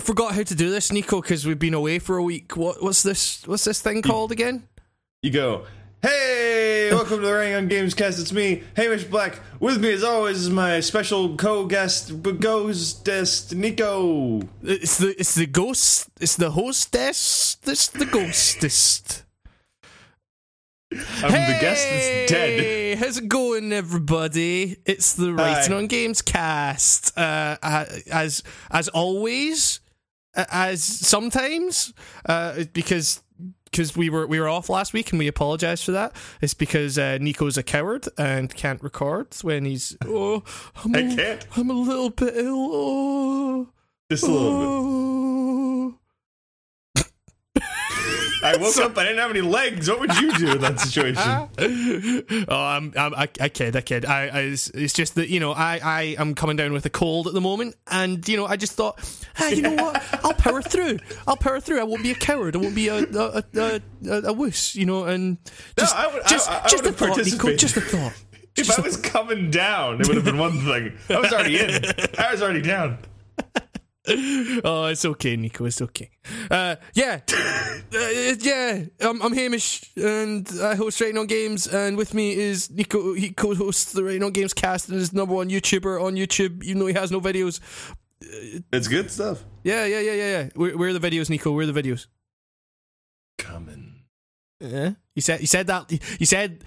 I forgot how to do this, Nico, because we've been away for a week. What what's this? What's this thing called again? You go, hey, welcome to the Running on Games Cast. It's me, Hamish Black. With me, as always, is my special co-guest, ghostest Nico. It's the it's the ghost. It's the hostess. It's the ghostest. I'm the guest that's dead. Hey, how's it going, everybody? It's the Writing on Games cast. Uh, uh, as as always, as sometimes, uh, because because we were we were off last week and we apologize for that. It's because uh, Nico's a coward and can't record when he's oh I'm I a- can't. I'm a little bit ill. Oh, Just a little bit. oh. I woke up, I didn't have any legs. What would you do in that situation? oh, I'm, I'm, I, I kid, I kid. I, I, it's, it's just that you know, I, I am coming down with a cold at the moment, and you know, I just thought, ah, you know what? I'll power through. I'll power through. I won't be a coward. I won't be a a, a, a, a wuss. You know, and just, I would- just, I- I just a thought, Nico. Just a thought. If Just I a was coming down, it would have been one thing. I was already in. I was already down. oh, it's okay, Nico. It's okay. Uh, yeah, uh, yeah. I'm, I'm Hamish, and I host Writing on Games, and with me is Nico. He co-hosts the on Games cast and is number one YouTuber on YouTube, even though he has no videos. It's good stuff. Yeah, yeah, yeah, yeah, yeah. Where, where are the videos, Nico? Where are the videos? Coming. Yeah, you said you said that. You said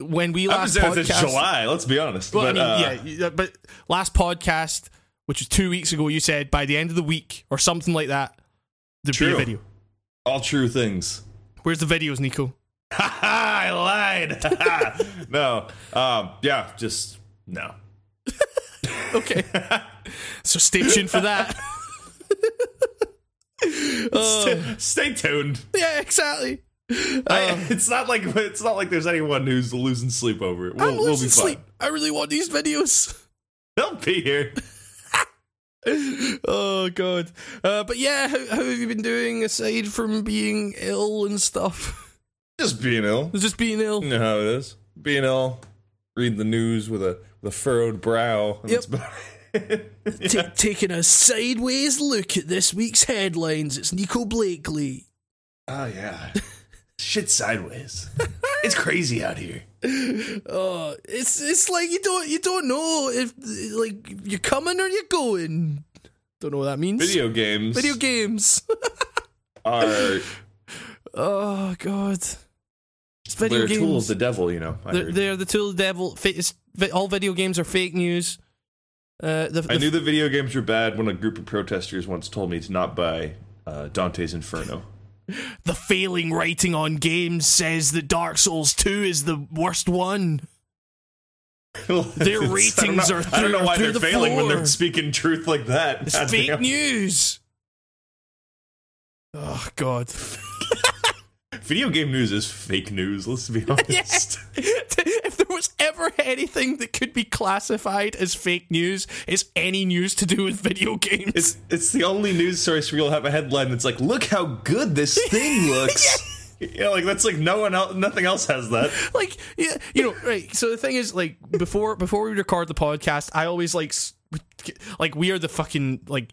when we I'm last it's podcast. July. Let's be honest. Well, but, I mean, uh, yeah, but last podcast, which was two weeks ago, you said by the end of the week or something like that, there'd be a video. all true things. Where's the videos, Nico? I lied. no. Um. Yeah. Just no. Okay. so stay tuned for that. Oh, Stay tuned. yeah, exactly. I, it's not like it's not like there's anyone who's losing sleep over it. We'll, I'm we'll be losing fine. sleep. I really want these videos. They'll be here. oh god. Uh, but yeah, how, how have you been doing aside from being ill and stuff? Just being ill. Just being ill. You know how it is. Being ill. Reading the news with a with a furrowed brow. Yep. it. Ta- taking a sideways look at this week's headlines. It's Nico Blakely. Oh yeah. Shit sideways. it's crazy out here. Oh, it's it's like you don't you don't know if like you're coming or you're going. Don't know what that means. Video games Video games. are oh god. It's video they're games. tools of the devil, you know. They're, they're the tool of the devil. Fa- it's- vi- all video games are fake news. Uh, the, I knew that video games were bad when a group of protesters once told me to not buy uh, Dante's Inferno. The failing writing on games says that Dark Souls 2 is the worst one. Their ratings are know, I don't know why they're the failing when they're speaking truth like that. It's God fake damn. news. Oh god. Video game news is fake news. Let's be honest. if there was ever anything that could be classified as fake news, it's any news to do with video games. It's it's the only news source where you'll have a headline that's like, "Look how good this thing looks." yeah. like that's like no one else, nothing else has that. like yeah, you know right so the thing is like before before we record the podcast i always like like we are the fucking like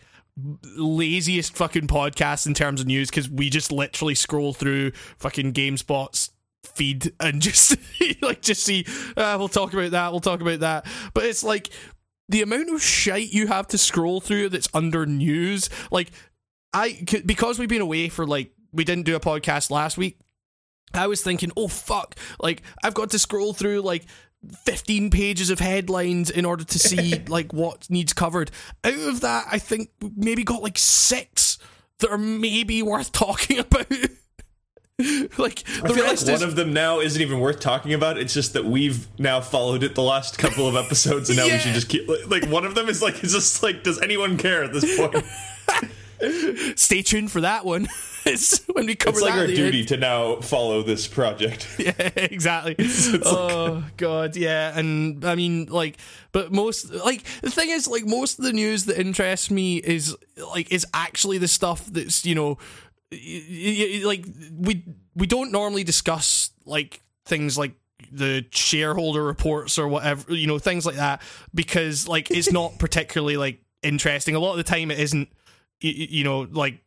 laziest fucking podcast in terms of news because we just literally scroll through fucking gamespot's feed and just like just see uh, we'll talk about that we'll talk about that. But it's like the amount of shite you have to scroll through that's under news like i c- because we've been away for like we didn't do a podcast last week I was thinking, oh fuck, like I've got to scroll through like 15 pages of headlines in order to see like what needs covered. Out of that, I think maybe got like six that are maybe worth talking about. like I the feel like one is of them now isn't even worth talking about. It's just that we've now followed it the last couple of episodes, and now Yeah. we should just keep like, like one of them is like it's just like does anyone care at this point? stay tuned for that one. It's when we cover It's like our duty end. to now follow this project. Yeah, exactly. oh god, yeah, and I mean, like, but most like the thing is, like, most of the news that interests me is like is actually the stuff that's you know, y- y- y- like we we don't normally discuss like things like the shareholder reports or whatever you know things like that because like it's not particularly like interesting a lot of the time it isn't you know, like.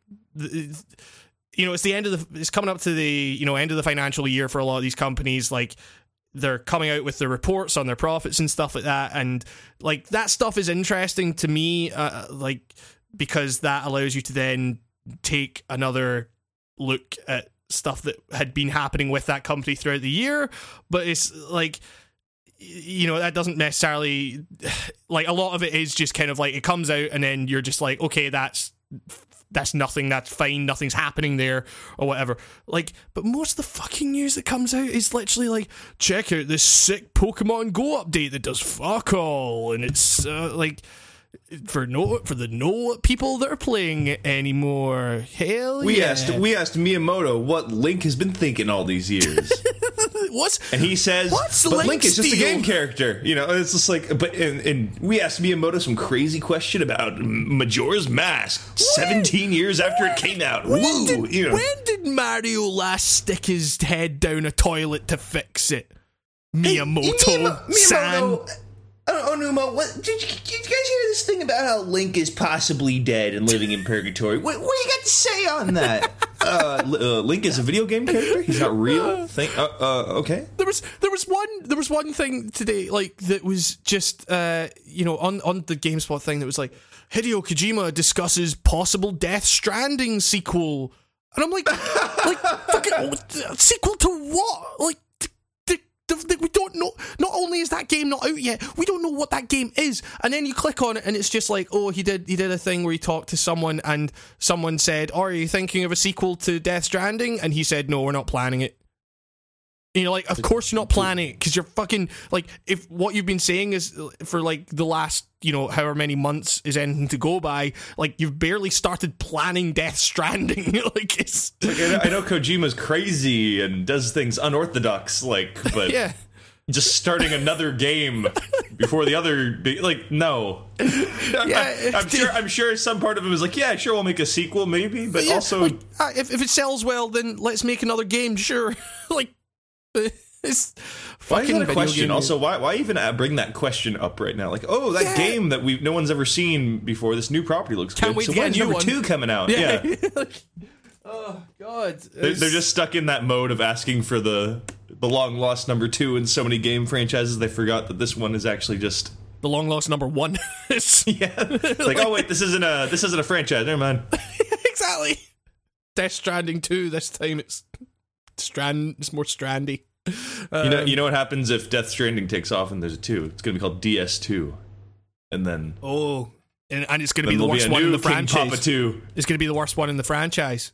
You know, it's the end of the. It's coming up to the you know end of the financial year for a lot of these companies. Like they're coming out with their reports on their profits and stuff like that, and like that stuff is interesting to me. Uh, like because that allows you to then take another look at stuff that had been happening with that company throughout the year. But it's like you know that doesn't necessarily like a lot of it is just kind of like it comes out and then you're just like okay that's that's nothing that's fine nothing's happening there or whatever. Like but most of the fucking news that comes out is literally like check out this sick pokemon go update that does fuck all and it's uh, like for no for the no people that are playing anymore hell We yeah. asked we asked Miyamoto what Link has been thinking all these years, what's and he says, What's "But Link Link's is just a game character." You know, it's just like, but and, and we asked Miyamoto some crazy question about Majora's Mask, seventeen years after it came out. when Woo! did, you know, when did Mario last stick his head down a toilet to fix it? Miyamoto, san. Oh, Onuma, what, did, you, did you guys hear this thing about how Link is possibly dead and living in purgatory? What, what do you got to say on that? uh, uh, Link is a video game character. He's not real. Think, uh, uh, okay. There was there was one there was one thing today like that was just uh you know on on the GameSpot thing that was like Hideo Kojima discusses possible Death Stranding sequel, and I'm like like fucking sequel to what like. We don't know. Not only is that game not out yet, we don't know what that game is. And then you click on it, and it's just like, oh, he did. He did a thing where he talked to someone, and someone said, oh, "Are you thinking of a sequel to Death Stranding?" And he said, "No, we're not planning it." And you're like, of course you're not planning it because you're fucking like, if what you've been saying is uh, for like the last, you know, however many months is anything to go by, like you've barely started planning Death Stranding. like it's, Like, I, know, I know Kojima's crazy and does things unorthodox, like, but yeah. just starting another game before the other, like, no. Yeah, I'm sure. I'm sure some part of him is like, yeah, sure, we'll make a sequel, maybe, but Yeah, also, like, uh, if, if it sells well, then let's make another game, sure. like, it's fucking video question? Also, why why even bring that question up right now? Like, oh, that Yeah. game that we no one's ever seen before. This new property looks Can't good. wait so when's number one. two coming out? Yeah, Like, oh god, They're, they're just stuck in that mode of asking for the the long lost number two in so many game franchises. They forgot that this one is actually just the long lost number one. It's- yeah. like, oh wait, this isn't a this isn't a franchise. Never mind. exactly. Death Stranding two. This time it's strand. It's more strandy. You know, you know what happens if Death Stranding takes off and there's a two? It's gonna be called DS2, and then Oh, and, and it's going to be the there'll be worst one in the King franchise. Papa two. It's going to be the worst one in the franchise.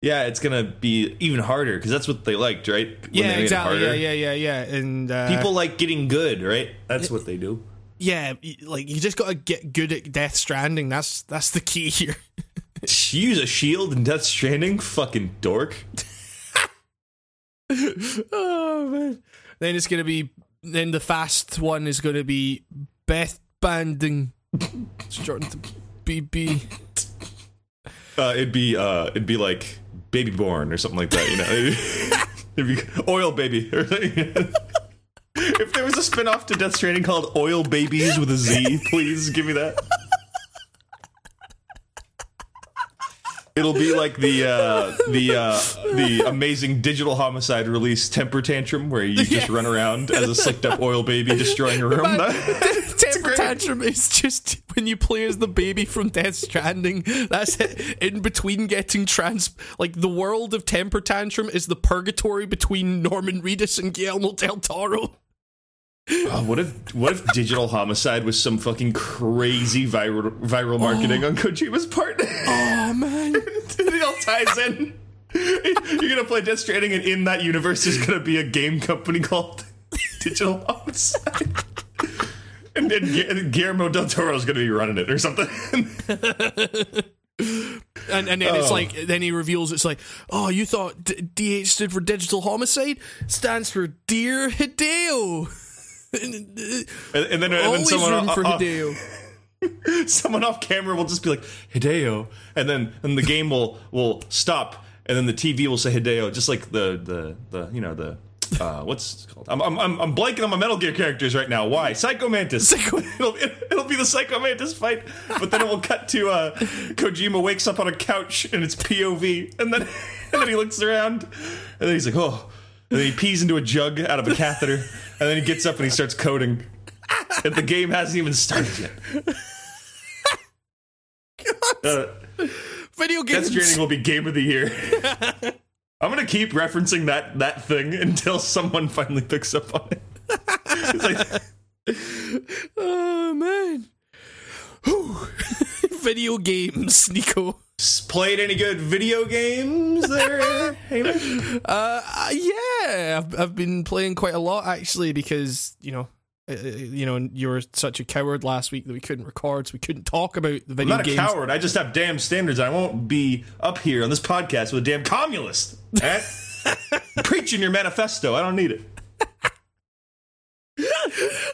Yeah, it's gonna be even harder because that's what they liked, right? When yeah, exactly. Yeah, yeah, yeah, yeah. And uh, People like getting good, right? That's what they do. yeah, like you just got to get good at Death Stranding. That's that's the key here. Use a shield in Death Stranding, fucking dork. oh man. Then it's to be. Then the fast one is to be Beth Banding. Starting to BB. Uh, it'd be uh, it'd be like Baby Born or something like that, you know. it'd be Oil Baby. if there was a spin-off to Death Stranding called Oil Babies with a Z, please give me that. It'll be like the uh, the uh, the amazing digital homicide release Temper Tantrum, where you just run around as a slicked up oil baby destroying a room. Temper great- tantrum is just when you play as the baby from Death Stranding. That's it. In between getting trans, like the world of temper tantrum is the purgatory between Norman Reedus and Guillermo del Toro. Oh, what if what if digital homicide was some fucking crazy viral viral marketing oh. on Kojima's part? Oh man, it all ties in. You're gonna play Death Stranding, and in that universe, there's gonna be a game company called Digital Homicide, and then Gu- Guillermo del Toro's gonna be running it or something. and and then it's Oh. like then he reveals it's like oh you thought D- DH stood for digital homicide stands for Dear Hideo. And, and then, and then someone room for uh, Hideo. someone off camera will just be like Hideo, and then and the game will will stop, and then the TV will say Hideo, just like the the the you know the uh, what's it called? I'm, I'm I'm I'm blanking on my Metal Gear characters right now. Why? Psycho Mantis. Psycho- it'll, it'll be the Psycho Mantis fight, but then it will cut to uh, Kojima wakes up on a couch and it's POV, and then and then he looks around, and then he's like, oh, and then he pees into a jug out of a catheter, and then he gets up and he starts coding, and the game hasn't even started yet. Uh, Video Death games. Stranding will be game of the year. I'm gonna keep referencing that that thing until someone finally picks up on it. It's like, Oh man. Video games, Nico. Played any good video games there, Hamish? Uh, uh, yeah, I've, I've been playing quite a lot actually because you know, uh, uh, you know, you were such a coward last week that we couldn't record, so we couldn't talk about the I'm video not a coward. I just have damn standards. I won't be up here on this podcast with a damn communist. Preaching your manifesto. I don't need it.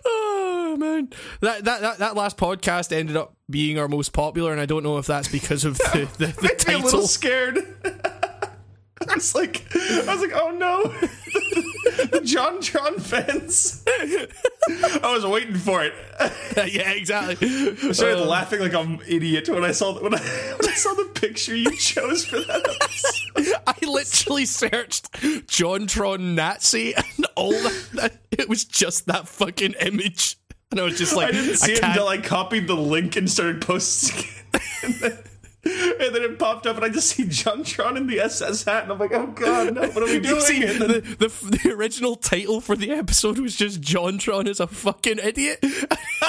Oh man, that, that that that last podcast ended up being our most popular, and I don't know if that's because of the the, the me a little title. scared. I was like, I was like, oh no, the JonTron fans. I was waiting for it. yeah, exactly. I started um, laughing like I'm an idiot when I saw when I, when I saw the picture you chose for that episode. I literally searched JonTron Nazi, and all that, it was just that fucking image, and I was just like, I didn't see it can't- until I copied the link and started posting it. And then, and then it popped up, and I just see JonTron in the SS hat, and I'm like, oh god, no, what are we doing? See, then- the, the, the original title for the episode was just JonTron is a fucking idiot.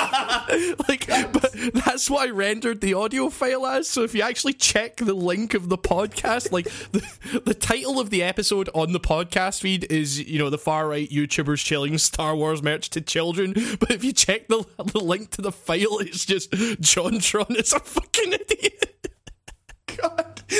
like, but that's what I rendered the audio file as. So if you actually check the link of the podcast, like the, the title of the episode on the podcast feed is, you know, the far right YouTubers chilling Star Wars merch to children. But if you check the, the link to the file, it's just JonTron is a fucking idiot. God.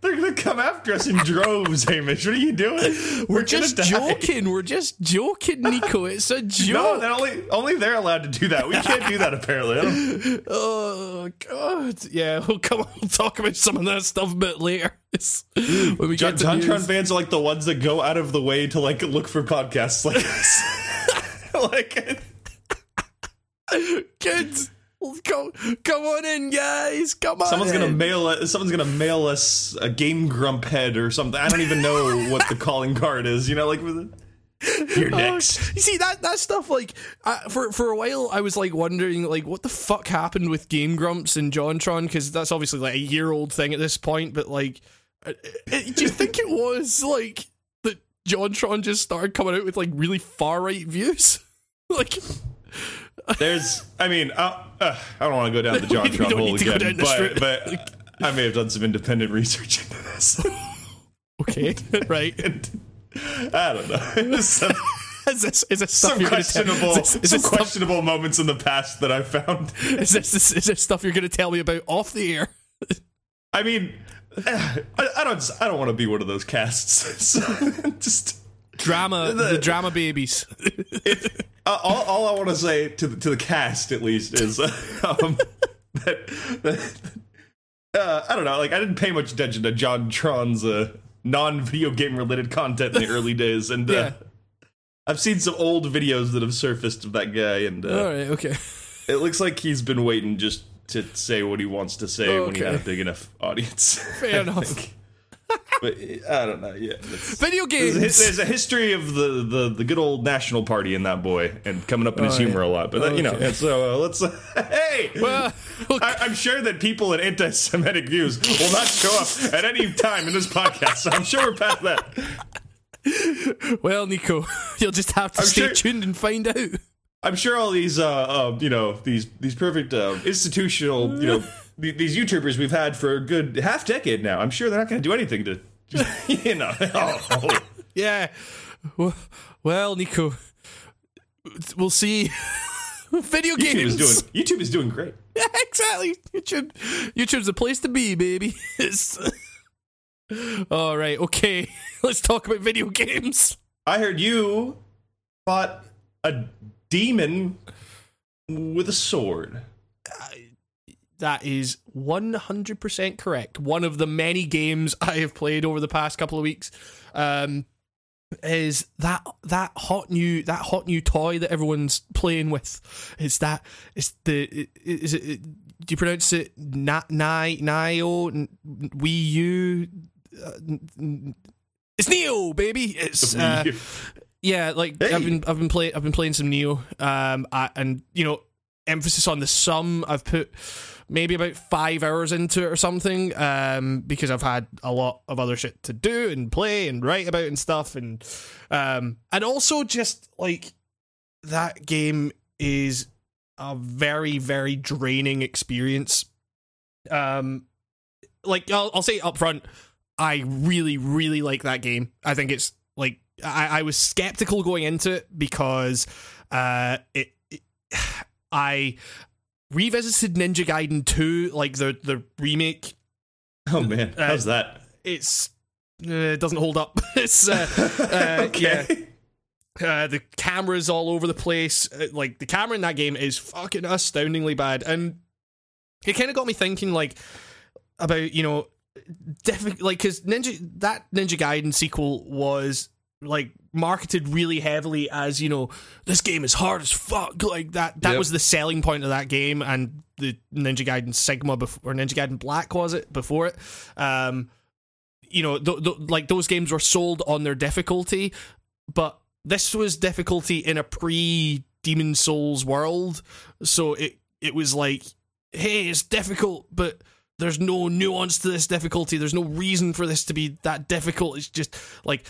They're gonna come after us in droves, Hamish. What are you doing? We're, Just gonna die. joking. We're just joking, Nico. It's a joke. No, only only they're allowed to do that. We can't do that apparently. Oh god, yeah. We'll come on. We'll talk about some of that stuff a bit later. When we John, get to John fans are like the ones that go out of the way to like look for podcasts like this. like Kids, come, come on in, guys. Come on. someone's gonna in. mail us someone's gonna mail us a game grump head or something. I don't even know what the calling card is, you know, like. You're Oh, next. you see that that stuff like uh, for for a while I was like wondering like what the fuck happened with Game Grumps and JonTron because that's obviously like a year old thing at this point but like uh, uh, do you think it was like that JonTron just started coming out with like really far right views like There's I mean, uh, uh, I don't want to go down the JonTron hole need to go again, but, but I may have done some independent research into this. okay right And I don't know. Some, is this is this some you're gonna tell- questionable, is this, is some stuff questionable moments in the past that I found. is this, is this stuff you're going to tell me about off the air? I mean, I, I don't, I don't want to be one of those casts. So just Drama, the, drama babies. uh, all, all I want to say to the, to the cast, at least, is uh, um, that, that uh, I don't know. Like, I didn't pay much attention to JonTron's uh, non-video game related content in the early days, and uh, Yeah. I've seen some old videos that have surfaced of that guy, and uh, All right, okay. it looks like he's been waiting just to say what he wants to say when he Okay. had a big enough audience. Fair enough. think. But I don't know. Yeah. Video There's a, games. there's a history of the, the, the good old national party in that boy and coming up in his Oh, humor yeah. a lot. But, uh, you know, Okay. and so uh, let's. Uh, hey! Well, okay. I, I'm sure that people in anti Semitic views will not show up at any time in this podcast. So I'm sure we're past that. well, Nico, you'll just have to I'm stay sure- tuned and find out. I'm sure all these, uh, uh, you know, these these perfect uh, institutional, you know, these YouTubers we've had for a good half decade now. I'm sure they're not going to do anything to, you know. Oh, oh. Yeah. Well, Nico, we'll see. Video YouTube games. is doing YouTube is doing great. Yeah, exactly. YouTube, YouTube's the place to be, baby. All right, okay. Let's talk about video games. I heard you fought a demon with a sword. Uh, That is 100% correct. One of the many games I have played over the past couple of weeks. Um, is that that hot new that hot new toy that everyone's playing with. Is that is the is it? Do you pronounce it na Nio Wii U? Uh, it's Nioh, baby. It's uh, yeah. Like Hey. I've been I've been playing I've been playing some Nioh. Um, I, and you know, emphasis on the sum. I've put maybe about five hours into it or something um, because I've had a lot of other shit to do and play and write about and stuff. And um, and also just like that game is a very very draining experience. Um like I'll, I'll say up front I really really like that game. I think it's like I, I was skeptical going into it because uh it, it I revisited Ninja Gaiden 2 like the the remake. Oh man, Uh, how's that? it's uh, it doesn't hold up. It's uh, uh yeah. Uh, the cameras all over the place. Uh, like the camera in that game is fucking astoundingly bad, and it kind of got me thinking, like about you know, defi- like because Ninja that Ninja Gaiden sequel was like marketed really heavily as you know this game is hard as fuck like that that Yep. was the selling point of that game and the ninja gaiden sigma before or ninja gaiden black was it before it. Um you know th- th- like those games were sold on their difficulty but this was difficulty in a pre demon souls world so it it was like hey it's difficult but there's no nuance to this difficulty. There's no reason for this to be that difficult. It's just like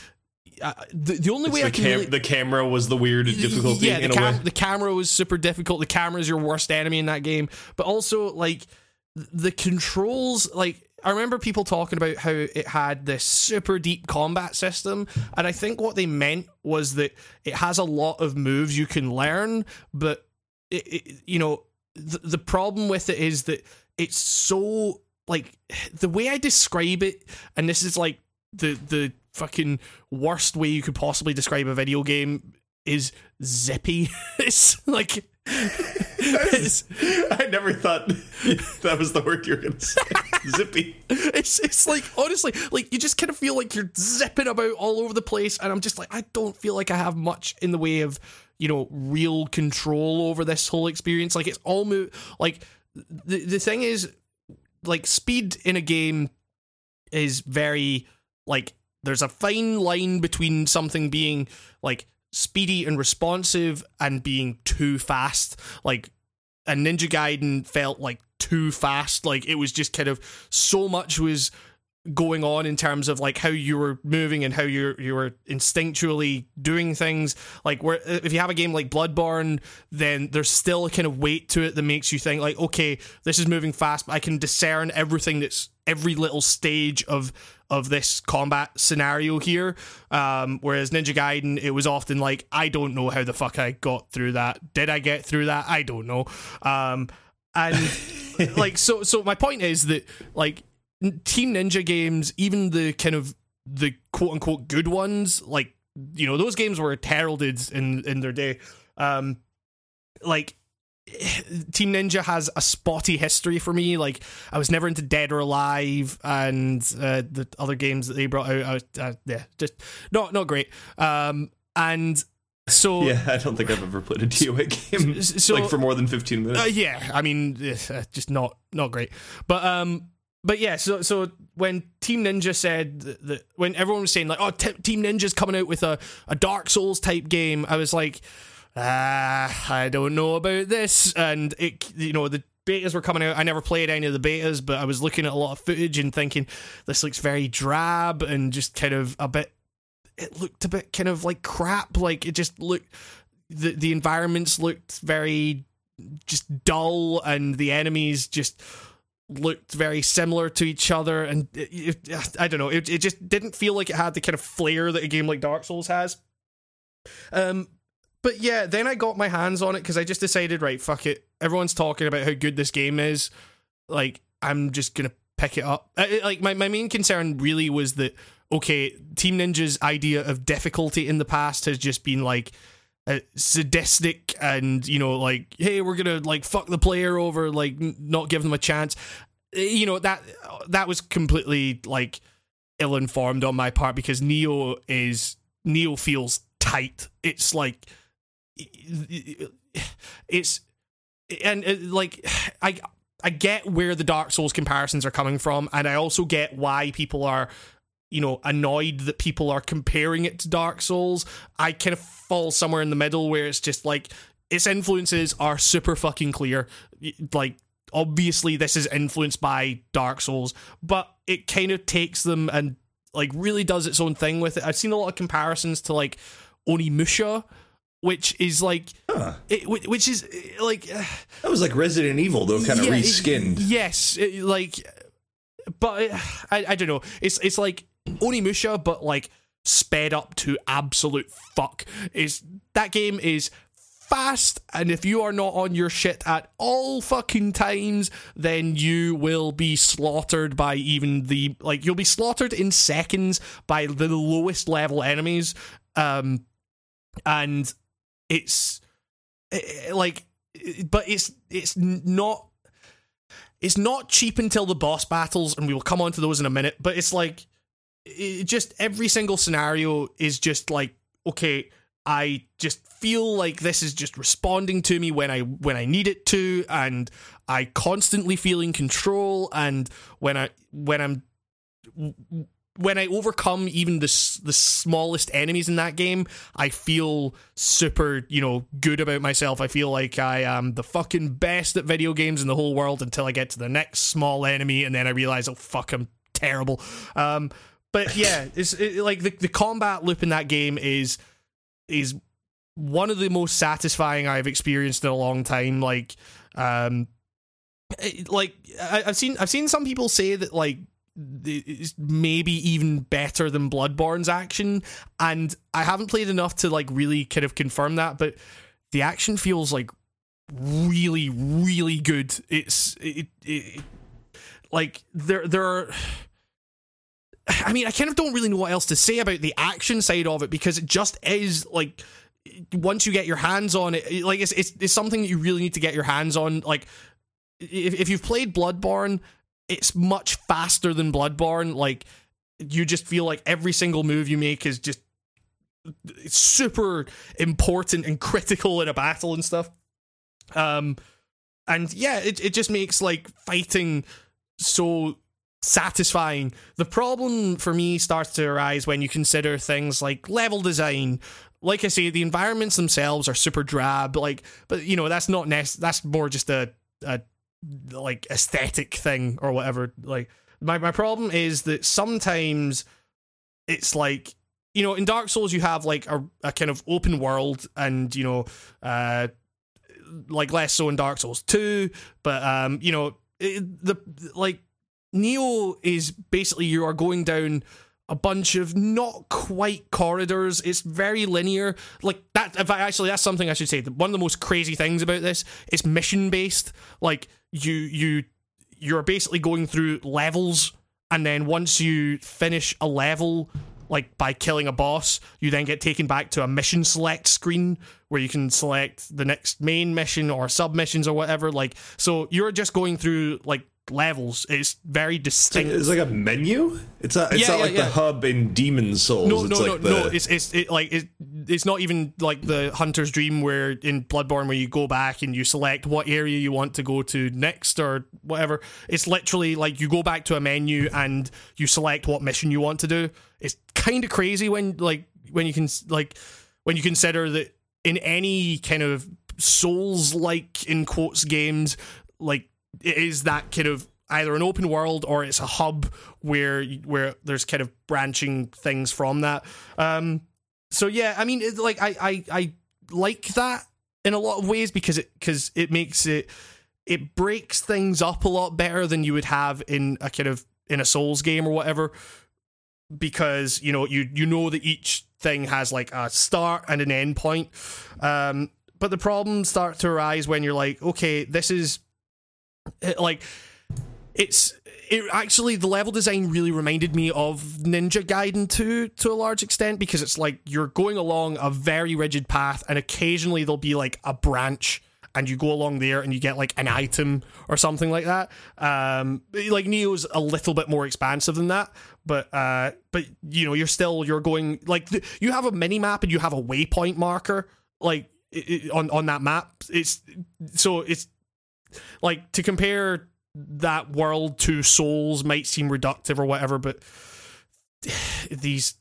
uh, the, the only way the, i can cam- really, the camera was the weird difficulty yeah, the, in a cam- way. the camera was super difficult. The camera is your worst enemy in that game. But also, like, the controls, like, I remember people talking about how it had this super deep combat system. And I think what they meant was that it has a lot of moves you can learn, but, it, it, you know, the, the problem with it is that it's so, like, the way I describe it, and this is like the, the, fucking worst way you could possibly describe a video game is zippy. it's like it's, I never thought that was the word you were going to say. Zippy. it's it's like honestly, like you just kind of feel like you're zipping about all over the place, and I'm just like, I don't feel like I have much in the way of you know real control over this whole experience. Like it's all mo- like the the thing is, like speed in a game is very like there's a fine line between something being like speedy and responsive and being too fast. Like and Ninja Gaiden felt like too fast. Like it was just kind of so much was going on in terms of like how you were moving and how you you were instinctually doing things. Like where if you have a game like Bloodborne, then there's still a kind of weight to it that makes you think like, okay, this is moving fast, but I can discern everything that's every little stage of of this combat scenario here. Um, whereas Ninja Gaiden, it was often like, I don't know how the fuck I got through that. Did I get through that? I don't know. Um, and like so so my point is that like Team Ninja games, even the kind of the quote unquote good ones, like you know those games were heralded in in their day. Um, like Team Ninja has a spotty history for me. Like I was never into Dead or Alive and uh, the other games that they brought out. Uh, uh, yeah, just not not great. Um, and so Yeah, I don't think I've ever played a DOA game so- like for more than 15 minutes. uh, yeah, I mean, uh, just not not great. But um, but yeah. So so when Team Ninja said that, that when everyone was saying like, oh, T- Team Ninja's coming out with a a Dark Souls type game, I was like, ah, I don't know about this. And it, you know, the betas were coming out. I never played any of the betas, but I was looking at a lot of footage and thinking this looks very drab and just kind of a bit. It looked a bit kind of like crap. Like it just looked. The the environments looked very just dull and the enemies just looked very similar to each other and it, it, I don't know it, it just didn't feel like it had the kind of flair that a game like Dark Souls has um but yeah then I got my hands on it because I just decided right fuck it. Everyone's talking about how good this game is. Like I'm just gonna pick it up. Uh, it- like my, my main concern really was that okay Team Ninja's idea of difficulty in the past has just been like uh, sadistic and you know like hey we're gonna like fuck the player over like n- not give them a chance. Uh, you know that that was completely like ill-informed on my part because Nioh is Nioh feels tight. It's like it's and uh, like I I get where the Dark Souls comparisons are coming from, and I also get why people are you know annoyed that people are comparing it to Dark Souls. I kind of fall somewhere in the middle where it's just like its influences are super fucking clear. Like obviously this is influenced by Dark Souls, but it kind of takes them and like really does its own thing with it. I've seen a lot of comparisons to like Onimusha, which is like, Huh. it, which is like, That was like Resident Evil, though, kind of yeah, it- reskinned. yes, it, like, but I I don't know. It's it's like Onimusha, but like sped up to absolute fuck. Is that game is fast and if you are not on your shit at all fucking times then you will be slaughtered by even the like you'll be slaughtered in seconds by the lowest level enemies um and it's eh, eh, like eh, but it's it's not it's not cheap until the boss battles and we will come on to those in a minute but it's like it just every single scenario is just like okay i just feel like this is just responding to me when i when i need it to and i constantly feel in control and when i when i'm when I overcome even the the smallest enemies in that game, I feel super, you know, good about myself. I feel like I am the fucking best at video games in the whole world until I get to the next small enemy, and then I realize, oh fuck, I'm terrible. Um, but yeah, it's it, like the the combat loop in that game is is one of the most satisfying I've experienced in a long time. Like, um, it- like I, I've seen I've seen some people say that like it's maybe even better than Bloodborne's action, and I haven't played enough to like really kind of confirm that, but the action feels like really really good. It's it, it like there there are. I mean, I kind of don't really know what else to say about the action side of it because it just is like once you get your hands on it, it- like it's it's, it's something that you really need to get your hands on. Like if if you've played Bloodborne, it's much faster than Bloodborne. Like you just feel like every single move you make is just super important and critical in a battle and stuff. Um, and yeah, it it just makes like fighting so satisfying. The problem for me starts to arise when you consider things like level design. Like I say, the environments themselves are super drab. Like, but you know that's not nec- That's more just a a like aesthetic thing or whatever. Like my my problem is that sometimes it's like you know in Dark Souls you have like a, a kind of open world and you know uh like less so in Dark Souls 2 but um you know it, the like Nioh is basically you are going down a bunch of not quite corridors. It's very linear. Like that. In fact, actually, that's something I should say. One of the most crazy things about this is mission based. Like you, you, you're basically going through levels, and then once you finish a level, like by killing a boss, you then get taken back to a mission select screen where you can select the next main mission or sub missions or whatever. Like, so you're just going through like levels. It's very distinct. It's like a menu. It's not. It's Yeah, not yeah, like yeah. the hub in Demon Souls. No, it's no, like no, the, no. It's it's it, like it, it's not even like the Hunter's Dream where in Bloodborne where you go back and you select what area you want to go to next or whatever. It's literally like you go back to a menu and you select what mission you want to do. It's kind of crazy when like when you can like when you consider that in any kind of Souls like in quotes games like it is that kind of either an open world or it's a hub where where there's kind of branching things from that. Um, so yeah, I mean, it, like I, I I like that in a lot of ways because it because it makes it it breaks things up a lot better than you would have in a kind of in a Souls game or whatever. Because you know you you know that each thing has like a start and an end point. Um, but the problems start to arise when you're like, okay, this is it- like it's it actually the level design really reminded me of Ninja Gaiden 2 to a large extent because it's like you're going along a very rigid path and occasionally there'll be like a branch and you go along there and you get like an item or something like that. Um, like Nioh's a little bit more expansive than that, but uh, but you know you're still you're going like th- you have a mini map and you have a waypoint marker like i- i- on on that map. It's so it's like to compare that world to Souls might seem reductive or whatever, but these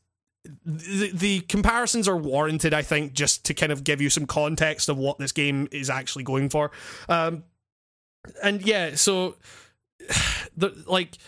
the, the comparisons are warranted, I think, just to kind of give you some context of what this game is actually going for. Um, and yeah, so the like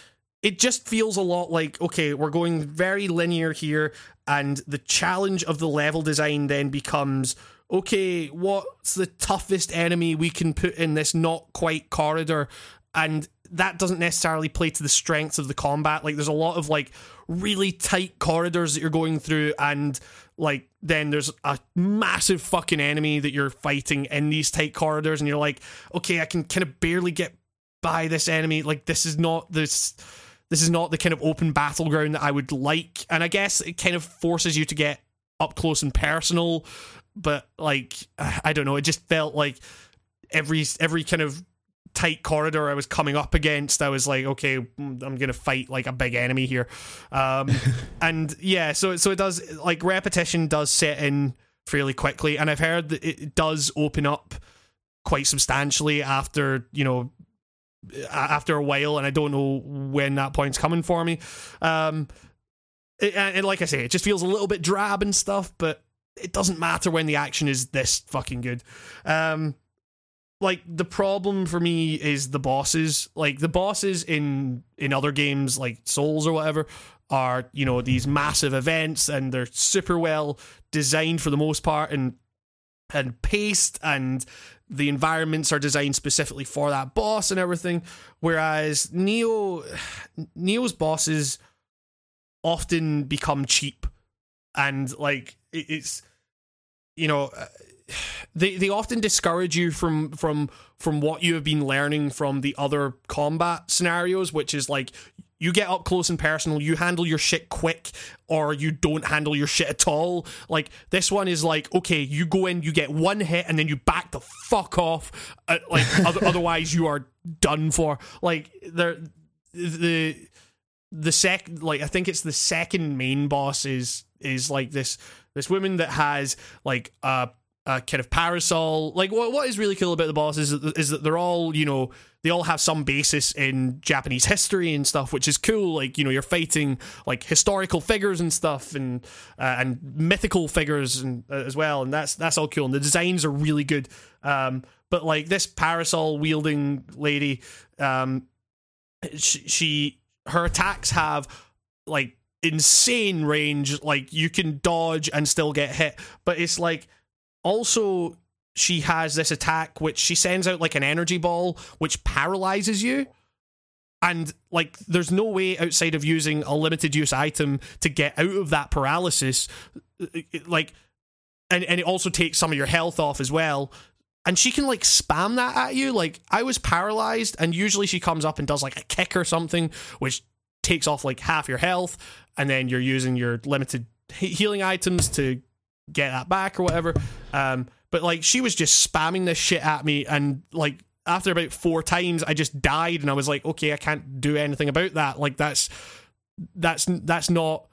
it just feels a lot like okay, we're going very linear here, and the challenge of the level design then becomes okay, what's the toughest enemy we can put in this not quite corridor? And that doesn't necessarily play to the strengths of the combat. Like there's a lot of like really tight corridors that you're going through and like then there's a massive fucking enemy that you're fighting in these tight corridors and you're like, okay, I can kind of barely get by this enemy. Like this is not this this is not the kind of open battleground that I would like. And I guess it kind of forces you to get up close and personal, but like I don't know, it just felt like every every kind of tight corridor I was coming up against, I was like, okay, mm, I'm gonna fight like a big enemy here, um, and yeah, so so it does like repetition does set in fairly quickly, and I've heard that it does open up quite substantially after you know after a while, and I don't know when that point's coming for me. Um, it- and, and like I say, it just feels a little bit drab and stuff, but it doesn't matter when the action is this fucking good. Um, like the problem for me is the bosses. Like the bosses in in other games like Souls or whatever are, you know, these massive events and they're super well designed for the most part and and paced and the environments are designed specifically for that boss and everything. Whereas Nioh Nioh's bosses often become cheap and like it- it's you know uh, they they often discourage you from from from what you have been learning from the other combat scenarios which is like you get up close and personal you handle your shit quick or you don't handle your shit at all. Like this one is like okay you go in you get one hit and then you back the fuck off. Uh, like other, otherwise you are done for. Like there the the sec like I think it's the second main boss is is like this this woman that has like a a kind of parasol. Like what what is really cool about the boss is that, is that they're all you know they all have some basis in Japanese history and stuff, which is cool. Like you know you're fighting like historical figures and stuff and uh, and mythical figures and uh, as well, and that's that's all cool. And the designs are really good. Um, but like this parasol wielding lady, um, she, she her attacks have like insane range like you can dodge and still get hit. But it's like also she has this attack which she sends out like an energy ball which paralyzes you. And like there's no way outside of using a limited use item to get out of that paralysis like and and it also takes some of your health off as well. And she can like spam that at you. Like i was paralyzed and usually she comes up and does like a kick or something which takes off like half your health and then you're using your limited healing items to get that back or whatever um but like she was just spamming this shit at me and like after about four times i just died and i was like okay i can't do anything about that like that's that's that's not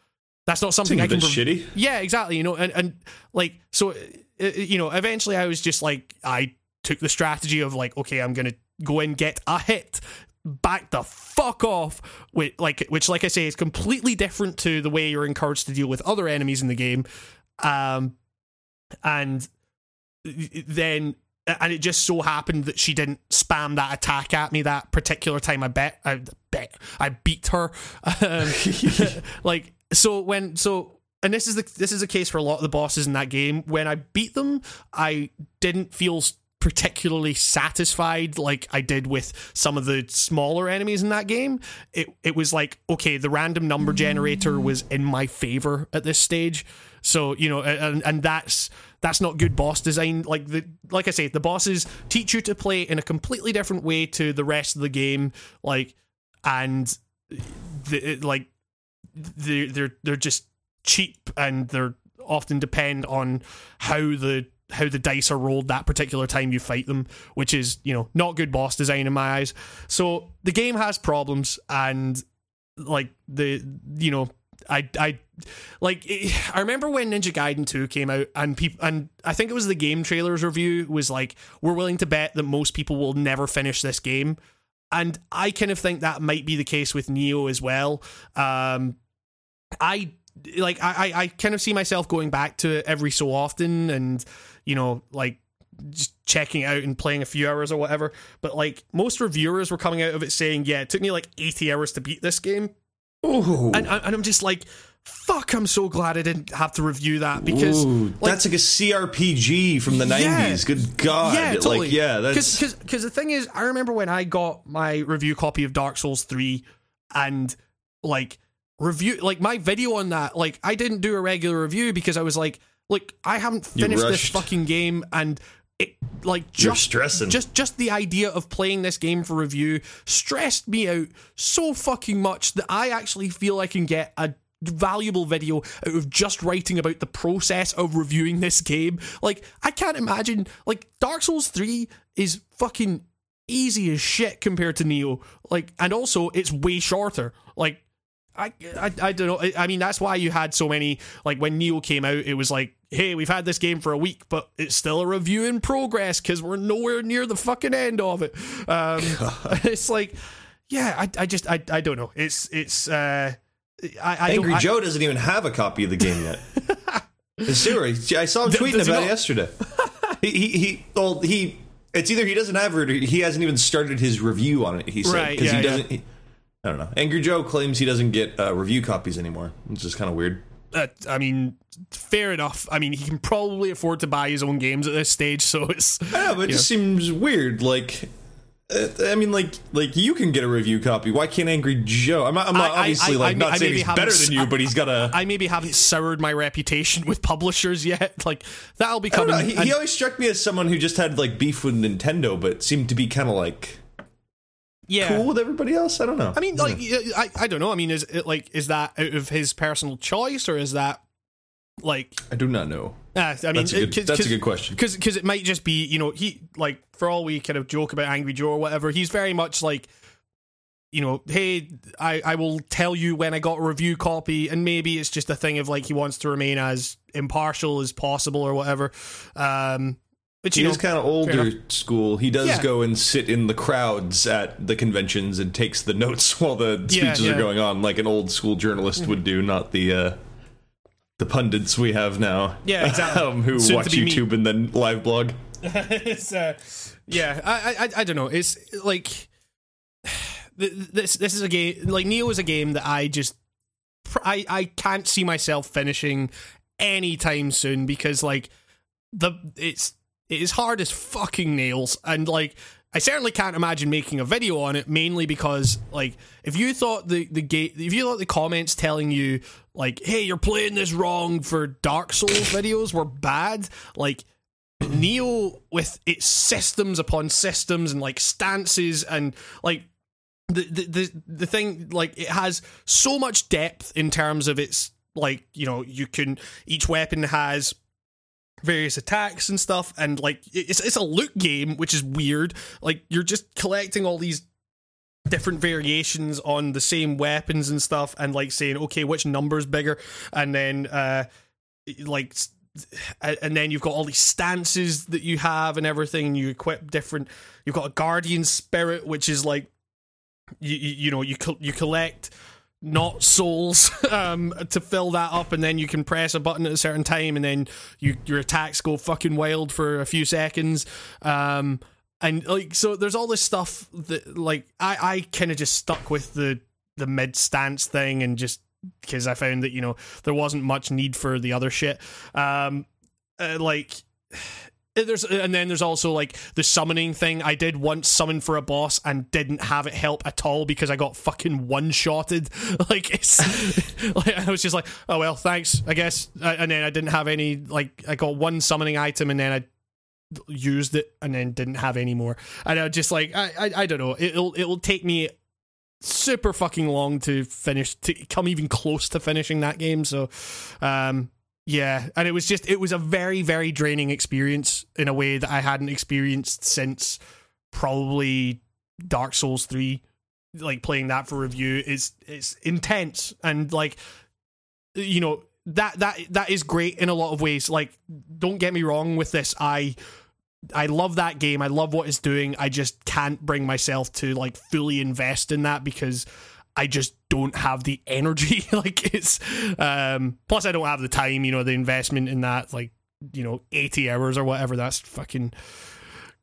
that's not something i can bit prov- shitty. yeah, exactly. You know, and, and like so, uh, uh, you know, eventually I was just like, I took the strategy of like, okay, I'm gonna go and get a hit, back the fuck off. With like, which, like I say, is completely different to the way you're encouraged to deal with other enemies in the game. Um, and then. And it just so happened that she didn't spam that attack at me that particular time. I bet, I bet, I beat her. Um, like so when so and this is the this is the case for a lot of the bosses in that game when i beat them i didn't feel particularly satisfied like i did with some of the smaller enemies in that game. It it was like okay the random number generator was in my favor at this stage. So you know and and that's that's not good boss design. Like the like i say the bosses teach you to play in a completely different way to the rest of the game. Like and the, like they're they're they're just cheap and they're often depend on how the how the dice are rolled that particular time you fight them, which is you know not good boss design in my eyes. So the game has problems, and like the you know I I like I remember when Ninja Gaiden 2 came out and people and I think it was the game trailers review was like we're willing to bet that most people will never finish this game and I kind of think that might be the case with Nioh as well um I like I I kind of see myself going back to it every so often and you know like just checking out and playing a few hours or whatever but like most reviewers were coming out of it saying yeah it took me like 80 hours to beat this game Ooh. and, and I'm just like, fuck! I'm so glad I didn't have to review that because Ooh, like, that's like a CRPG from the Yeah. 90s. Good God. yeah, totally. Like, yeah, that's. because the thing is, I remember when I got my review copy of Dark Souls three, and like review like my video on that, like I didn't do a regular review because I was like, look, I haven't finished this fucking game and. It, like just stressing. just just the idea of playing this game for review stressed me out so fucking much that I actually feel I can get a valuable video out of just writing about the process of reviewing this game. Like I can't imagine like Dark Souls 3 is fucking easy as shit compared to Nioh. Like and also it's way shorter. Like I, I, I don't know. I, I mean, that's why you had so many. Like when Nioh came out, it was like, "Hey, we've had this game for a week, but it's still a review in progress because we're nowhere near the fucking end of it." Um, it's like, yeah, I, I just, I, I don't know. It's, it's, uh, I, I Angry don't, I- Joe doesn't even have a copy of the game yet. It's serious. I saw him tweeting does about it yesterday. he, he, he, well, he, it's either he doesn't have it or he hasn't even started his review on it, he said. Right, Because yeah, he doesn't, he- I don't know. Angry Joe claims he doesn't get uh, review copies anymore, which is kind of weird. uh, I mean, fair enough. I mean, he can probably afford to buy his own games at this stage, so it's. Yeah, but it just seems weird. Like, uh, I mean, like, like you can get a review copy. Why can't Angry Joe? I'm not, I'm not I- obviously I- like I- not I saying he's better than you, but he's got a. I maybe haven't soured my reputation with publishers yet. Like that'll be I coming. He, he always struck me as someone who just had like beef with Nintendo, but seemed to be kind of like yeah. cool with everybody else. I don't know. I mean, like, I, I don't know. I mean, is it like, is that out of his personal choice, or is that like? I do not know. Uh, I mean, That's a good. cause, that's a good question. because because it might just be you know he like for all we kind of joke about Angry Joe or whatever, he's very much like you know, hey, I I will tell you when I got a review copy, and maybe it's just a thing of like he wants to remain as impartial as possible or whatever. Um, but He know, is kind of older school. He does Yeah. go and sit in the crowds at the conventions and takes the notes while the speeches yeah. are going on, like an old school journalist would do, not the uh, the pundits we have now. Yeah, exactly. um, who Soon watch me. YouTube and then live blog. it's uh, yeah, I, I I don't know. It's like this this is a game like Nioh is a game that I just I I can't see myself finishing anytime soon because like the it's it is hard as fucking nails. And like I certainly can't imagine making a video on it mainly because like if you thought the the gate if you thought the comments telling you like hey you're playing this wrong for Dark Souls videos were bad like Nioh with its systems upon systems and like stances and like the, the the the thing like it has so much depth in terms of its like you know you can each weapon has various attacks and stuff and like it's it's a loot game which is weird. Like you're just collecting all these different variations on the same weapons and stuff and like saying okay which number's bigger? And then uh like and then you've got all these stances that you have and everything and you equip different you've got a guardian spirit which is like you you, you know you col- you collect not souls um to fill that up and then you can press a button at a certain time and then you your attacks go fucking wild for a few seconds. Um and like so there's all this stuff that like i i kind of just stuck with the the mid stance thing and just because i found that you know there wasn't much need for the other shit. Um uh, like there's and then there's also like the summoning thing. I did once summon for a boss and didn't have it help at all because I got fucking one shotted. Like it's like I was just like, oh well, thanks, I guess. And then I didn't have any like I got one summoning item and then I used it and then didn't have any more. And I just like I I, I don't know. It'll it'll take me super fucking long to finish to come even close to finishing that game. So um Yeah, and it was just it was a very very draining experience in a way that I hadn't experienced since probably Dark Souls 3 like playing that for review is it's intense and like you know that that that is great in a lot of ways like don't get me wrong with this I I love that game. I love what it's doing. I just can't bring myself to like fully invest in that because I just don't have the energy. like it's um plus I don't have the time, you know, the investment in that like, you know, 80 hours or whatever. That's fucking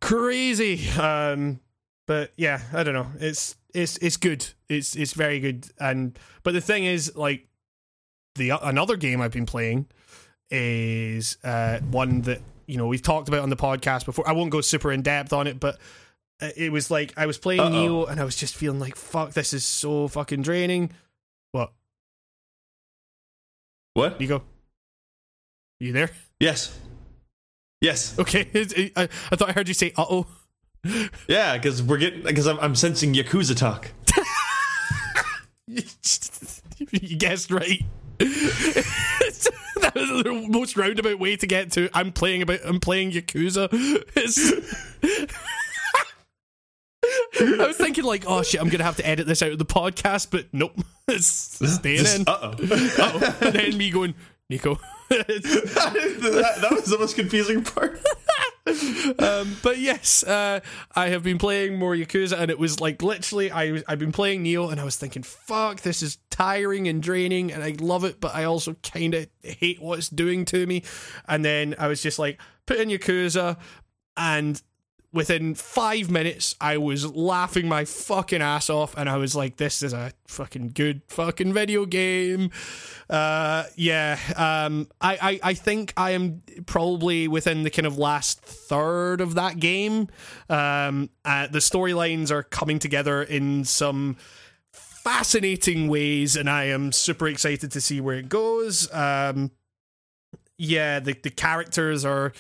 crazy. Um but yeah, I don't know. It's it's it's good. It's it's very good. And but the thing is like the another game I've been playing is uh one that you know we've talked about on the podcast before. I won't go super in depth on it, but it was like I was playing Uh-oh. Nioh and I was just feeling like fuck, this is so fucking draining. What? What? You go. You there? Yes. Yes. Okay. I, I thought I heard you say uh oh. Yeah, because we're getting because I'm, I'm sensing yakuza talk. you guessed right. that was the most roundabout way to get to. I'm playing about. I'm playing Yakuza. It's- I was thinking like, oh shit, I'm gonna have to edit this out of the podcast, but nope, it's staying in. Uh oh. And then me going, Nico. that, that was the most confusing part. um, but yes, uh, I have been playing more Yakuza, and it was like literally, I I've been playing Nioh, and I was thinking, fuck, this is tiring and draining, and I love it, but I also kind of hate what it's doing to me. And then I was just like, put in Yakuza, and within five minutes, I was laughing my fucking ass off, and I was like, "This is a fucking good fucking video game." Uh, yeah, um, I, I, I think I am probably within the kind of last third of that game. Um, uh, the storylines are coming together in some fascinating ways, and I am super excited to see where it goes. Um, yeah, the the characters are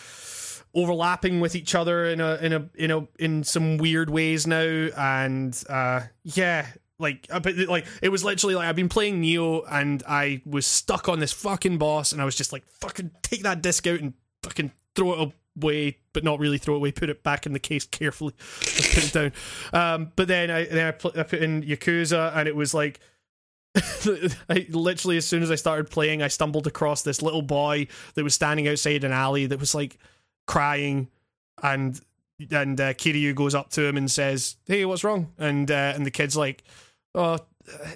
overlapping with each other in a in a in a in some weird ways now. And uh yeah like but like it was literally like I've been playing Nioh and I was stuck on this fucking boss and I was just like fucking take that disc out and fucking throw it away but not really throw it away put it back in the case carefully. Put it down. Um but then I then I, pl- I put in Yakuza and it was like I literally as soon as I started playing I stumbled across this little boy that was standing outside an alley that was like crying and and uh, Kiryu goes up to him and says, "Hey, what's wrong?" And uh, and the kid's like, "Oh,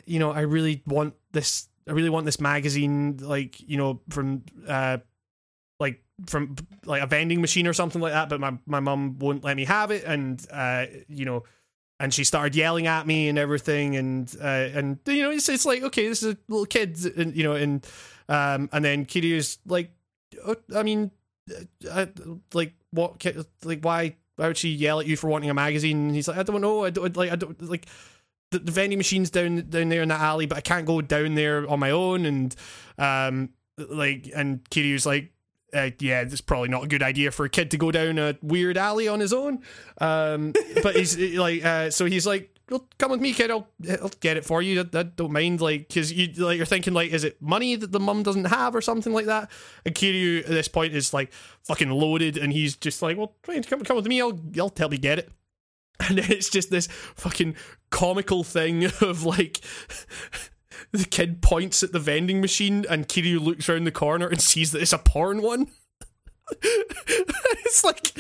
you know, I really want this. I really want this magazine, like you know, from uh, like from like a vending machine or something like that. But my my mum won't let me have it, and uh, you know." And she started yelling at me and everything, and uh, and you know it's it's like okay, this is a little kid, and you know, and um, and then Kiryu's like, oh, I mean, I, like what like why why would she yell at you for wanting a magazine? And he's like i don't know. I don't like i don't like the, the vending machine's down down there in that alley but i can't go down there on my own. And um like and kiryu's like uh, yeah, it's probably not a good idea for a kid to go down a weird alley on his own. Um, but he's like, uh, so he's like, come with me, kid. I'll, I'll get it for you. I, I don't mind, like, because you like you're thinking like, is it money that the mum doesn't have or something like that? And Kiryu at this point is like fucking loaded, and he's just like, well, come come with me. I'll I'll help you get it. And then it's just this fucking comical thing of like. The kid points at the vending machine, and Kiryu looks around the corner and sees that it's a porn one. it's like,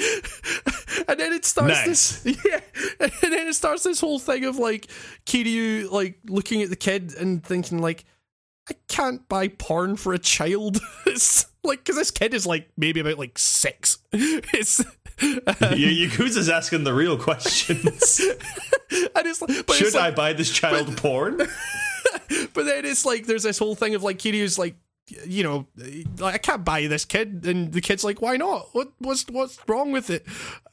and then it starts Nice. this, yeah, and then it starts this whole thing of like Kiryu like looking at the kid and thinking like, I can't buy porn for a child. it's like because this kid is like maybe about like six. It's Y- um, Yakuza's asking the real questions. and it's like, but Should it's like, I buy this child porn? But then it's like there's this whole thing of like Kiryu's like you know like I can't buy this kid. And the kid's like why not? What what's what's wrong with it?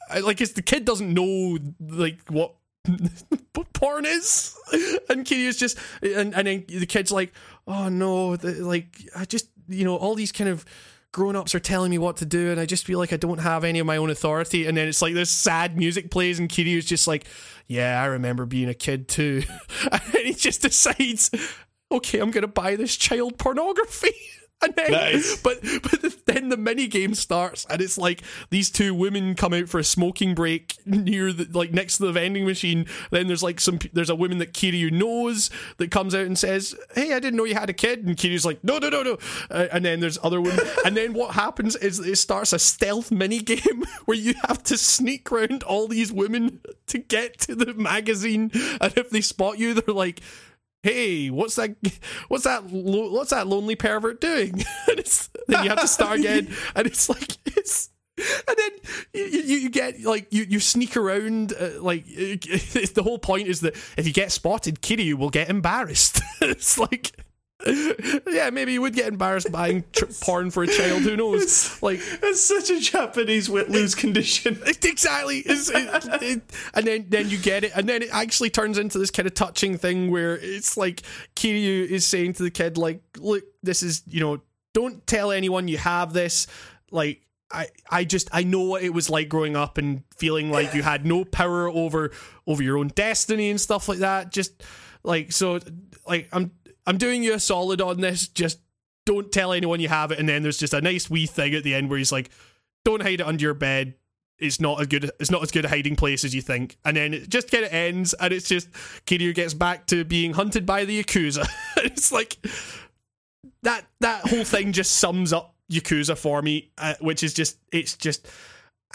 I, like it's the kid doesn't know like what porn is. And Kiryu's just and, and then the kid's like oh no the, like I just you know all these kind of grown-ups are telling me what to do and I just feel like I don't have any of my own authority. And then it's like this sad music plays and Kiryu's just like yeah I remember being a kid too. And he just decides okay I'm gonna buy this child pornography And then, Nice. but but the, then the mini game starts, and it's like these two women come out for a smoking break near the like next to the vending machine. Then there's like some there's a woman that Kiryu knows that comes out and says, "Hey, I didn't know you had a kid." And Kiryu's like, "No, no, no, no." Uh, and then there's other women, and then what happens is it starts a stealth mini game where you have to sneak around all these women to get to the magazine, and if they spot you, they're like hey, what's that? What's that? What's that lonely pervert doing? and it's, then you have to start again, and it's like it's. And then you, you, you get like you, you sneak around uh, like the whole point is that if you get spotted, Kiryu will get embarrassed. it's like yeah, maybe you would get embarrassed buying tr- porn for a child. Who knows? Like It's such a Japanese wit lose condition. exactly It's- it- it- and then then you get it and then it actually turns into this kind of touching thing where it's like kiryu is saying to the kid like look this is you know don't tell anyone you have this like I, I just I know what it was like growing up and feeling like you had no power over over your own destiny and stuff like that. Just like so like I'm I'm doing you a solid on this. Just don't tell anyone you have it. And then there's just a nice wee thing at the end where he's like, don't hide it under your bed. It's not as good. It's not as good a hiding place as you think. And then it just kind of ends, and it's just Kiryu gets back to being hunted by the yakuza. it's like that. That whole thing just sums up yakuza for me, uh, which is just it's just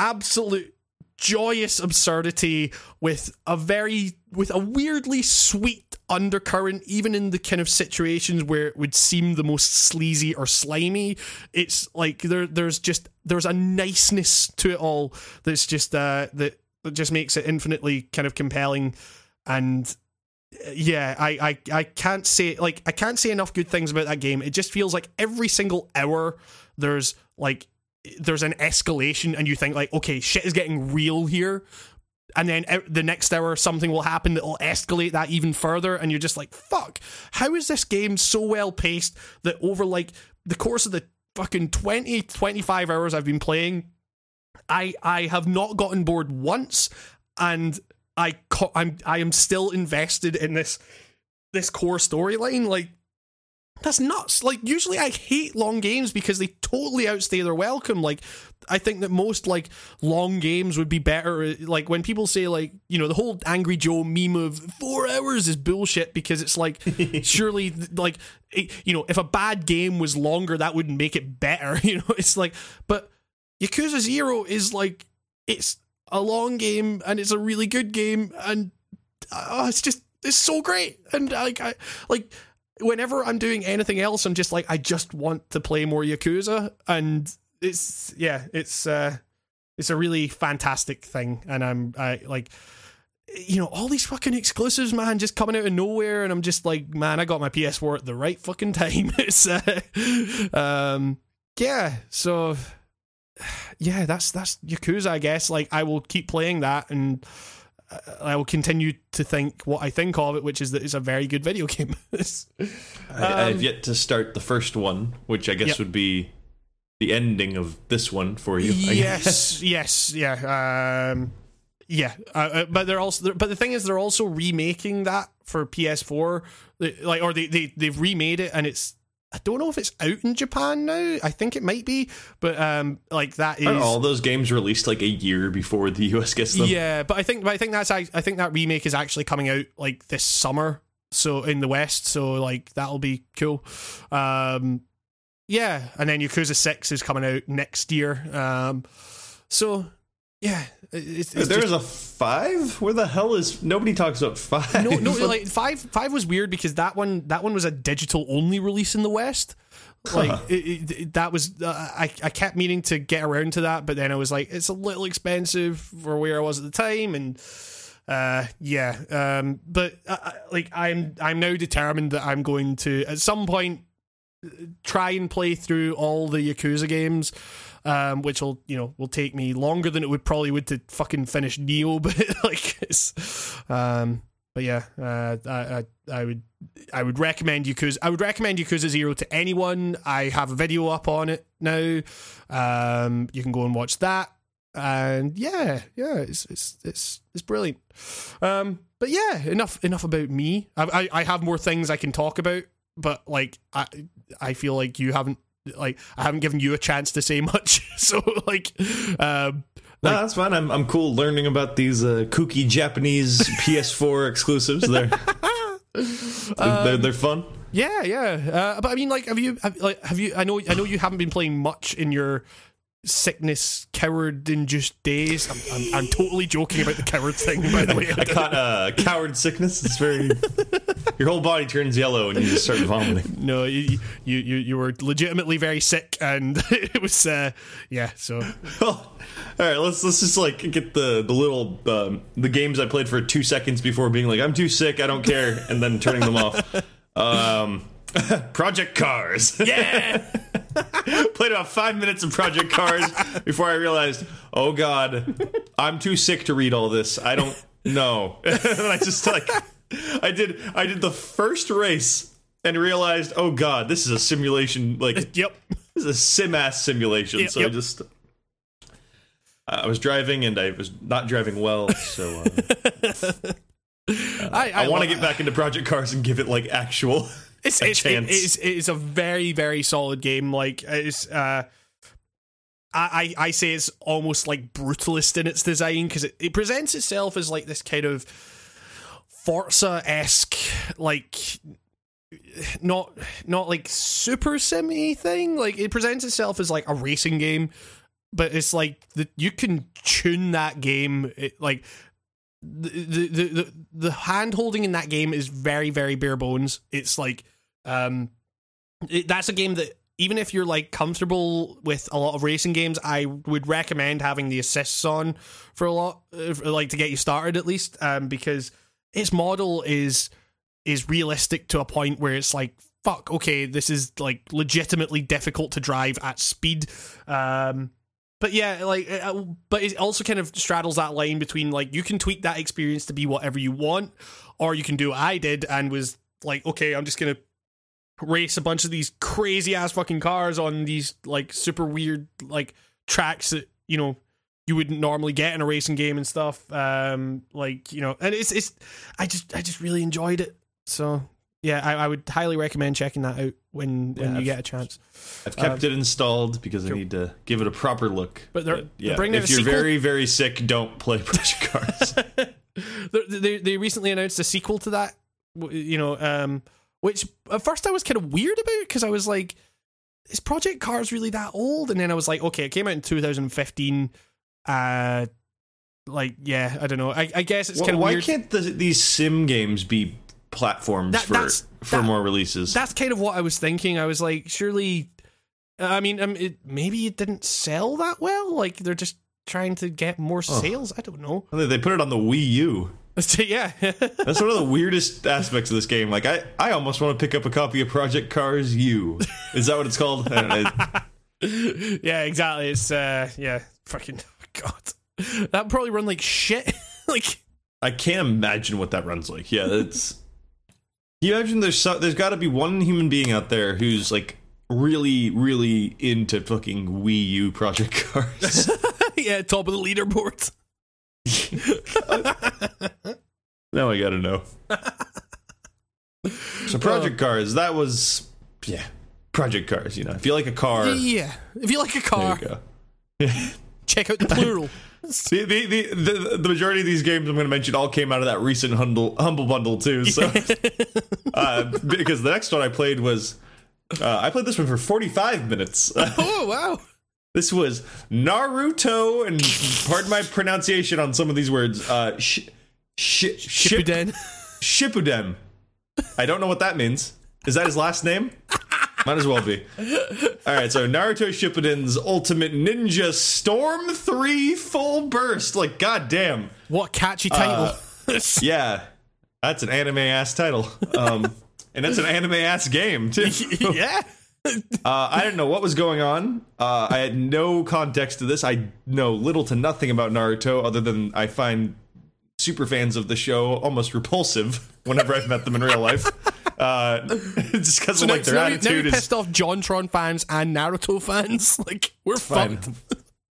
absolute joyous absurdity with a very with a weirdly sweet undercurrent even in the kind of situations where it would seem the most sleazy or slimy. It's like there there's just there's a niceness to it all that's just uh that, that just makes it infinitely kind of compelling. And yeah I, I i can't say like i can't say enough good things about that game. It just feels like every single hour there's like there's an escalation and you think like okay shit is getting real here. And then the next hour something will happen that will escalate that even further. And you're just like fuck how is this game so well paced that over like the course of the fucking 20 25 hours i've been playing i i have not gotten bored once. And i co- i'm i am still invested in this this core storyline. Like that's nuts. Like usually I hate long games because they totally outstay their welcome. Like I think that most like long games would be better like when people say like, you know, the whole Angry Joe meme of 4 hours is bullshit because it's like surely like it, you know, if a bad game was longer that wouldn't make it better, you know. It's like but Yakuza 0 is like it's a long game and it's a really good game and uh, it's just it's so great and like I like whenever I'm doing anything else, I'm just like, I just want to play more Yakuza, and it's yeah, it's uh, it's a really fantastic thing, and I'm I like. You know, all these fucking exclusives, man, just coming out of nowhere, and I'm just like, man, I got my PS4 at the right fucking time. It's, uh, um, yeah, so, yeah, that's that's Yakuza, I guess. Like, I will keep playing that, and I will continue to think what I think of it, which is that it's a very good video game. I, I've yet to start the first one, which I guess Yep. would be the ending of this one for you. Yes, yes, yeah, um, yeah. Uh, uh, but they're also, but the thing is, they're also remaking that for PS4, like, or they they they've remade it, and it's. I don't know if it's out in Japan now. I think it might be, but um, like that is Aren't all those games released like a year before the US gets them? Yeah, but I think but I think that's I I think that remake is actually coming out like this summer, so in the West, so like that'll be cool. Um, yeah, and then Yakuza Six is coming out next year. Um, so yeah, it- it's, it's There just- a five? Where the hell is nobody talks about five? no, no, like five. Five was weird because that one, that one was a digital only release in the West. Like it, it, it- that was, uh, I, I kept meaning to get around to that, but then I was like, it's a little expensive for where I was at the time, and uh, yeah. Um, but uh, uh, like, I'm, I'm now determined that I'm going to at some point try and play through all the Yakuza games, um, which will you know will take me longer than it would probably would to fucking finish Nioh, but like it's, um, but yeah, uh, I, I I would I would recommend Yakuza. I would recommend Yakuza Zero to anyone. I have a video up on it now. Um, you can go and watch that. And yeah, yeah, it's it's it's it's brilliant. Um, but yeah, enough enough about me. I, I I have more things I can talk about, but like I I feel like you haven't like I haven't given you a chance to say much. So like, um, No, that's fine. I'm I'm cool learning about these uh, kooky Japanese PS4 exclusives. They're they're, they're, they're fun. yeah, yeah. Uh, but I mean, like, have you have, like have you? I know I know you haven't been playing much in your sickness coward induced days. I'm, I'm, I'm totally joking about the coward thing, by the way. I caught uh, coward sickness. It's very your whole body turns yellow and you just start vomiting. No, you, you you you were legitimately very sick, and it was uh, yeah. So Well, all right, let's let's just like get the the little um, the games I played for two seconds before being like I'm too sick, I don't care, and then turning them off. Um, Project Cars. yeah, Played about five minutes of Project Cars before I realized, oh god, I'm too sick to read all this. I don't know. and I just like I did I did the first race and realized, oh god, this is a simulation. Like yep. this is a sim ass simulation. Yep, so yep. I just I was driving and I was not driving well. So uh, I I, want to get back into Project Cars and give it like actual. It's a it's, it is it is a very very solid game. Like it's uh, I I say it's almost like brutalist in its design because it, it presents itself as like this kind of Forza esque like not not like super simmy thing. Like it presents itself as like a racing game, but it's like the, you can tune that game it, like the the the, the, the hand holding in that game is very very bare bones. It's like um it, that's a game that even if you're like comfortable with a lot of racing games, I would recommend having the assists on for a lot, uh, like to get you started at least, um, because its model is is realistic to a point where it's like fuck okay this is like legitimately difficult to drive at speed. Um but yeah like uh, but it also kind of straddles that line between like you can tweak that experience to be whatever you want or you can do what i did and was like okay i'm just gonna race a bunch of these crazy ass fucking cars on these like super weird like tracks that you know you wouldn't normally get in a racing game and stuff um like you know and it's it's i just i just really enjoyed it so yeah i, I would highly recommend checking that out when when Yeah, you get a chance I've kept it installed because I need to give it a proper look. But they're- they're yeah, out if you're sequel? very very sick, don't play Project Cars. they, they, they recently announced a sequel to that you know um which at first i was kind of weird about because i was like is project cars really that old? And then i was like okay it came out in 2015 uh like yeah i don't know. I, I guess it's Why- kind of why weird. can't the, these sim games be platforms That- for for that- more releases? that's kind of what i was thinking. I was like surely i mean um, it, maybe it didn't sell that well like they're just trying to get more sales i don't know. They put it on the Wii U. yeah That's one of the weirdest aspects of this game. Like I, I almost want to pick up a copy of Project Cars U. Is that what it's called? I don't know. yeah, exactly. It's uh yeah, fucking god. That probably run like shit. like I can't imagine what that runs like. Yeah, it's. You imagine there's so, there's got to be one human being out there who's like really really into fucking Wii U Project Cars. yeah, top of the leaderboard. Now I gotta know. So Project Cars, that was yeah, Project Cars. You know, if you like a car, Yeah. If you like a there car, you go. check out the plural. The, the, the, the, the majority of these games I'm going to mention all came out of that recent humble, humble bundle too. So, uh, because the next one I played was, uh, I played this one for 45 minutes. oh wow. this was Naruto, and pardon my pronunciation on some of these words. Uh, sh- sh- ship- Shippuden. Shippuden. I don't know what that means. Is that his last name? Might as well be. All right, so Naruto Shippuden's Ultimate Ninja Storm 3 Full Burst. Like, goddamn. What catchy title. Yeah, that's an anime ass title. Um, and that's an anime ass game, too. yeah. Uh, I didn't know what was going on. Uh, I had no context to this. I know little to nothing about Naruto other than I find super fans of the show almost repulsive whenever I've met them in real life. Uh, just because of Now- like their now, now attitude you're is pissed off JonTron fans and Naruto fans. Like we're fine. fucked.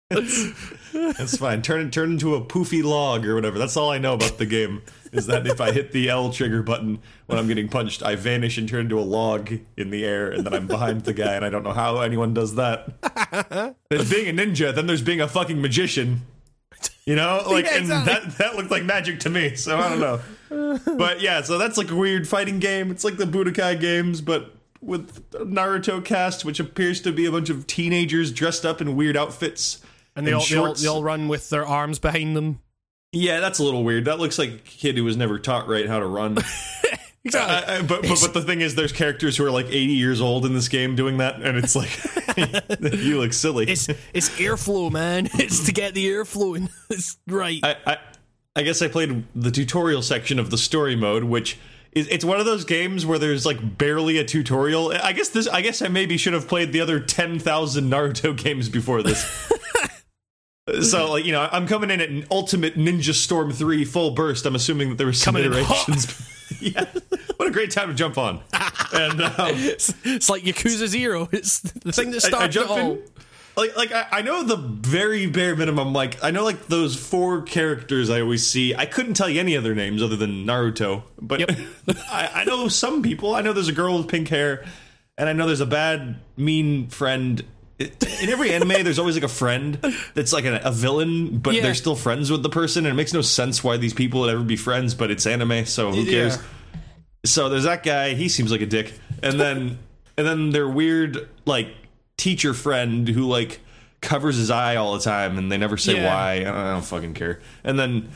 That's fine. Turn turn into a poofy log or whatever. That's all I know about the game. Is that if I hit the L trigger button when I'm getting punched, I vanish and turn into a log in the air, and then I'm behind the guy, and I don't know how anyone does that. There's being a ninja, then there's being a fucking magician. You know, like, Yeah, and that that looked like magic to me. So I don't know. But yeah, so that's like a weird fighting game. It's like the Budokai games, but with Naruto cast, which appears to be a bunch of teenagers dressed up in weird outfits. And they and all, they all they all run with their arms behind them. Yeah, that's a little weird. That looks like a kid who was never taught right how to run. Exactly. I- I- but, but but the thing is, there's characters who are like 80 years old in this game doing that, and it's like you look silly. it's it's airflow, man. It's to get the air flowing. It's right. I, I I guess I played the tutorial section of the story mode, which is it's one of those games where there's like barely a tutorial. I guess this I guess I maybe should have played the other 10,000 Naruto games before this. So like you know I'm coming in at an Ultimate Ninja Storm 3 full burst. I'm assuming that there was some Coming iterations. yeah. What a great time to jump on. And um, it's, it's like Yakuza Zero. It's the thing that I, I started it all. in. Like, like I, I know the very bare minimum. Like, I know like those four characters I always see. I couldn't tell you any other names other than Naruto, but Yep. I, I know some people. I know there's a girl with pink hair, and I know there's a bad, mean friend. In every anime, there's always like a friend that's like a, a villain, but Yeah. they're still friends with the person, and it makes no sense why these people would ever be friends. But it's anime, so who cares? Yeah. So there's that guy he seems like a dick and then and then their weird like teacher friend who like covers his eye all the time and they never say Yeah. why I don't, I don't fucking care and then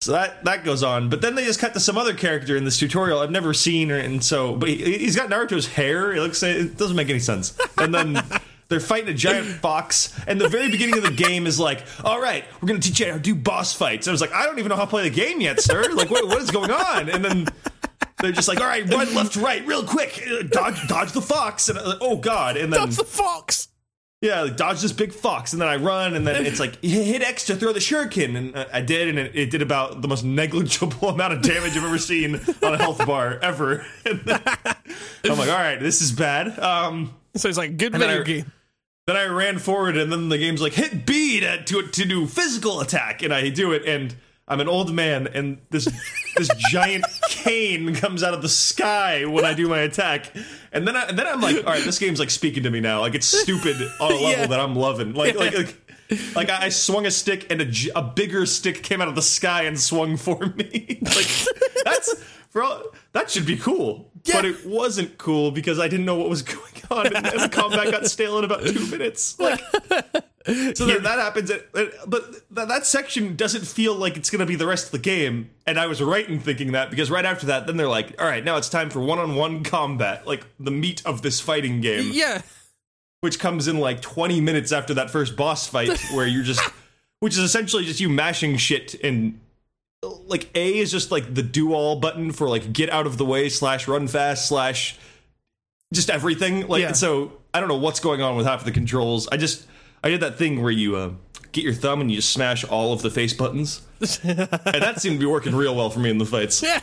so that that goes on but then they just cut to some other character in this tutorial i've never seen or and so but he, he's got naruto's hair it looks it doesn't make any sense and then They're fighting a giant fox, and the very beginning of the game is like, "All right, we're gonna teach you how to do boss fights." And I was like, "I don't even know how to play the game yet, sir. Like, what, what is going on?" And then they're just like, "All right, run left right, real quick, Uh, dodge, dodge the fox." And like, oh god! And then That's the fox. yeah, like, dodge this big fox, and then I run, and then it's like hit X to throw the shuriken, and uh, I did, and it, it did about the most negligible amount of damage I've ever seen on a health bar ever. Then, I'm like, all right, this is bad. Um, So it's like good video I- game. then I ran forward, and then the game's like hit B to to, to do physical attack, and I do it, and I'm an old man, and this this giant cane comes out of the sky when I do my attack, and then I, and then I'm like, all right, this game's like speaking to me now, like it's stupid on a level Yeah. that I'm loving, like like. like like I I swung a stick and a, a bigger stick came out of the sky and swung for me. like that's for all, that should be cool, but it wasn't cool because I didn't know what was going on, and, and the combat got stale in about two minutes. Like, so then that happens, at- but that section doesn't feel like it's going to be the rest of the game. And I was right in thinking that because right after that, then they're like, "All right, now it's time for one-on-one combat, like the meat of this fighting game." Yeah. which comes in like 20 minutes after that first boss fight where you're just which is essentially just you mashing shit and like a is just like the do all button for like get out of the way slash run fast slash just everything like Yeah. so i don't know what's going on with half of the controls i just i did that thing where you uh, get your thumb and you just smash all of the face buttons and that seemed to be working real well for me in the fights Yeah.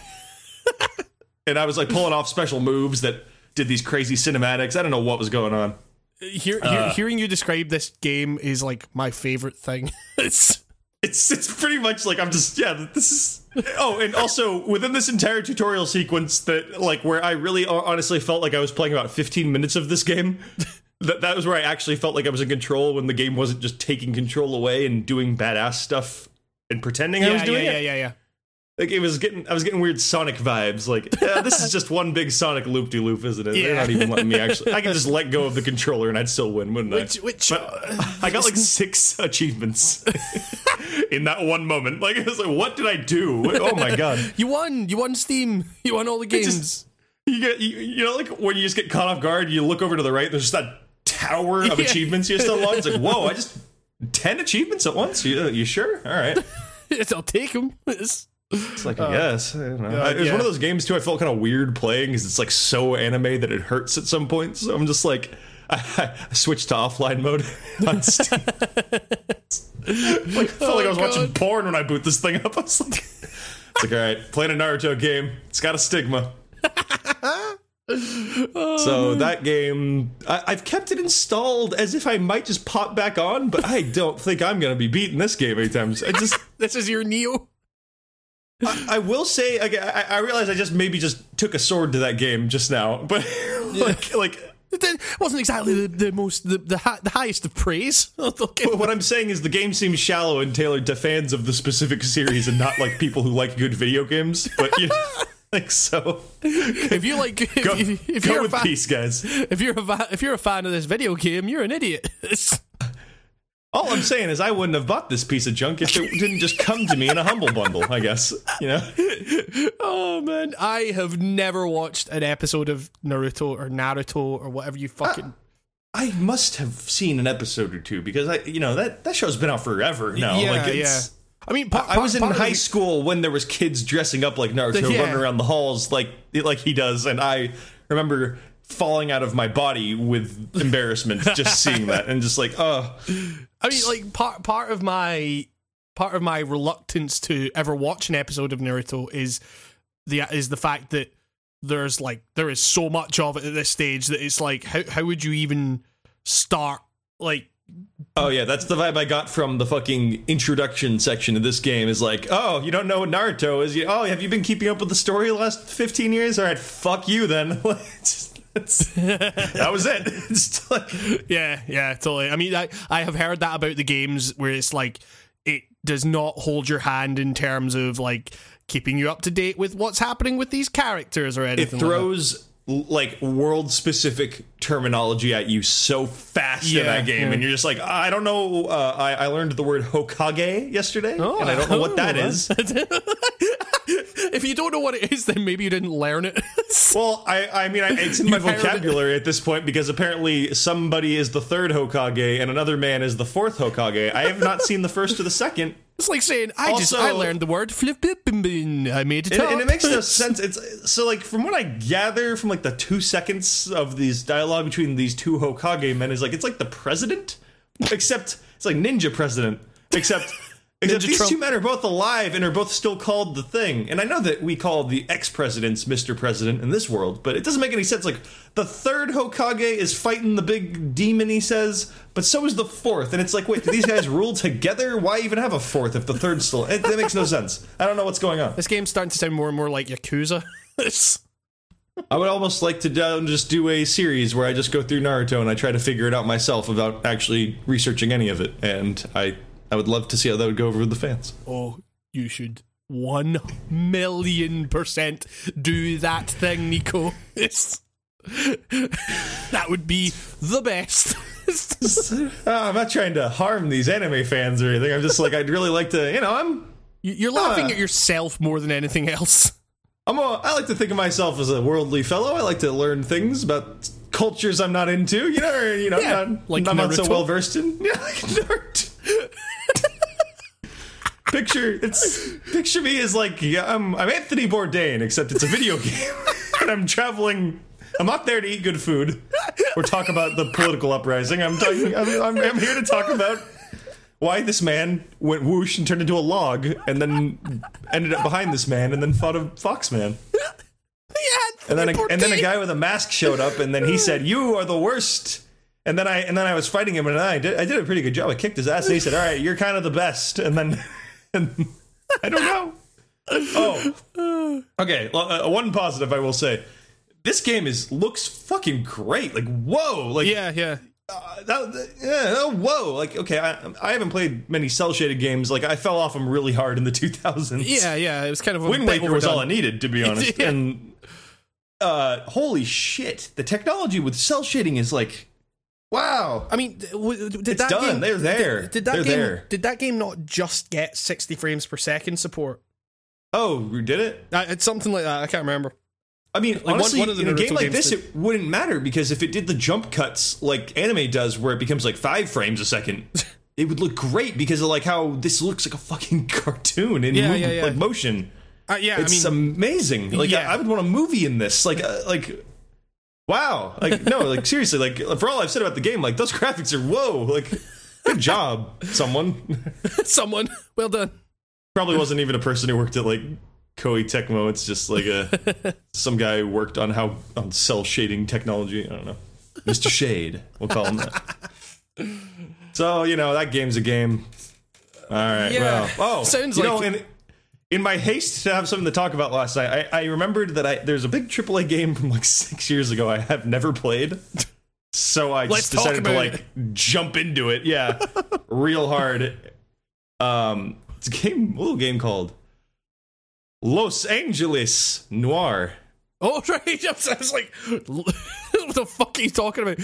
and i was like pulling off special moves that did these crazy cinematics i don't know what was going on Hear, hear, Uh. hearing you describe this game is like my favorite thing. it's It's it's pretty much like I'm just yeah this is oh and also within this entire tutorial sequence that like where I really honestly felt like I was playing about 15 minutes of this game that that was where I actually felt like I was in control when the game wasn't just taking control away and doing badass stuff and pretending I was yeah, yeah, doing yeah, it yeah, yeah. Yeah. Like it was getting I was getting weird Sonic vibes like yeah, this is just one big Sonic loop de loop isn't it they're not even letting me actually I can just let go of the controller and I'd still win wouldn't I Which, which, but I got like six achievements in that one moment. Like, I was like, what did I do? Oh my god. you won. You won Steam. You won all the games. just- You get, you, you know, like when you just get caught off guard, you look over to the right, there's just that tower of Yeah. achievements you just unlock. It's like, whoa, I just 10 achievements at once? You, you sure? All right. I'll take them. It's, It's like. I know. uh, it was yeah. one of those games, too, I felt kind of weird playing because it's like so anime that it hurts at some point. So I'm just like, I, I switched to offline mode on Steam. like, I felt like I was Oh, watching porn when I boot this thing up. I was like, it's like, all right, playing a Naruto game. It's got a stigma. So oh, that game, I, I've kept it installed as if I might just pop back on, but I don't think I'm going to be beating this game anytime. soon. I just, This is your Nioh. I, I will say, okay, I, I realize I just maybe just took a sword to that game just now, but like, like It wasn't exactly the, the most the the, hi- the highest of praise. What I'm saying is the game seems shallow and tailored to fans of the specific series and not like people who like good video games. But you know, like so, if you like, if, go, if, if go you're with fan, peace, guys. if you're a if you're a fan of this video game, you're an idiot. All I'm saying is I wouldn't have bought this piece of junk if it didn't just come to me in a humble bundle. I guess you know. oh man, I have never watched an episode of Naruto or Naruto or whatever you fucking. I must have seen an episode or two because I, you know, that that show's been out forever now. yeah, like yeah. I mean, pa- I was in high the- school when there was kids dressing up like Naruto, Yeah. running around the halls like like he does, and I remember falling out of my body with embarrassment just seeing that and just like, oh, I mean, like part part of my part of my reluctance to ever watch an episode of Naruto is the is the fact that there's like there is so much of it at this stage that it's like how how would you even start like oh yeah, that's the vibe I got from the fucking introduction section of this game. Is like, oh, you don't know what Naruto is? You, oh, have you been keeping up with the story the last fifteen years? All right, fuck you then. That was it. It's like, yeah yeah totally I mean I I have heard that about the games where it's like it does not hold your hand in terms of like keeping you up to date with what's happening with these characters or it anything like that. throws l- like world specific terminology at you so fast in that game yeah. and you're just like i don't know uh, I, I learned the word hokage yesterday and i don't know what that oh, is if you don't know what it is, then maybe you didn't learn it. well i i mean I, it's in my it. vocabulary at this point because apparently somebody is the third hokage and another man is the fourth hokage i have not seen the first or the second it's like saying I just I learned the word flip bim bim. I made it and, up. and it makes no sense. It's so like from what I gather from like the two seconds of these dialogue between these two Hokage men is like it's like the president, except it's like ninja president, except. Except these Trump. two men are both alive and are both still called the thing. And I know that we call the ex-presidents Mr. President in this world, but it doesn't make any sense. Like the third Hokage is fighting the big demon, he says, but so is the fourth. And it's like, wait, do these guys rule together? Why even have a fourth if the third's still? It, that makes no sense. I don't know what's going on. this game's starting to sound more and more like Yakuza. I would almost like to just do a series where I just go through Naruto and I try to figure it out myself without actually researching any of it. And I, I would love to see how that would go over with the fans. oh, you should one million percent do that thing, Nico. It's, that would be the best. Ah, I'm not trying to harm these anime fans or anything. I'm just like I'd really like to, you know, I'm, You're laughing Ah. at yourself more than anything else. I'm, a, I like to think of myself as a worldly fellow. I like to learn things about cultures I'm not into, you know, or, you know, Yeah, not, like I'm not so well versed in. Yeah, like Naruto. Picture it's picture me as like yeah, I'm I'm Anthony Bourdain, except it's a video game, and I'm traveling. I'm not there to eat good food or talk about the political uprising. I'm talking. I'm, I'm, I'm here to talk about why this man went whoosh and turned into a log, and then ended up behind this man, and then fought a fox man. Yeah, And then, a, and then a guy with a mask showed up, and then he said, "You are the worst." And then I and then I was fighting him, and I did I did a pretty good job. I kicked his ass, and he said, "All right, you're kind of the best." And then, and I don't know. Oh, okay. Well, uh, one positive I will say, this game is looks fucking great. Like whoa, like Yeah, yeah. uh, that, yeah, oh, whoa. Like okay, I I haven't played many cel shaded games. Like I fell off them really hard in the 2000s. Yeah, yeah. It was kind of a Wind Waker was all I needed, to be honest. Yeah. And uh, holy shit, the technology with cel shading is like, wow. I mean, did It's that done. game? They're there. Did, did that They're game? there. Did that game not just get sixty frames per second support? Oh, we did it. Uh, it's something like that. I can't remember. I mean, one- honestly, one of the in a game like this, did- it wouldn't matter because if it did the jump cuts like anime does, where it becomes like five frames a second, it would look great because of like how this looks like a fucking cartoon in Yeah, mov- yeah, yeah. like motion. Uh, yeah, It's I mean, amazing. Like. I, I would want a movie in this. Like uh, like wow. Like no, like seriously. Like for all I've said about the game, like those graphics are whoa. Like good job, someone. someone well done. Probably wasn't even a person who worked at like Koei Tecmo. It's just like a some guy worked on how on cel shading technology. I don't know, Mister Shade. We'll call him that. So you know that game's a game. All right. Yeah. Well, oh, Sounds like- know, in, in my haste to have something to talk about last night, I, I remembered that I there's a big AAA game from like six years ago I have never played. So I Let's just decided to like jump into it. Yeah, real hard. Um, it's a game, a little game called Los Angeles Noire. Oh right, I was like, what the fuck are you talking about?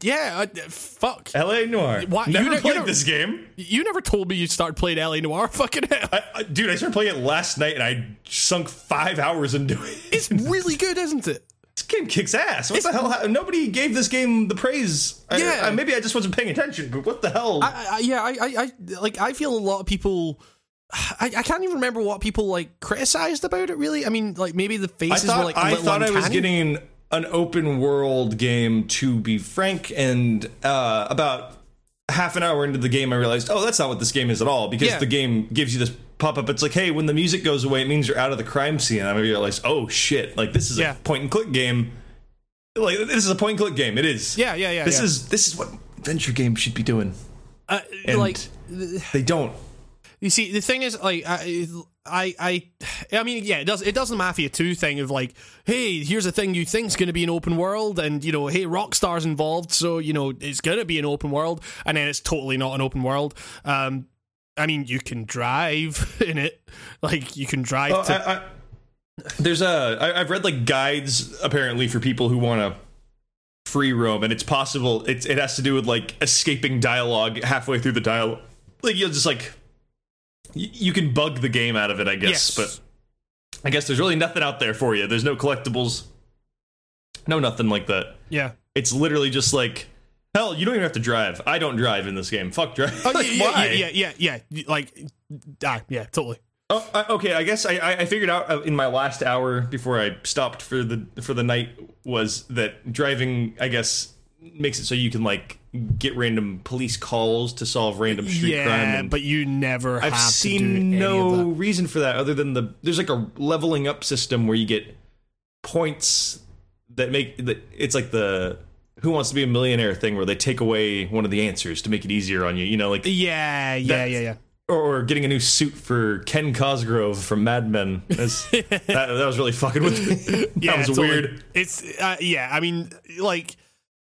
Yeah, I, fuck. L.A. Noire. Why- you Never ne- you played never- this game. You never told me you started playing LA Noire. Fucking hell, I, I, dude, I started playing it last night and I sunk five hours into it. it's really good, isn't it? This game kicks ass. What the hell? Nobody gave this game the praise. Yeah. I, maybe I just wasn't paying attention, but what the hell? I, I, yeah, I, I, I, like. I feel a lot of people. I, I can't even remember what people like criticized about it. Really, I mean, like maybe the I faces thought, were like. a I, little thought I was getting an open world game, to be frank, and uh, about half an hour into the game, I realized, oh, that's not what this game is at all, because Yeah. the game gives you this pop up. It's like, hey, when the music goes away, it means you're out of the crime scene. I realized, oh shit, like this is Yeah. a point and click game. Like this is a point and click game. It is. Yeah, yeah, yeah. This yeah. is this is what adventure games should be doing. uh, And like. they don't. You see, the thing is, like, I, I, I, I mean, yeah, it does. It does the Mafia Two thing of like, hey, here's a thing you think's going to be an open world, and you know, hey, Rockstar's involved, so you know, it's going to be an open world, and then it's totally not an open world. Um, I mean, you can drive in it, like you can drive Oh, to. I, I, there's a I, I've read like guides apparently for people who want to free roam, and it's possible. It's it has to do with like escaping dialogue halfway through the dialogue. Like you'll just like you can bug the game out of it, I guess. Yes. But I guess there's really nothing out there for you. There's no collectibles, no nothing like that. yeah. It's literally just like. Hell, you don't even have to drive. I don't drive in this game. Fuck drive. Oh, Like, yeah, why? yeah, yeah, yeah, yeah, like, ah, yeah, totally. Oh, okay. I guess I, I figured out uh, in my last hour before I stopped for the for the night was that driving. I guess makes it so you can like get random police calls to solve random street crime. Yeah, but you never I've have to do seen no reason for that other than the there's like a leveling up system where you get points that make that it's like the who wants to be a millionaire thing where they take away one of the answers to make it easier on you. You know, like Yeah, yeah, yeah, yeah. or, or getting a new suit for Ken Cosgrove from Mad Men. That, that was really fucking with me. that yeah, was totally. weird. It's uh, yeah. I mean, like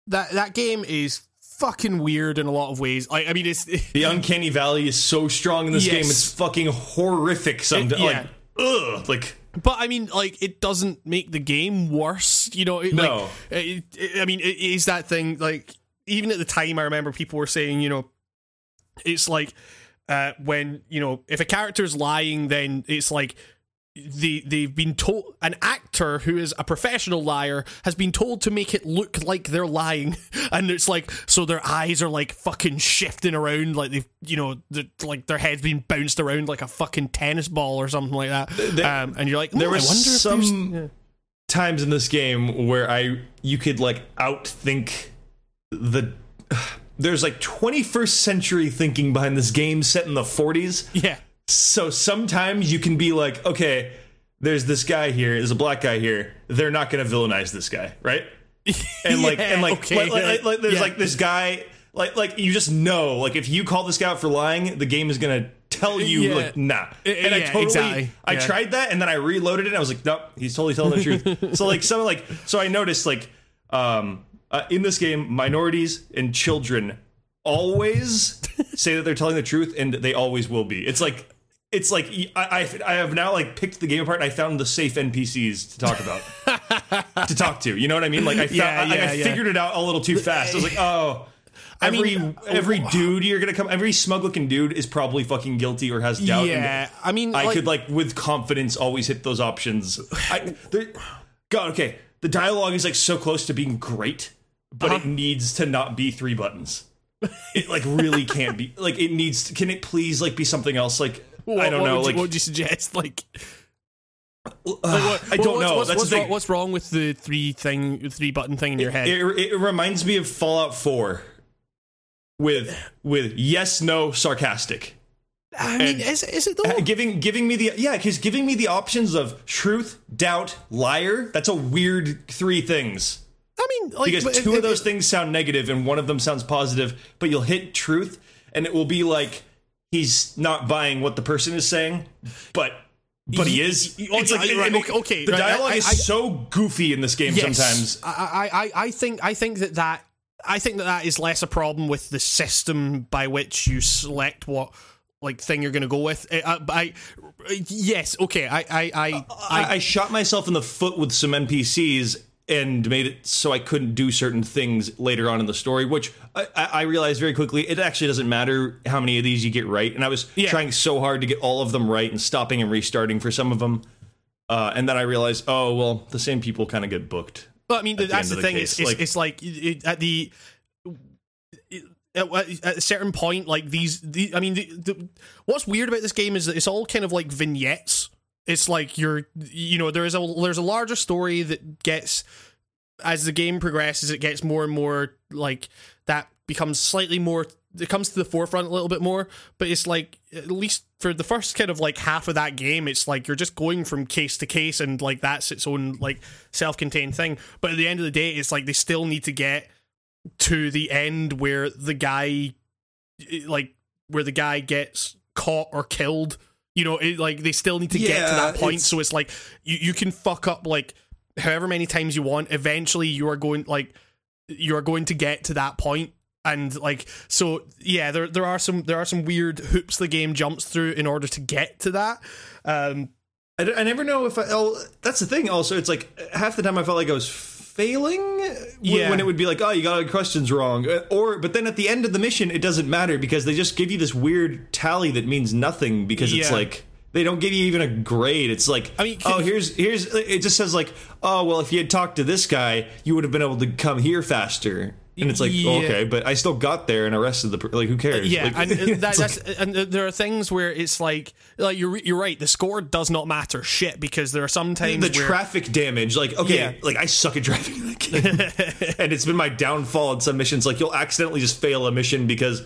that that game is fucking weird in a lot of ways. Like, I mean, it's The uncanny valley is so strong in this Yes. game. It's fucking horrific. Sometimes, It- like, ugh, like but I mean, like it doesn't make the game worse. You know, it, No. Like, it, it- I mean, it is that thing. Like even at the time, I remember people were saying, you know, it's like uh, when you know if a character's lying, then it's like they they've been told an actor who is a professional liar has been told to make it look like they're lying and it's like so their eyes are like fucking shifting around like they've you know like their head's been bounced around like a fucking tennis ball or something like that There- um, and you're like there "Hmm, was some- times in this game where I you could like outthink the. There's like 21st century thinking behind this game set in the 40s. yeah So sometimes you can be like, okay, there's this guy here, there's a black guy here. They're not going to villainize this guy, right? And like, and like, okay, like, like, like, there's yeah. like this guy, like, like you just know, like, if you call this guy out for lying, the game is going to tell you, Yeah. like, nah. And I yeah, totally, exactly. I Yeah. tried that, and then I reloaded it, and I was like, nope, he's totally telling the truth. so like, some like, so I noticed like, um, uh, in this game, minorities and children always say that they're telling the truth, and they always will be. It's like it's like I, I I have now like picked the game apart and I found the safe NPCs to talk about to talk to. You know what I mean? Like I found, Yeah, yeah, I yeah. figured it out a little too fast. I was like, oh. I Every mean, every dude you're gonna come, every smug looking dude is probably fucking guilty or has doubt. yeah I mean I like, could like with confidence always hit those options. I, God, okay, the dialogue is like so close to being great, but Uh-huh. it needs to not be three buttons. It like really can't be. Like it needs. To, can it please like be something else? Like what, I don't what know. like you, what would you suggest like uh, what- I don't what's, know. what's, That's what's, wrong, what's wrong with the three thing three button thing in your head It, it, it reminds me of Fallout Four, with with yes, no, sarcastic. I mean, And- is, is it though? Uh, giving giving me the yeah because giving me the options of truth doubt liar that's a weird three things I mean, like because two it- of those it- things sound negative and one of them sounds positive but you'll hit truth and it will be like he's not buying what the person is saying but but he is it's like right, okay, okay, the right, dialogue I- is I- so goofy in this game Yes. sometimes I, I, I, think I think that that I think that that is less a problem with the system by which you select what like thing you're going to go with. Eh, uh, I, I, I yes, okay. I, I, I, I, I shot myself in the foot with some NPCs and made it so I couldn't do certain things later on in the story, which I, I realized very quickly it actually doesn't matter how many of these you get right. And I was Yeah. trying so hard to get all of them right and stopping and restarting for some of them. Uh, and then I realized, oh well, the same people kind of get booked. But I mean, that's the the thing. It's, it's like- it's like it, at the it- at, at a certain point, like these. The, I mean, the, the, what's weird about this game is that it's all kind of like vignettes. It's like you're, you know, there is a there's a larger story that gets as the game progresses, it gets more and more like that becomes slightly more. It comes to the forefront a little bit more, but it's like at least for the first kind of like half of that game, it's like you're just going from case to case, and like that's its own like self-contained thing. But at the end of the day, it's like they still need to get to the end where the guy, like where the guy gets caught or killed. You know, it, like they still need to get to that point. it's- So it's like you you can fuck up like however many times you want. Eventually, you are going like you are going to get to that point and like so yeah there there are some there are some weird hoops the game jumps through in order to get to that um I never know if I. Oh, that's the thing. Also, it's like half the time I felt like I was failing Yeah. when it would be like, oh, you got all your questions wrong, Uh, or but then at the end of the mission, it doesn't matter because they just give you this weird tally that means nothing because it's Yeah. like. They don't give you even a grade. It's like, I mean, oh, here's here's. It just says like, oh, well, if you had talked to this guy, you would have been able to come here faster. And it's like, Yeah. okay, but I still got there and arrested the like. Who cares? yeah Like, and, and that, like- and there are things where it's like like you're you're right the score does not matter shit because there are some times the where traffic damage like okay Yeah. like i suck at driving in that game and it's been my downfall in some missions like you'll accidentally just fail a mission because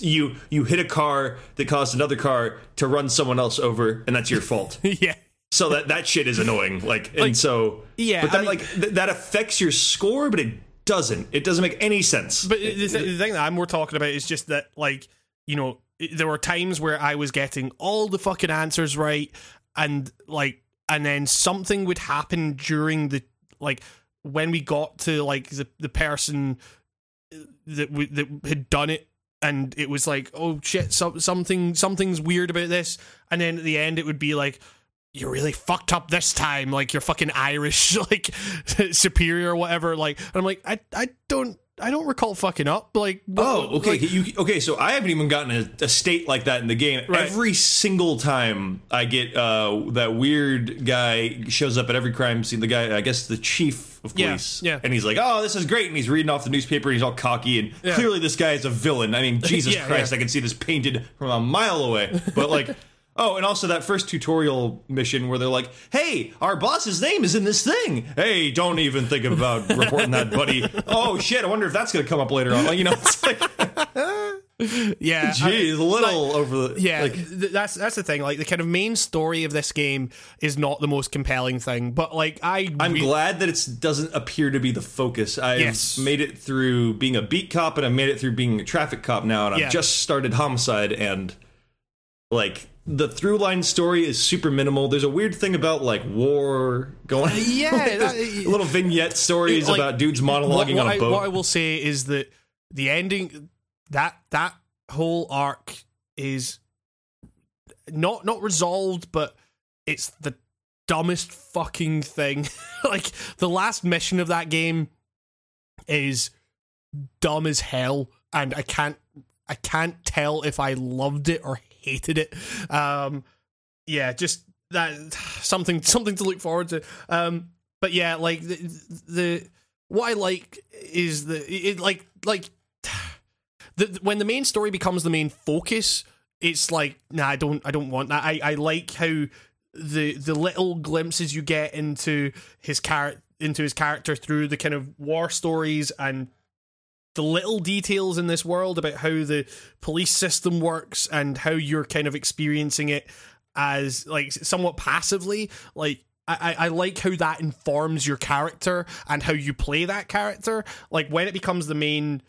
you you hit a car that caused another car to run someone else over and that's your fault yeah so that that shit is annoying like and Like, so yeah, but I that mean- like th- that affects your score but it doesn't it doesn't make any sense But the, th- the thing that I'm more talking about is just that, like, you know, there were times where I was getting all the fucking answers right, and like, and then something would happen during the like when we got to like the the person uh, that w- that had done it. And it was like, oh shit, so, something something's weird about this. And then at the end, it would be like, you really fucked up this time, like you're fucking Irish, like superior or whatever. Like, and I'm like, I, I don't, I don't recall fucking up. Like, Oh, okay. like- you, okay, so I haven't even gotten a, a state like that in the game. Right. Every single time I get uh, that weird guy shows up at every crime scene. The guy, I guess, the chief of Yeah, police. yeah. And he's like, "Oh, this is great," and he's reading off the newspaper. and He's all cocky, and Yeah. clearly this guy is a villain. I mean, Jesus Yeah, Christ, yeah. I can see this painted from a mile away. But like. Oh, and also that first tutorial mission where they're like, "Hey, our boss's name is in this thing. Hey, don't even think about reporting that, buddy. Oh shit, I wonder if that's gonna come up later on. You know, it's like, yeah, I- Geez, a little over the yeah. Like, th- that's that's the thing. Like, the kind of main story of this game is not the most compelling thing, but like, I, I'm re- glad that it doesn't appear to be the focus. I've Yes. made it through being a beat cop, and I've made it through being a traffic cop now, and I've just started homicide, and like the through line story is super minimal. There's a weird thing about like war going. Uh, yeah, Like, that- uh, little vignette stories Like, about dudes monologuing what on I, a boat. what I will say is that the ending that that whole arc is not not resolved, but it's the dumbest fucking thing. like the last mission of that game is dumb as hell, and I can't I can't tell if I loved it or hated it. Um, yeah, just that something something to look forward to. Um, but yeah, like the, the what I like is the it like like the when the main story becomes the main focus, it's like nah, I don't I don't want that. I I like how the the little glimpses you get into his character into his character through the kind of war stories and the little details in this world about how the police system works and how you're kind of experiencing it as like somewhat passively. Like I, I like how that informs your character and how you play that character. Like when it becomes the main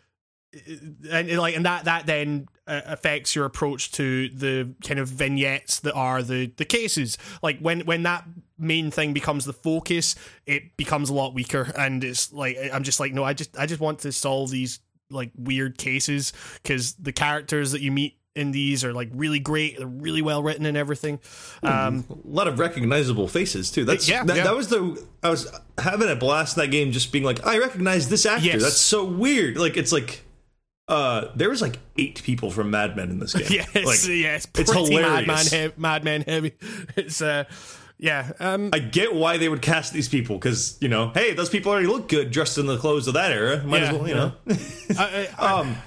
and like and that that then uh, affects your approach to the kind of vignettes that are the the cases. Like when when that main thing becomes the focus it becomes a lot weaker and it's like i'm just like no i just i just want to solve these like weird cases because the characters that you meet in these are like really great they're really well written and everything um a lot of recognizable faces too. That's Yeah, that, yeah. that was the I was having a blast in that game, just being like, I recognize this actor. Yes. That's so weird. Like it's like, uh, there was like eight people from Mad Men in this game. yes like, yes it's hilarious. Mad Men madman heavy it's uh yeah um I get why they would cast these people because you know, hey, those people already look good dressed in the clothes of that era. Might Yeah, as well, you yeah. know. I, I, um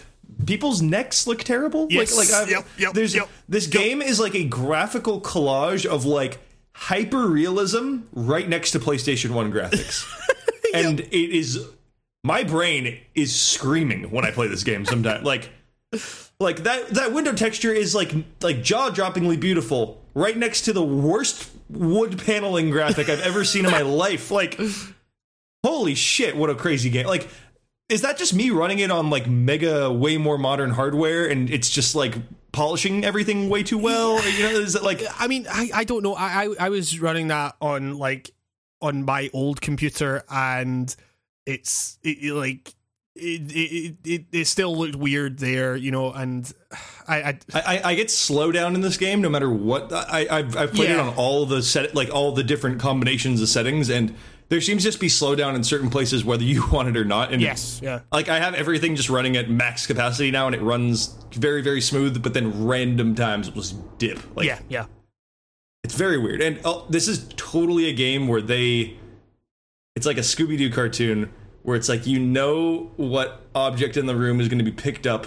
people's necks look terrible Yes. like like Yep, yep, there's yep, this game is like a graphical collage of like hyper realism right next to PlayStation 1 graphics and it is my brain is screaming when I play this game sometimes like like that that window texture is like like jaw-droppingly beautiful right next to the worst wood paneling graphic I've ever seen in my life like holy shit what a crazy game like is that just me running it on like mega way more modern hardware and it's just like polishing everything way too well Or, you know is it like I mean, I, I don't know. I, I I was running that on like on my old computer, and it's it, it, like it, it it it still looked weird there, you know. And I, I I, I- get slowdown in this game no matter what I, I've, I've played it on all the set like all the different combinations of settings and there seems to just be slowdown in certain places whether you want it or not and yes, yeah, like I have everything just running at max capacity now and it runs very very smooth but then random times it will just dip like yeah, yeah. It's very weird. And oh, this is totally a game where they. It's like a Scooby Doo cartoon where it's like you know what object in the room is going to be picked up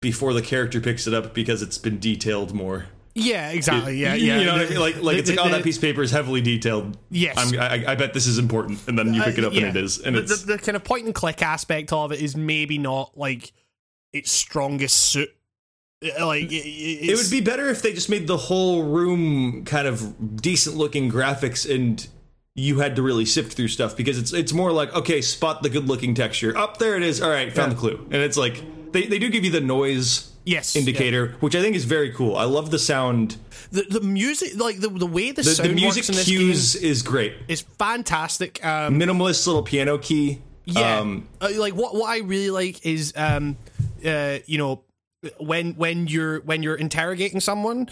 before the character picks it up because it's been detailed more. Yeah, exactly. Yeah, yeah. You know what I mean? Like, like it's like, oh, that piece of paper is heavily detailed. Yes. I'm, I, I bet this is important. And then you pick it up Uh, yeah. and it is. And the, it's. the, the kind of point and click aspect of it is maybe not like its strongest suit. Like it, it would be better if they just made the whole room kind of decent looking graphics and you had to really sift through stuff because it's it's more like okay spot the good looking texture up there it is all right found Yeah. the clue and it's like they, they do give you the noise yes. indicator which i think is very cool. I love the sound. The the music, like the the way the, the, sound the music works in this cues is great. It's fantastic. Um, minimalist little piano key. Yeah, um, uh, like what what I really like is um, uh, you know, when when you're when you're interrogating someone,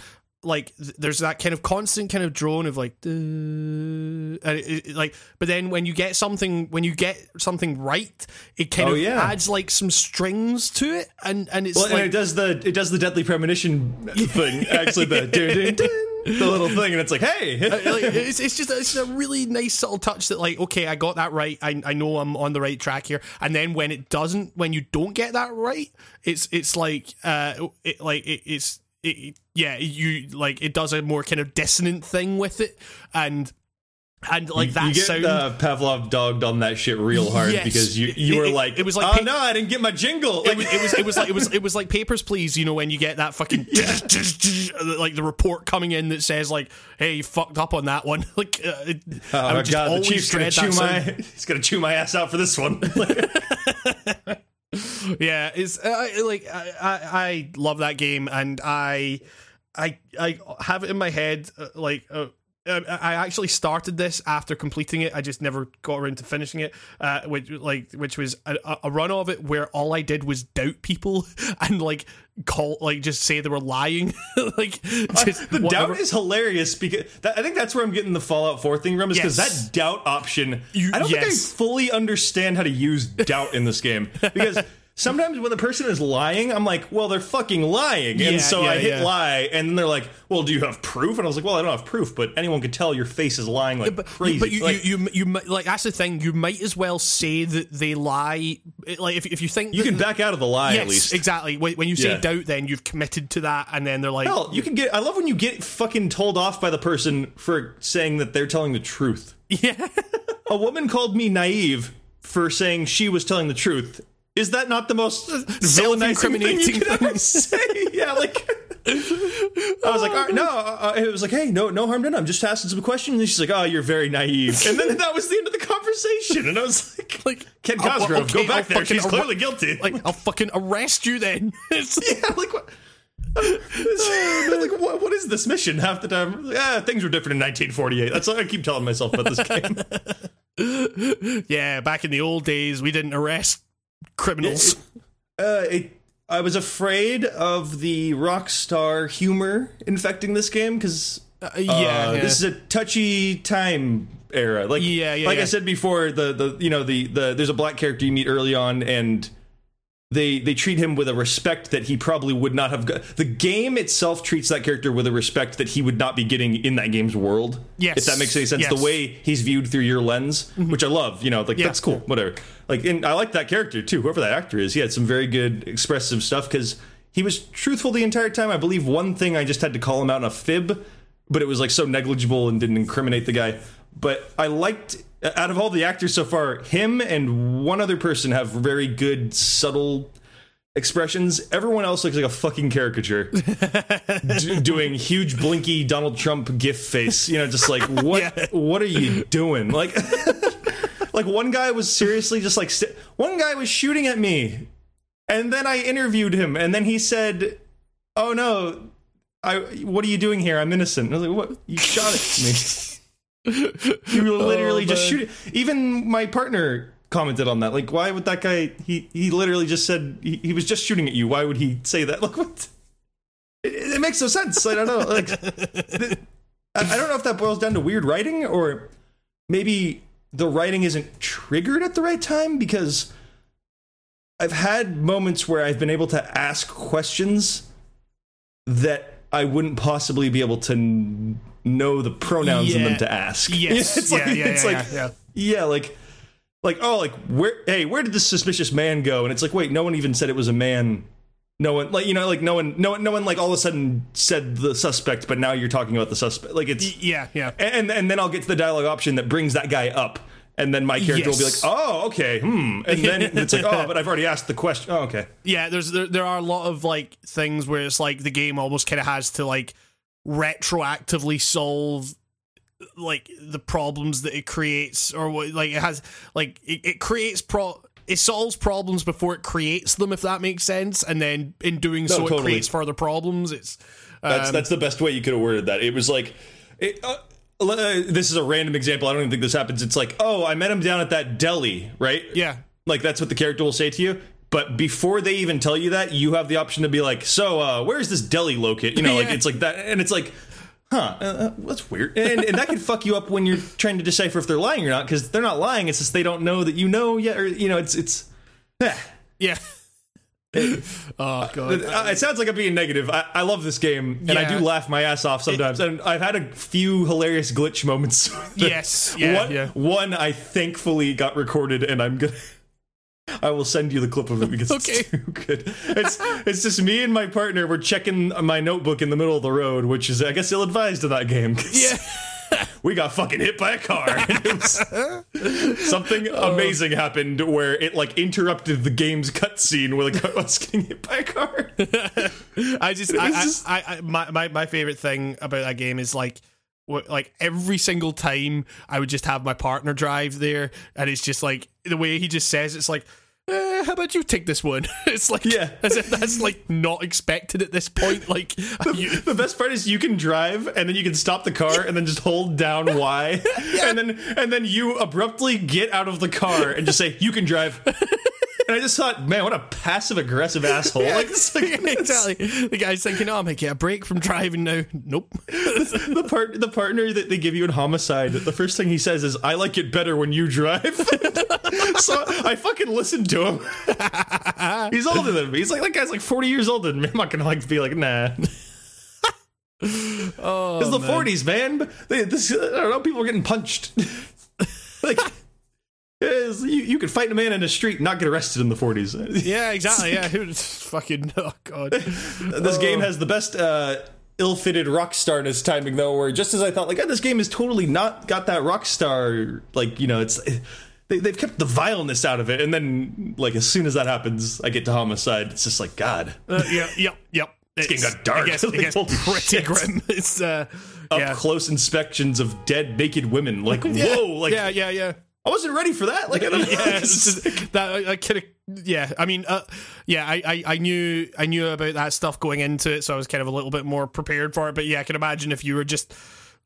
like th- there's that kind of constant kind of drone of like, and it, it- like, but then when you get something when you get something right, it kind Oh, of yeah. adds like some strings to it, and and it's well, like and it does the it does the deadly premonition thing actually the dun, dun, dun, the little thing and it's like hey. Like, it's, it's just it's a really nice subtle touch that like okay I got that right I, I know I'm on the right track here and then when it doesn't when you don't get that right it's it's like uh it, like it, it's it, yeah you like it does a more kind of dissonant thing with it. And and like that you get sound uh, Pavlov dogged on that shit real hard Yes. because you you It- were it- like it was like oh pa- no I didn't get my jingle. It was, it was it was like it was it was like papers please you know when you get that fucking like the report coming in that says like hey you fucked up on that one. Like uh, oh I my would just god the chief's gonna chew my sound. he's gonna chew my ass out for this one yeah it's uh, like I, I I love that game and I I I have it in my head uh, like uh, I I actually started this after completing it. I just never got around to finishing it, uh, which like which was a, a run of it where all I did was doubt people and like call like just say they were lying, like just the whatever. doubt is hilarious because that, I think that's where I'm getting the Fallout 4 thing from is because Yes. that doubt option You- I don't think I fully understand how to use doubt in this game because sometimes when the person is lying I'm like well they're fucking lying Yeah, and so yeah, I hit yeah. lie and then they're like well do you have proof and I was like well I don't have proof but anyone could tell your face is lying like but, crazy but you, Like, you, you, you, like that's the thing. You might as well say that they lie. Like if, if you think you that- can back out of the lie yes, at least exactly. When, you say doubt, then you've committed to that, and then they're like, Hell, you can get. I love when you get fucking told off by the person for saying that they're telling the truth. yeah, A woman called me naive for saying she was telling the truth, is that not the most villainizing thing you could ever say? Yeah, like. I was like, all right, no. Uh, it was like, hey, no, no harm done. I'm just asking some questions. And she's like, oh, you're very naive. And then that was the end of the conversation. And I was like, Like Ken Cosgrove, okay, go back I'll there. She's arre- clearly guilty. Like I'll fucking arrest you then. Yeah, like what? like what, what is this mission? Half the time, yeah, things were different in 1948. That's what I keep telling myself about this game. yeah, back in the old days, we didn't arrest criminals. Uh, it, I was afraid of the Rockstar humor infecting this game because Uh, yeah, yeah. this is a touchy time era. Like Yeah, yeah, like I said before, the the you know the the there's a black character you meet early on and. They they treat him with a respect that he probably would not have got. The game itself treats that character with a respect that he would not be getting in that game's world. Yes. If that makes any sense. Yes. Mm-hmm. The way he's viewed through your lens, which I love, you know, like Yeah. that's cool, whatever. Like, and I like that character too. Whoever that actor is, he had some very good expressive stuff because he was truthful the entire time. I believe one thing I just had to call him out in a fib, but it was like so negligible and didn't incriminate the guy. But I liked uh, out of all the actors so far, him and one other person have very good subtle expressions. Everyone else looks like a fucking caricature, d- doing huge blinky Donald Trump gif face. You know, just like what? Yeah. What are you doing? Like, like one guy was seriously just like st- one guy was shooting at me, and then I interviewed him, and then he said, "Oh no." I, what are you doing here? I'm innocent. I was like, what? You shot at me. You were literally Oh, just shooting. Even my partner commented on that. Like, why would that guy? He he literally just said he, he was just shooting at you. Why would he say that? Like, what? It, it makes no sense. I don't know. Like, th- I, I don't know if that boils down to weird writing or maybe the writing isn't triggered at the right time because I've had moments where I've been able to ask questions that I wouldn't possibly be able to n- know the pronouns in them to ask. Yes. it's Yeah, like, yeah, it's yeah, like, yeah, yeah, like, like, oh, like, where, hey, where did this suspicious man go? And it's like, wait, no one even said it was a man. No one, like, you know, like, no one, no one, no one, like, all of a sudden said the suspect, but now you're talking about the suspect. Like, it's, yeah, yeah. and and then I'll get to the dialogue option that brings that guy up, and then my character will be like, "Oh, okay, hmm," and then it's like, "Oh, but I've already asked the question." Oh, okay, Yeah, there's there, there are a lot of like things where it's like the game almost kind of has to like retroactively solve like the problems that it creates or what like it has like it, it creates pro it solves problems before it creates them if that makes sense and then in doing so totally. it creates further problems it's that's um, that's the best way you could have worded that. It was like, it, uh, uh, this is a random example. I don't even think this happens. It's like, "Oh, I met him down at that deli," right? yeah Like that's what the character will say to you. But before they even tell you that, you have the option to be like, "So, uh, where's this deli located?" You know, like Yeah. it's like that, and it's like, "Huh, uh, uh, that's weird," and, and that can fuck you up when you're trying to decipher if they're lying or not, because they're not lying. It's just they don't know that you know yet, or you know, it's it's. eh. yeah oh god Uh, it sounds like I'm being negative. I, I love this game, and I do laugh my ass off sometimes. and I've had a few hilarious glitch moments. yes yeah one, yeah one I thankfully got recorded, and I'm gonna. I will send you the clip of it because Okay. it's too good. It's it's just me and my partner. We're checking my notebook in the middle of the road, which is I guess ill advised in that game. yeah we got fucking hit by a car. Was- something oh. amazing happened where it like interrupted the game's cutscene with a, us getting hit by a car. I just, I, just- I, I, my, my, my favorite thing about that game is like, like every single time I would just have my partner drive there, and it's just like the way he just says, it's like, eh, how about you take this one? It's like, Yeah. as if that's like not expected at this point. Like, you, The best part is you can drive and then you can stop the car and then just hold down Y and then and then you abruptly get out of the car and just say you can drive. And I just thought, man, what a passive aggressive asshole! like, it's like exactly. The guy's thinking, oh, I might get a break from driving now. Nope. the part the partner that they give you in homicide. The first thing he says is, "I like it better when you drive." so I fucking listened to him. He's older than me. He's like that guy's like forty years older than me. I'm not gonna like be like, nah. Oh, It's the man. 40s, man. They, this, I don't know. People are getting punched. like, yes, you, you could fight a man in the street and not get arrested in the 40s. Yeah, exactly. Yeah, who fucking? Oh god. this game has the best uh, ill-fitted rock starness timing, though. Where just as I thought, like, oh, this game is totally not got that Rockstar. Like, you know, it's they, they've kept the vileness out of it, and then like as soon as that happens, I get to homicide. It's just like God, Uh, yeah, yep, yep. It's getting got dark. It gets, it Like, gets holy pretty shit. grim. It's uh, up yeah. close inspections of dead naked women. Like Yeah, whoa, like yeah, yeah, yeah. I wasn't ready for that. Like I don't know. yeah, just- that I, I kind of yeah. I mean, uh, yeah, I, I I knew I knew about that stuff going into it, so I was kind of a little bit more prepared for it. But yeah, I can imagine if you were just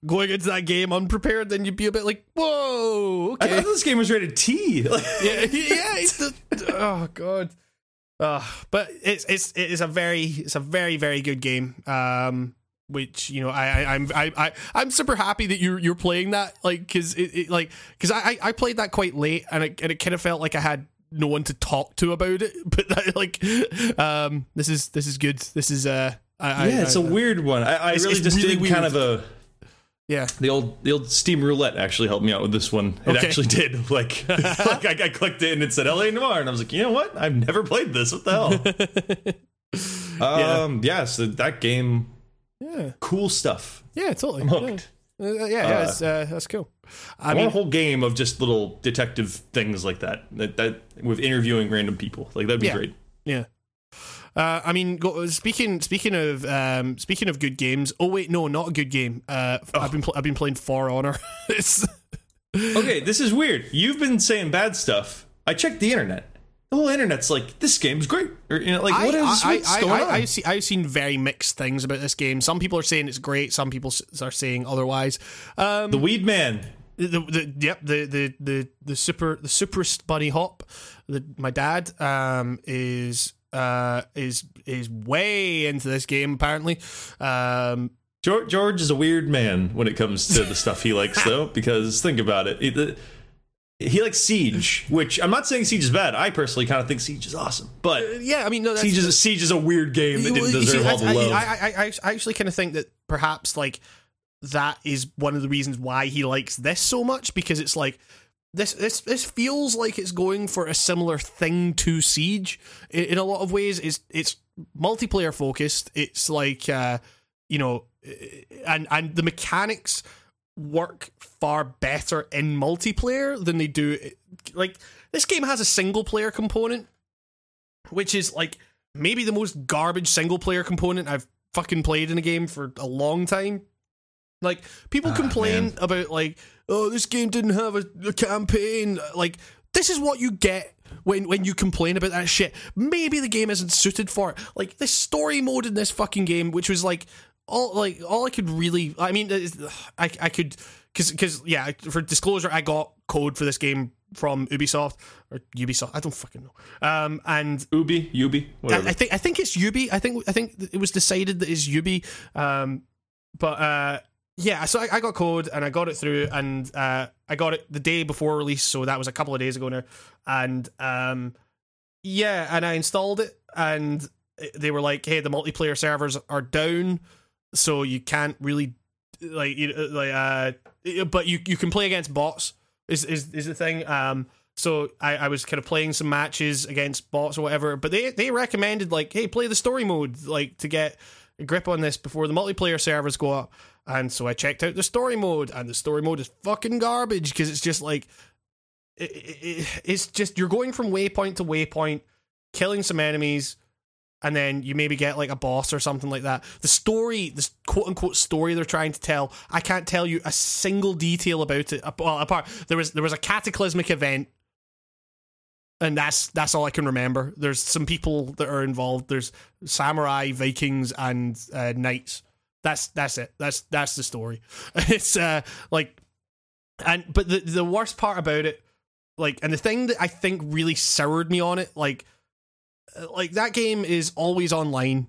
going into that game unprepared, then you'd be a bit like, whoa, I thought this game was rated T. Like, yeah, yeah. It's the, oh god. Uh, but it's it's it is a very it's a very very good game. Um, which you know I, I I'm I, I I'm super happy that you're you're playing that like because it, it like because I, I played that quite late and it and it kind of felt like I had no one to talk to about it. But that, like, um, this is this is good. This is uh, I, yeah, I, it's I, a weird one. I, I really just really did kind of a yeah. the old the old Steam Roulette actually helped me out with this one. It Okay. actually did. Like, like I, I clicked it and it said LA Noire, and I was like, you know what? I've never played this. What the hell? um, yeah. So that game, Yeah, cool stuff. yeah, totally. I'm hooked. Yeah, uh, yeah, yeah it's, uh, that's cool. I I mean, want a whole game of just little detective things like that. That that with interviewing random people. Like that'd be Yeah. great. Yeah. Uh, I mean, go, speaking speaking of um, speaking of good games. Oh wait, no, not a good game. Uh, I've been pl- I've been playing For Honor. Okay, this is weird. You've been saying bad stuff. I checked the internet. The whole internet's like, this game's great. Or, you know, like, what is I, what's I, going I, on? I, see, I've seen very mixed things about this game. Some people are saying it's great. Some people are saying otherwise. Um, the Weed Man. the, the yep the the the the super the superest bunny hop the, my dad um is uh is is way into this game apparently um George, George is a weird man when it comes to the stuff he likes, though, because think about it. The- he likes Siege, which I'm not saying Siege is bad. I personally kind of think Siege is awesome, but yeah i mean no that's Siege is, Siege is a weird game that didn't you see, deserve all the I, love. I, I, I, I actually kind of think that perhaps like that is one of the reasons why he likes this so much because it's like this this this feels like it's going for a similar thing to Siege in, in a lot of ways. It's it's multiplayer focused. It's like uh, you know, and and the mechanics work far better in multiplayer than they do. Like this game has a single player component, which is like maybe the most garbage single player component I've fucking played in a game for a long time. Like people Ah, complain man. about like, oh, this game didn't have a, a campaign. Like this is what you get when when you complain about that shit. Maybe the game isn't suited for it. Like this story mode in this fucking game, which was like all like all I could really. I mean, I I could because because yeah. For disclosure, I got code for this game from Ubisoft or Ubisoft. I don't fucking know. Um, and Ubi, Ubi, whatever. I, I think I think it's Ubi I think I think it was decided that it's Yubi. Um, but uh, yeah, so I, I got code and I got it through, and uh, I got it the day before release, so that was a couple of days ago now. And um, yeah, and I installed it, and they were like, "Hey, the multiplayer servers are down, so you can't really like you like uh, but you you can play against bots." Is is is the thing? Um, so I, I was kind of playing some matches against bots or whatever, but they they recommended like, hey, play the story mode, like to get a grip on this before the multiplayer servers go up. And so I checked out the story mode, and the story mode is fucking garbage because it's just like it, it- it's just you're going from waypoint to waypoint, killing some enemies, and then you maybe get like a boss or something like that. The story, this quote unquote story they're trying to tell, I can't tell you a single detail about it. Well, apart there was there was a cataclysmic event, and that's that's all I can remember. There's some people that are involved. There's samurai, Vikings, and uh, knights. That's that's it. That's that's the story. It's uh like, and but the the worst part about it, like, and the thing that I think really soured me on it, like like that game is always online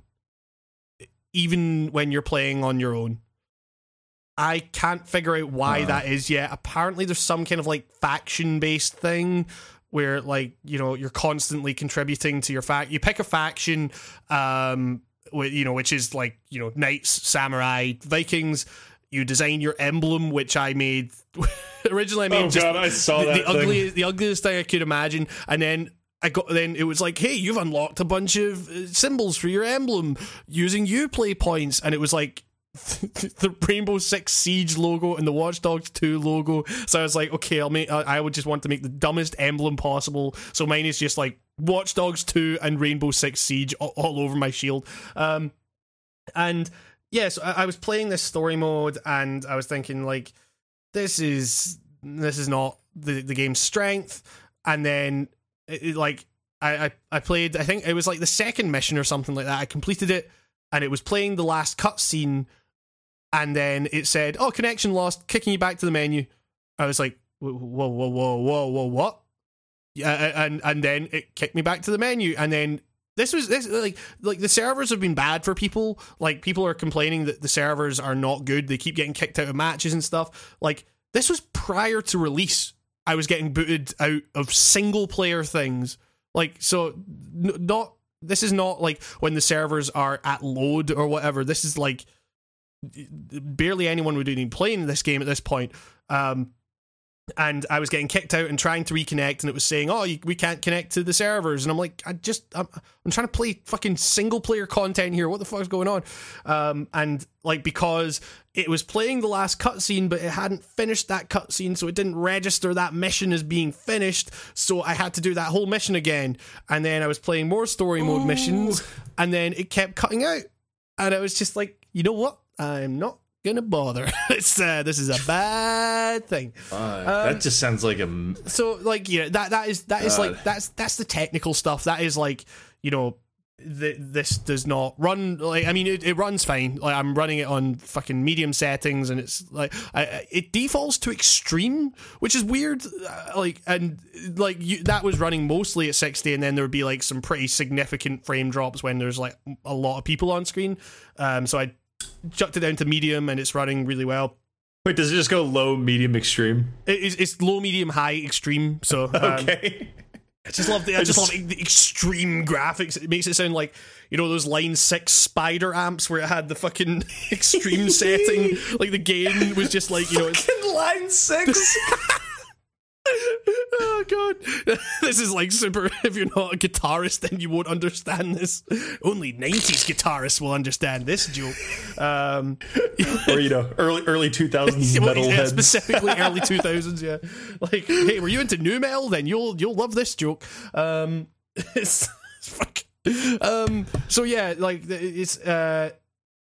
even when you're playing on your own i can't figure out why Uh. that is yet apparently there's some kind of like faction based thing where like you know you're constantly contributing to your fact you pick a faction um wh- you know which is like you know knights samurai vikings you design your emblem which i made originally i made oh just god, I saw the, that the ugliest, the ugliest thing I could imagine. And then I got, then it was like, hey, you've unlocked a bunch of uh, symbols for your emblem using you play points, and it was like, the Rainbow Six Siege logo and the Watch Dogs 2 logo. So I was like, okay, I'll make. I would just want to make the dumbest emblem possible. So mine is just like Watch Dogs 2 and Rainbow Six Siege all, over my shield. Um, and yes, yeah, so I, I was playing this story mode, and I was thinking like, this is this is not the the game's strength. And then it, it, like I, I I played, I think it was like the second mission or something like that. I completed it, and it was playing the last cutscene and then it said, "Oh, connection lost," kicking you back to the menu. I was like, "Whoa, whoa, whoa, whoa, whoa, what?" Yeah, and and then it kicked me back to the menu, and then this was this like like the servers have been bad for people. Like people are complaining that the servers are not good. They keep getting kicked out of matches and stuff. Like this was prior to release. I was getting booted out of single player things. Like so, n- not this is not like when the servers are at load or whatever. This is like barely anyone would be playing this game at this point. Um, and I was getting kicked out and trying to reconnect, and it was saying, "Oh, you, we can't connect to the servers." And I'm like, "I just, I'm, I'm trying to play fucking single player content here. What the fuck is going on?" Um, and like because it was playing the last cutscene, but it hadn't finished that cutscene, so it didn't register that mission as being finished. So I had to do that whole mission again, and then I was playing more story mode missions, and then it kept cutting out, and I was just like, you know what? I'm not gonna bother. it's uh, this is a bad thing. Uh, um, that just sounds like a so like yeah that that is that is like that's that's the technical stuff. That is like you know the, this does not run like I mean it, it runs fine. Like I'm running it on fucking medium settings and it's like I, it defaults to extreme, which is weird. Uh, like and like you, that was running mostly at 60 and then there would be like some pretty significant frame drops when there's like a lot of people on screen. Um so I chucked it down to medium and it's running really well. Wait, does it just go low, medium, extreme? It's, it's low, medium, high, extreme. So um, okay. I just love the I just, love the extreme graphics. It makes it sound like you know those Line Six spider amps where it had the fucking extreme setting. Like the game was just like you know, it's Line Six. Oh god, this is like super. If you're not a guitarist, then you won't understand this. Only '90s guitarists will understand this joke. Um, or you know, early early 2000s metal yeah, specifically early 2000s. Yeah, like hey, were you into nu metal? Then you'll you'll love this joke. Um, it's, it's fuck. Um, so yeah, like it's uh,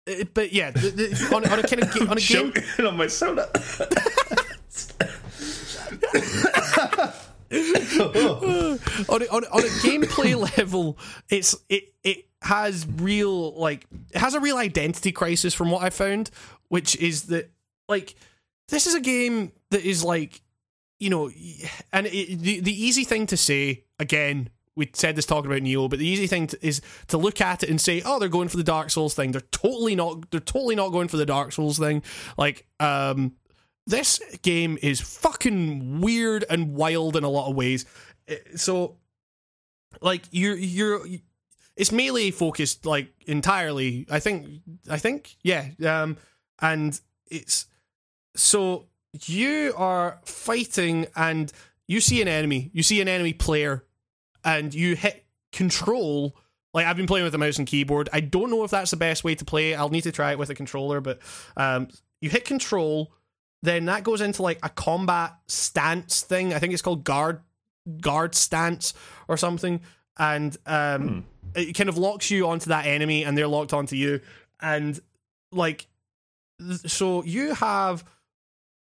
it, but yeah, the, the, on, on a kind of on a game on my soda. On, a, on, on a gameplay level, it's it it has real like it has a real identity crisis from what I found, which is that like this is a game that is like you know, and it, the the easy thing to say again. We said this talking about Nioh, but the easy thing to, is to look at it and say, "Oh, they're going for the Dark Souls thing." They're totally not. They're totally not going for the Dark Souls thing. Like, um, this game is fucking weird and wild in a lot of ways. So, like you're you're it's melee focused like entirely. I think I think yeah. Um, and it's so you are fighting and you see an enemy, you see an enemy player, and you hit control. Like I've been playing with a mouse and keyboard. I don't know if that's the best way to play. I'll need to try it with a controller, but um, you hit control then that goes into like a combat stance thing. I think it's called guard guard stance or something, and um, hmm. it kind of locks you onto that enemy, and they're locked onto you, and like so you have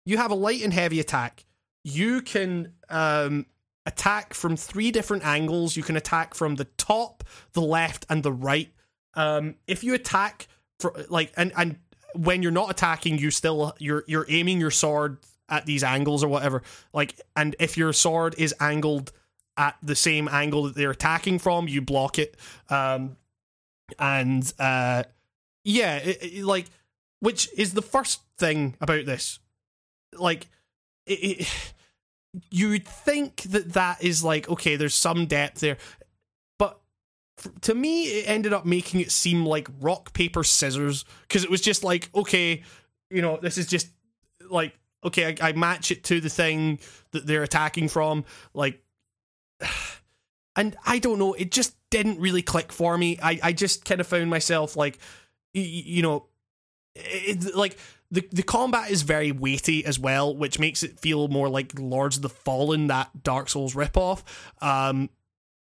you have a light and heavy attack. You can um, attack from three different angles. You can attack from the top, the left, and the right. Um, if you attack for like and and when you're not attacking, you still you're you're aiming your sword at these angles or whatever. Like, and if your sword is angled at the same angle that they're attacking from, you block it. Um, and uh, yeah, it, it, like, which is the first thing about this. Like, it, you'd think that that is like okay, there's some depth there to me it ended up making it seem like rock paper scissors because it was just like okay you know this is just like okay I, I, match it to the thing that they're attacking from like and i don't know it just didn't really click for me i, I just kind of found myself like you, you know it, like the the combat is very weighty as well, which makes it feel more like Lords of the Fallen, that Dark Souls ripoff. Um,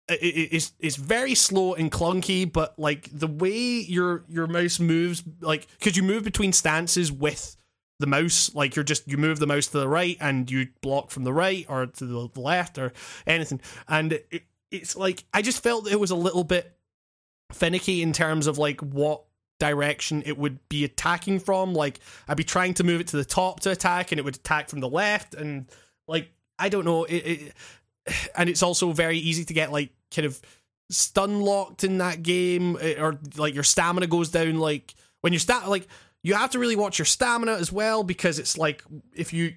it's it's very slow and clunky, but like the way your your mouse moves, like because you move between stances with the mouse, like you're just you move the mouse to the right and you block from the right or to the left or anything, and it, it's like I just felt it was a little bit finicky in terms of like what direction it would be attacking from. Like I'd be trying to move it to the top to attack, and it would attack from the left, and like I don't know. It, it and it's also very easy to get like kind of stun locked in that game, eh, or like your stamina goes down. Like when you're stat, like you have to really watch your stamina as well because it's like if you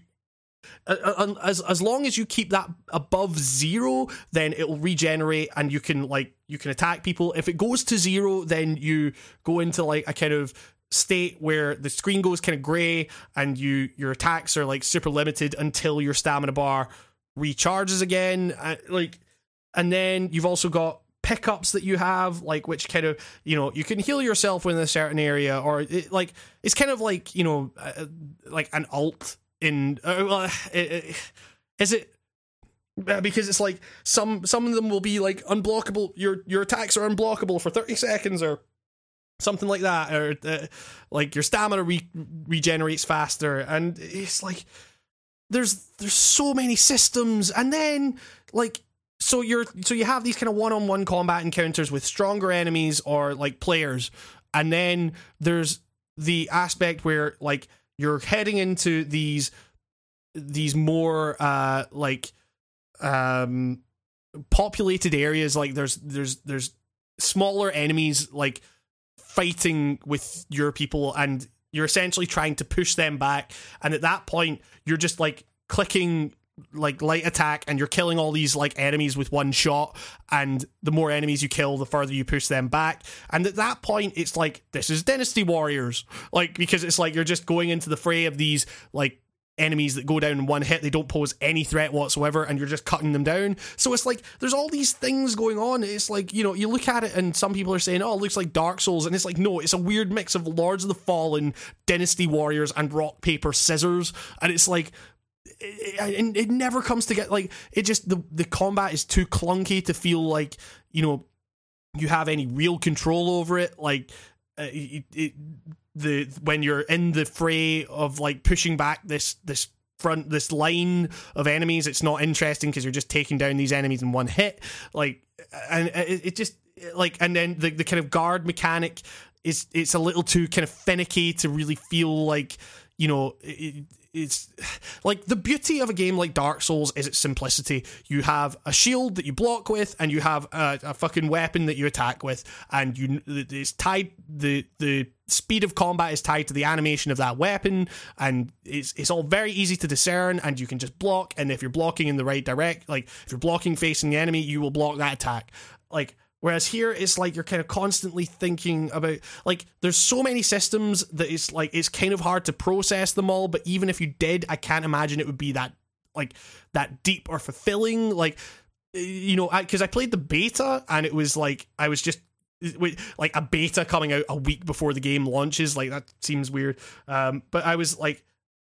as as long as you keep that above zero, then it'll regenerate and you can like you can attack people. If it goes to zero, then you go into like a kind of state where the screen goes kind of gray and you your attacks are like super limited until your stamina bar recharges again. Uh, like, and then you've also got pickups that you have like which kind of you know you can heal yourself in a certain area or it, like it's kind of like you know uh, like an alt in uh, is it uh, because it's like some some of them will be like unblockable your your attacks are unblockable for 30 seconds or something like that or uh, like your stamina re- regenerates faster and it's like there's there's so many systems and then like so you're so you have these kind of one-on-one combat encounters with stronger enemies or like players and then there's the aspect where like you're heading into these these more uh like um populated areas like there's there's there's smaller enemies like fighting with your people and you're essentially trying to push them back and at that point you're just like clicking like light attack and you're killing all these like enemies with one shot and the more enemies you kill the further you push them back. And at that point it's like this is dynasty warriors. Like because it's like you're just going into the fray of these like enemies that go down in one hit they don't pose any threat whatsoever and you're just cutting them down so it's like there's all these things going on it's like you know you look at it and some people are saying oh it looks like dark souls and it's like no it's a weird mix of lords of the fallen dynasty warriors and rock paper scissors and it's like it, it never comes together. Like it just the the combat is too clunky to feel like you know you have any real control over it. Like uh, it, it, the when you're in the fray of like pushing back this this front this line of enemies, it's not interesting because you're just taking down these enemies in one hit. Like and uh, it, it just like and then the the kind of guard mechanic is it's a little too kind of finicky to really feel like you know it, it's like the beauty of a game like Dark Souls is its simplicity. You have a shield that you block with, and you have a, a fucking weapon that you attack with, and you it's tied the the speed of combat is tied to the animation of that weapon, and it's it's all very easy to discern, and you can just block. And if you're blocking in the right direct, like if you're blocking facing the enemy, you will block that attack. Like Whereas here it's like you're kind of constantly thinking about like there's so many systems that it's like it's kind of hard to process them all, but even if you did, I can't imagine it would be that like that deep or fulfilling. Like you know, because I, I played the beta and it was like I was just like a beta coming out a week before the game launches. Like that seems weird. Um, but I was like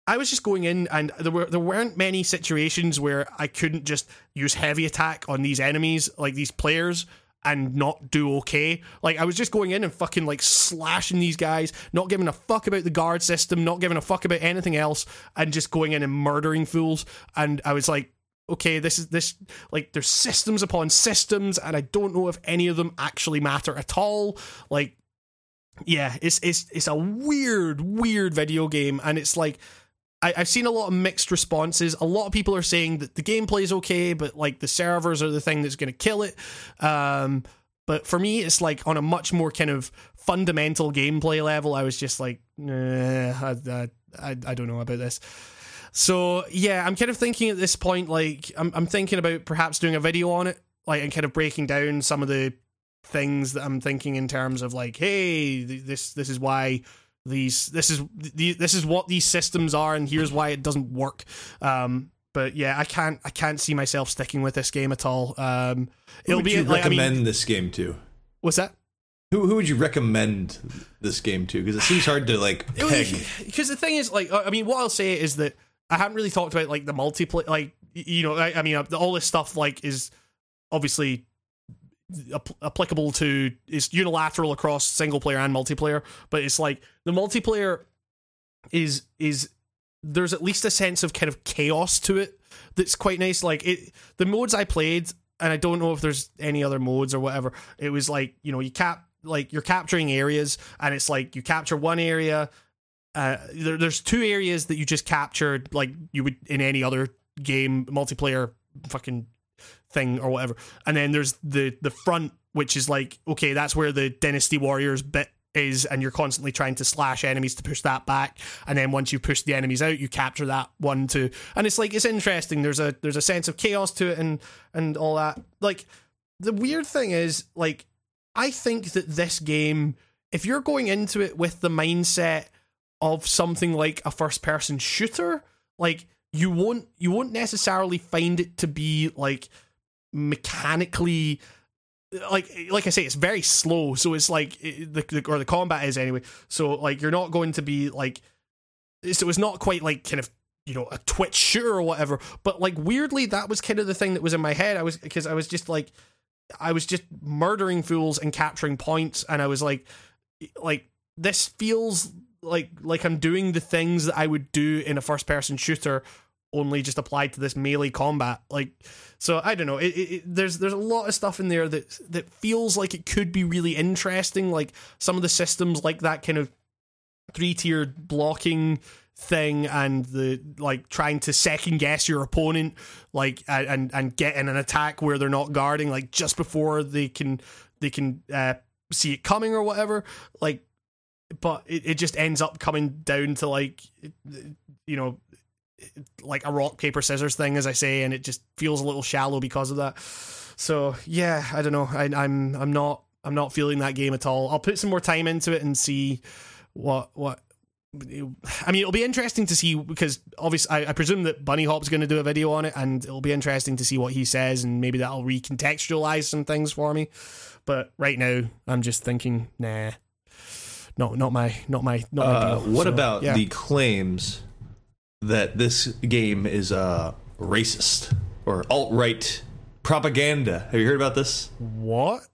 I was just going in, and there were there weren't many situations where I couldn't just use heavy attack on these enemies, like these players, and not do okay. Like I was just going in and fucking like slashing these guys, not giving a fuck about the guard system, not giving a fuck about anything else, and just going in and murdering fools. And I was like, okay, this is this like there's systems upon systems, and I don't know if any of them actually matter at all. Like, yeah, it's it's it's a weird, weird video game, and it's like I, have seen a lot of mixed responses. A lot of people are saying that the gameplay is okay, but like the servers are the thing that's going to kill it. Um, but for me, it's like on a much more kind of fundamental gameplay level. I was just like, nah, I, I, I don't know about this. So yeah, I'm kind of thinking at this point, like I'm, I'm thinking about perhaps doing a video on it, like and kind of breaking down some of the things that I'm thinking in terms of like, hey, this this is why these this is the, this is what these systems are and here's why it doesn't work um but yeah i can't i can't see myself sticking with this game at all um it'll would be you like, recommend I mean, this game to what's that Who who would you recommend this game to? Because it seems hard to like peg. Because the thing is, like, I mean, what I'll say is that I haven't really talked about like the multiplayer, like you know, I, I mean, uh, all this stuff like is obviously ap- applicable to is unilateral across single player and multiplayer, but it's like the multiplayer is is there's at least a sense of kind of chaos to it that's quite nice. Like it, the modes I played, and I don't know if there's any other modes or whatever. It was like you know you cap like you're capturing areas, and it's like you capture one area. Uh, there, there's two areas that you just captured like you would in any other game multiplayer fucking thing or whatever. And then there's the the front, which is like okay, that's where the Dynasty Warriors bit is, and you're constantly trying to slash enemies to push that back. And then once you push the enemies out, you capture that one too. And it's like it's interesting. There's a there's a sense of chaos to it, and and all that. Like the weird thing is, like I think that this game, if you're going into it with the mindset of something like a first person shooter, like you won't you won't necessarily find it to be like mechanically like like I say, it's very slow. So it's like the, the or the combat is anyway. So like you're not going to be like so it's not quite like kind of you know a Twitch shooter or whatever. But like weirdly, that was kind of the thing that was in my head. I was because I was just like I was just murdering fools and capturing points, and I was like like this feels like like I'm doing the things that I would do in a first person shooter only just applied to this melee combat. Like so I don't know. It, it, there's there's a lot of stuff in there that that feels like it could be really interesting. Like some of the systems like that kind of three tiered blocking thing and the like trying to second guess your opponent like and and get in an attack where they're not guarding like just before they can they can uh, see it coming or whatever. Like but it, it just ends up coming down to like you know like a rock paper scissors thing as i say and it just feels a little shallow because of that so yeah i don't know I, i'm i'm not i'm not feeling that game at all i'll put some more time into it and see what what I mean, it'll be interesting to see because obviously, I, I presume that Bunnyhop's going to do a video on it, and it'll be interesting to see what he says, and maybe that'll recontextualize some things for me. But right now, I'm just thinking, nah, no, not my, not my, not my Uh, deal. what So, about yeah. the claims that this game is uh, racist or alt right propaganda? Have you heard about this, what?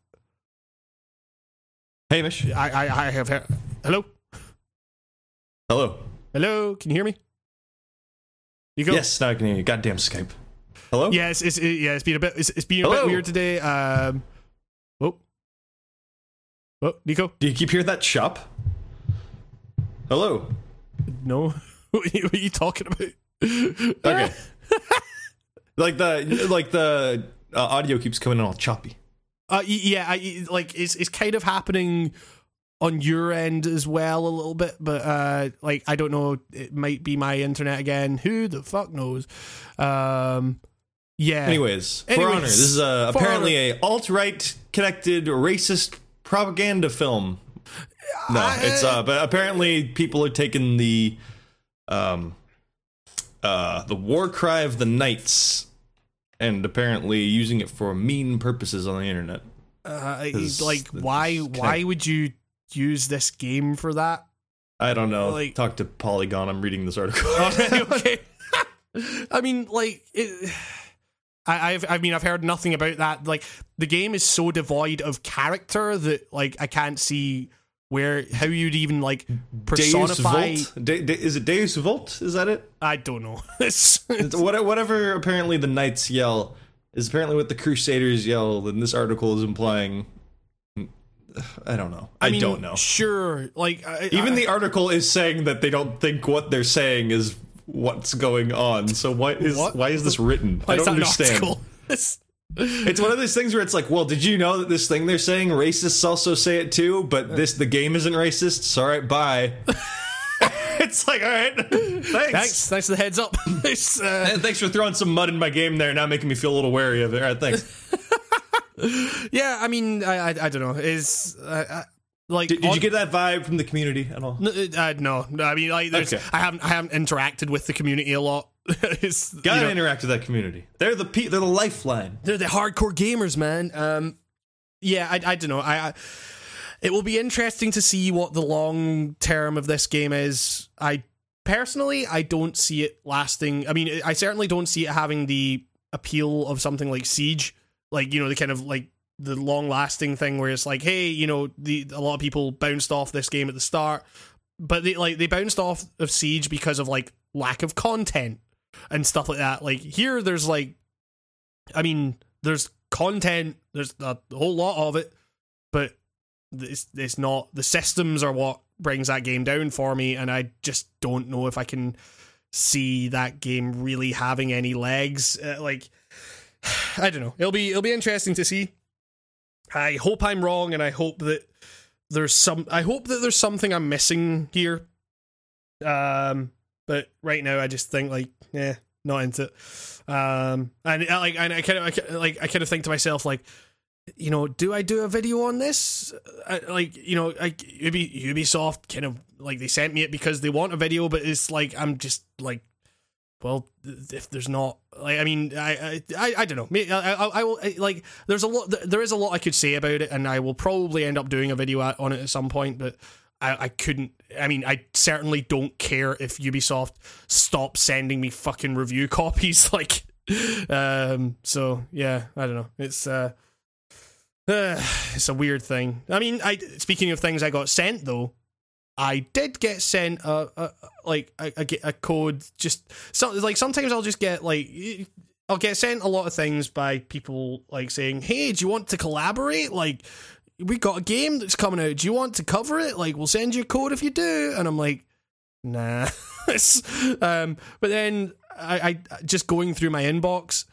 Hamish? I, I, I have heard. Hello, Hello. hello, can you hear me? You go. Yes, now I can hear you. Goddamn Skype. Hello. Yeah, it's, it's it, yeah, it's been a bit, it's, it's been a bit weird today. Um, oh, oh, Nico, Do you keep hearing that shop? Hello. no, what are you, what are you talking about? Okay. like the like the uh, audio keeps coming in all choppy. Uh, yeah, I, like it's it's kind of happening on your end as well a little bit, but uh, like I don't know, it might be my internet again. Who the fuck knows? Um, yeah. Anyways, For Anyways, Honor. This is uh, For apparently a alt right connected racist propaganda film. No, it's uh, but apparently people are taking the um uh the war cry of the knights and apparently using it for mean purposes on the internet. uh, like why why would you use this game for that? I don't know. Like- Talk to Polygon. I'm reading this article. okay. I mean, like, it, I, I've, I mean, I've heard nothing about that. Like, the game is so devoid of character that, like, I can't see where how you'd even like Deus personify. Volt? De- de- is it Deus Vult? Is that it? I don't know. It's, It's whatever apparently the knights yell is apparently what the crusaders yell and this article is implying i don't know i, mean, don't know Sure, like I, even I, the article is saying that they don't think what they're saying is what's going on so why is What? why is this written why i don't understand? It's- one of those things where it's like well did you know that this thing they're saying racists also say it too but this the game isn't racist so all right bye it's like all right thanks Thanks, thanks for the heads up. It's, uh, And thanks for throwing some mud in my game there, now making me feel a little wary of it. All right, thanks. yeah, I mean, I, I, I don't know. Is uh, uh, like Did, did on- you get that vibe from the community at all? N- Uh, no, no, I mean, like, there's, Okay. I haven't, I haven't interacted with the community a lot. it's, Gotta know, interact with that community. They're the pe- they're the lifeline. they're the hardcore gamers, man. Um, yeah, I, I don't know. I, I it will be interesting to see what the long term of this game is. I personally, I don't see it lasting. I mean, I certainly don't see it having the appeal of something like Siege, like you know the kind of like the long lasting thing where it's like, hey, you know, the a lot of people bounced off this game at the start, but they like they bounced off of Siege because of like lack of content and stuff like that. Like here, there's like, I mean, there's content, there's a whole lot of it, but it's it's not the systems are what brings that game down for me, and I just don't know if I can see that game really having any legs. Uh, like, I don't know. It'll be it'll be interesting to see. I hope I'm wrong, and I hope that there's some. I hope that there's something I'm missing here. Um, but right now, I just think like, yeah, not into it. Um, and I, like, and I kind of, I, like, I kind of think to myself like, you know, do I do a video on this? I, like, you know, like Ubi, Ubisoft kind of like they sent me it because they want a video, but it's like I'm just like, well, if there's not, like, I mean, I, I, I don't know. I, I, I will like. There's a lot. There is a lot I could say about it, and I will probably end up doing a video on it at some point. But I, I couldn't. I mean, I certainly don't care if Ubisoft stops sending me fucking review copies. Like, um. So yeah, I don't know. It's uh uh, it's a weird thing. I mean, I speaking of things I got sent though, I did get sent a, a like a, a code. Just so like sometimes I'll just get like I'll get sent a lot of things by people like saying, "Hey, do you want to collaborate? Like, we got a game that's coming out. Do you want to cover it? Like, we'll send you a code if you do." And I'm like, "Nah." um, but then I, I just going through my inbox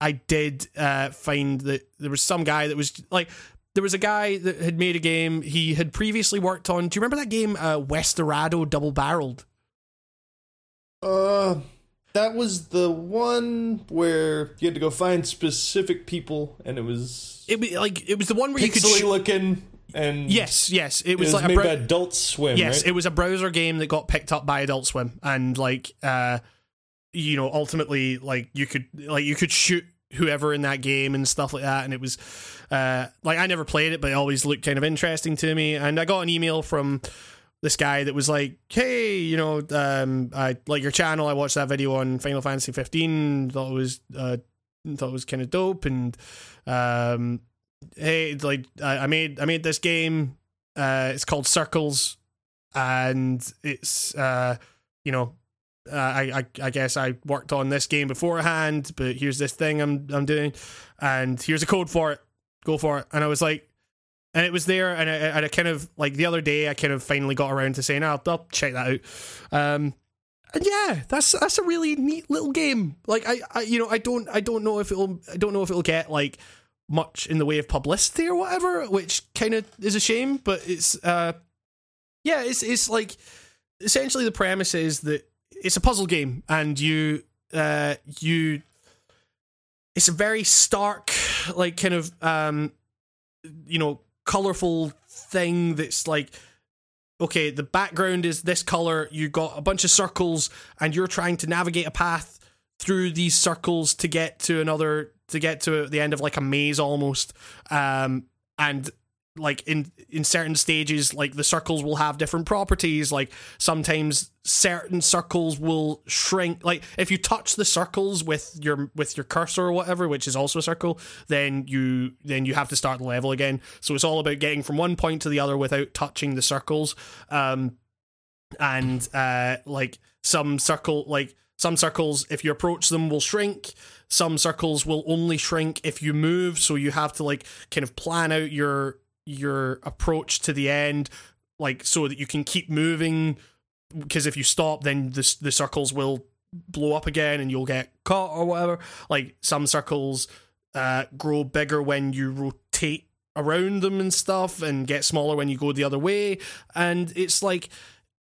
I did uh, find that there was some guy that was like there was a guy that had made a game he had previously worked on. Do you remember that game uh, Westerado Double Barreled? Uh, that was the one where you had to go find specific people, and it was it was like it was the one where you could sh- looking. And yes, yes, it was, it was like made a bro- by Adult Swim. Yes, right? it was a browser game that got picked up by Adult Swim, and like uh, you know, ultimately, like you could like you could shoot whoever in that game and stuff like that and it was uh like I never played it but it always looked kind of interesting to me and I got an email from this guy that was like hey you know um I like your channel. I watched that video on Final Fantasy 15 thought it was uh thought it was kind of dope. And um hey like I, I made I made this game. Uh it's called Circles. And it's uh you know uh, I, I I guess I worked on this game beforehand, but here's this thing I'm I'm doing, and here's a code for it. Go for it. And I was like, and it was there, and I, and I kind of like the other day I kind of finally got around to saying, "I'll, I'll check that out." Um, and yeah, that's that's a really neat little game. Like I, I you know I don't I don't know if it'll I don't know if it'll get like much in the way of publicity or whatever, which kind of is a shame. But it's uh, yeah, it's it's like essentially the premise is that it's a puzzle game, and you uh you it's a very stark, like kind of um you know colorful thing that's like okay the background is this color you got a bunch of circles and you're trying to navigate a path through these circles to get to another to get to the end of like a maze almost um and like in in certain stages like the circles will have different properties. Like sometimes certain circles will shrink. Like if you touch the circles with your with your cursor or whatever which is also a circle then you then you have to start the level again. So it's all about getting from one point to the other without touching the circles. Um and uh like some circle like some circles if you approach them will shrink. Some circles will only shrink if you move. So you have to like kind of plan out your your approach to the end like so that you can keep moving because if you stop then the the circles will blow up again and you'll get caught or whatever like some circles uh grow bigger when you rotate around them and stuff and get smaller when you go the other way and it's like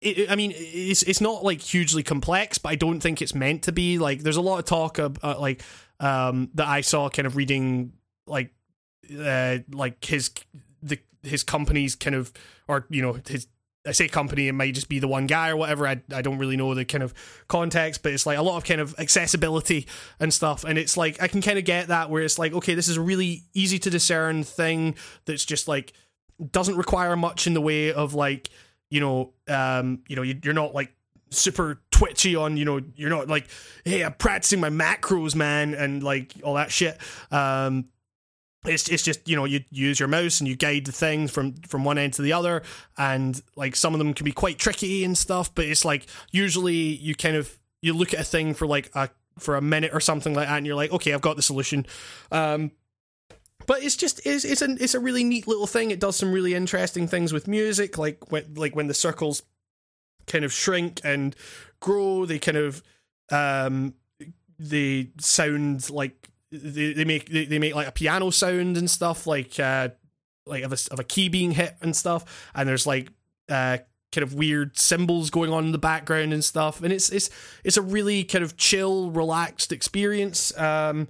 it, I mean, it's it's not like hugely complex, but I don't think it's meant to be. Like, there's a lot of talk about like um that I saw kind of reading like uh like his the his company's kind of or you know his I say company, it might just be the one guy or whatever. I, I don't really know the kind of context, but it's like a lot of kind of accessibility and stuff. And it's like, I can kind of get that where it's like, okay, this is a really easy to discern thing that's just like, doesn't require much in the way of like you know um you know you, you're not like super twitchy on you know you're not like hey i'm practicing my macros man and like all that shit um it's it's just you know you use your mouse and you guide the thing from from one end to the other. And like some of them can be quite tricky and stuff but it's like usually you kind of you look at a thing for like a for a minute or something like that and you're like okay I've got the solution. Um but it's just it's it's a it's a really neat little thing. It does some really interesting things with music like when like when the circles kind of shrink and grow they kind of um they sound like they, they make they, they make like a piano sound and stuff like uh like of a, of a key being hit and stuff and there's like uh kind of weird symbols going on in the background and stuff and it's it's it's a really kind of chill relaxed experience um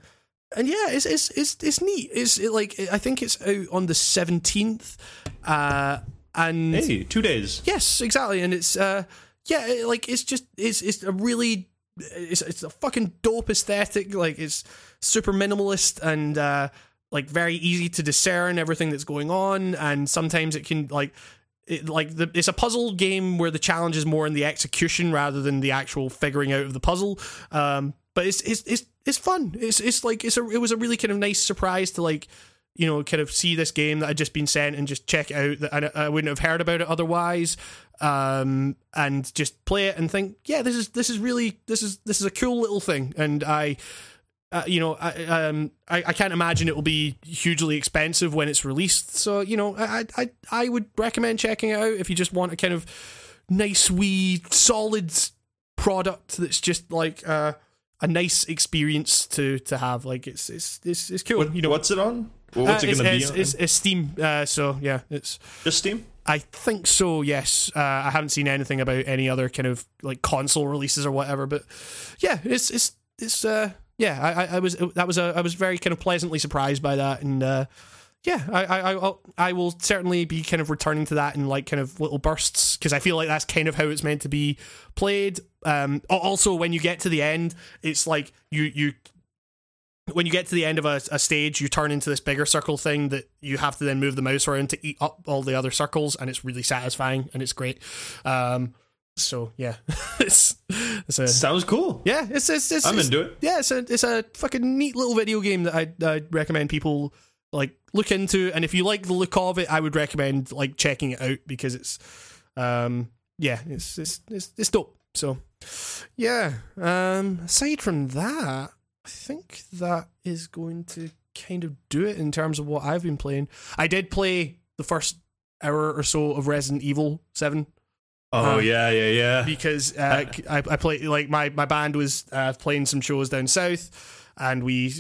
and yeah it's it's it's, it's neat it's it, like i think it's out on the 17th uh and Hey, two days. Yes, exactly, and it's uh, yeah, it- like it's just it's it's a really it's it's a fucking dope aesthetic. Like it's super minimalist and uh, like very easy to discern everything that's going on, and sometimes it can like. It, like the, it's a puzzle game where the challenge is more in the execution rather than the actual figuring out of the puzzle. Um, but it's it's it's it's fun. It's it's like it's a it was a really kind of nice surprise to like you know, kind of see this game that had just been sent and just check out that I, I wouldn't have heard about it otherwise, um, and just play it and think, yeah, this is this is really this is this is a cool little thing, and I. Uh, you know, I, um, I I can't imagine it will be hugely expensive when it's released. So you know, I I I would recommend checking it out if you just want a kind of nice, wee, solid product that's just like uh, a nice experience to to have. Like it's it's it's, it's cool. What, you know, what's it on? Well, what's uh, it it's, to be? It's, it's Steam, uh, so yeah, it's. Just Steam? I think so. Yes, uh, I haven't seen anything about any other kind of like console releases or whatever, but yeah, it's it's it's. Uh, yeah, I, I, was that was a I was very kind of pleasantly surprised by that, and uh, yeah, I I I'll, I will certainly be kind of returning to that in like kind of little bursts because I feel like that's kind of how it's meant to be played. Um, also when you get to the end, it's like you you when you get to the end of a, a stage, you turn into this bigger circle thing that you have to then move the mouse around to eat up all the other circles, and it's really satisfying and it's great. Um, so yeah, it's it's a Sounds cool. yeah, it's it's, it's I'm it's- into it. Yeah, it's a it's a fucking neat little video game that I I recommend people like look into, and if you like the look of it, I would recommend like checking it out because it's um yeah it's it's it's, it's dope. So yeah, um aside from that, I think that is going to kind of do it in terms of what I've been playing. I did play the first hour or so of Resident Evil Seven Oh, Uh, yeah, yeah, yeah. because uh, I, I played like my, my band was uh, playing some shows down south, and we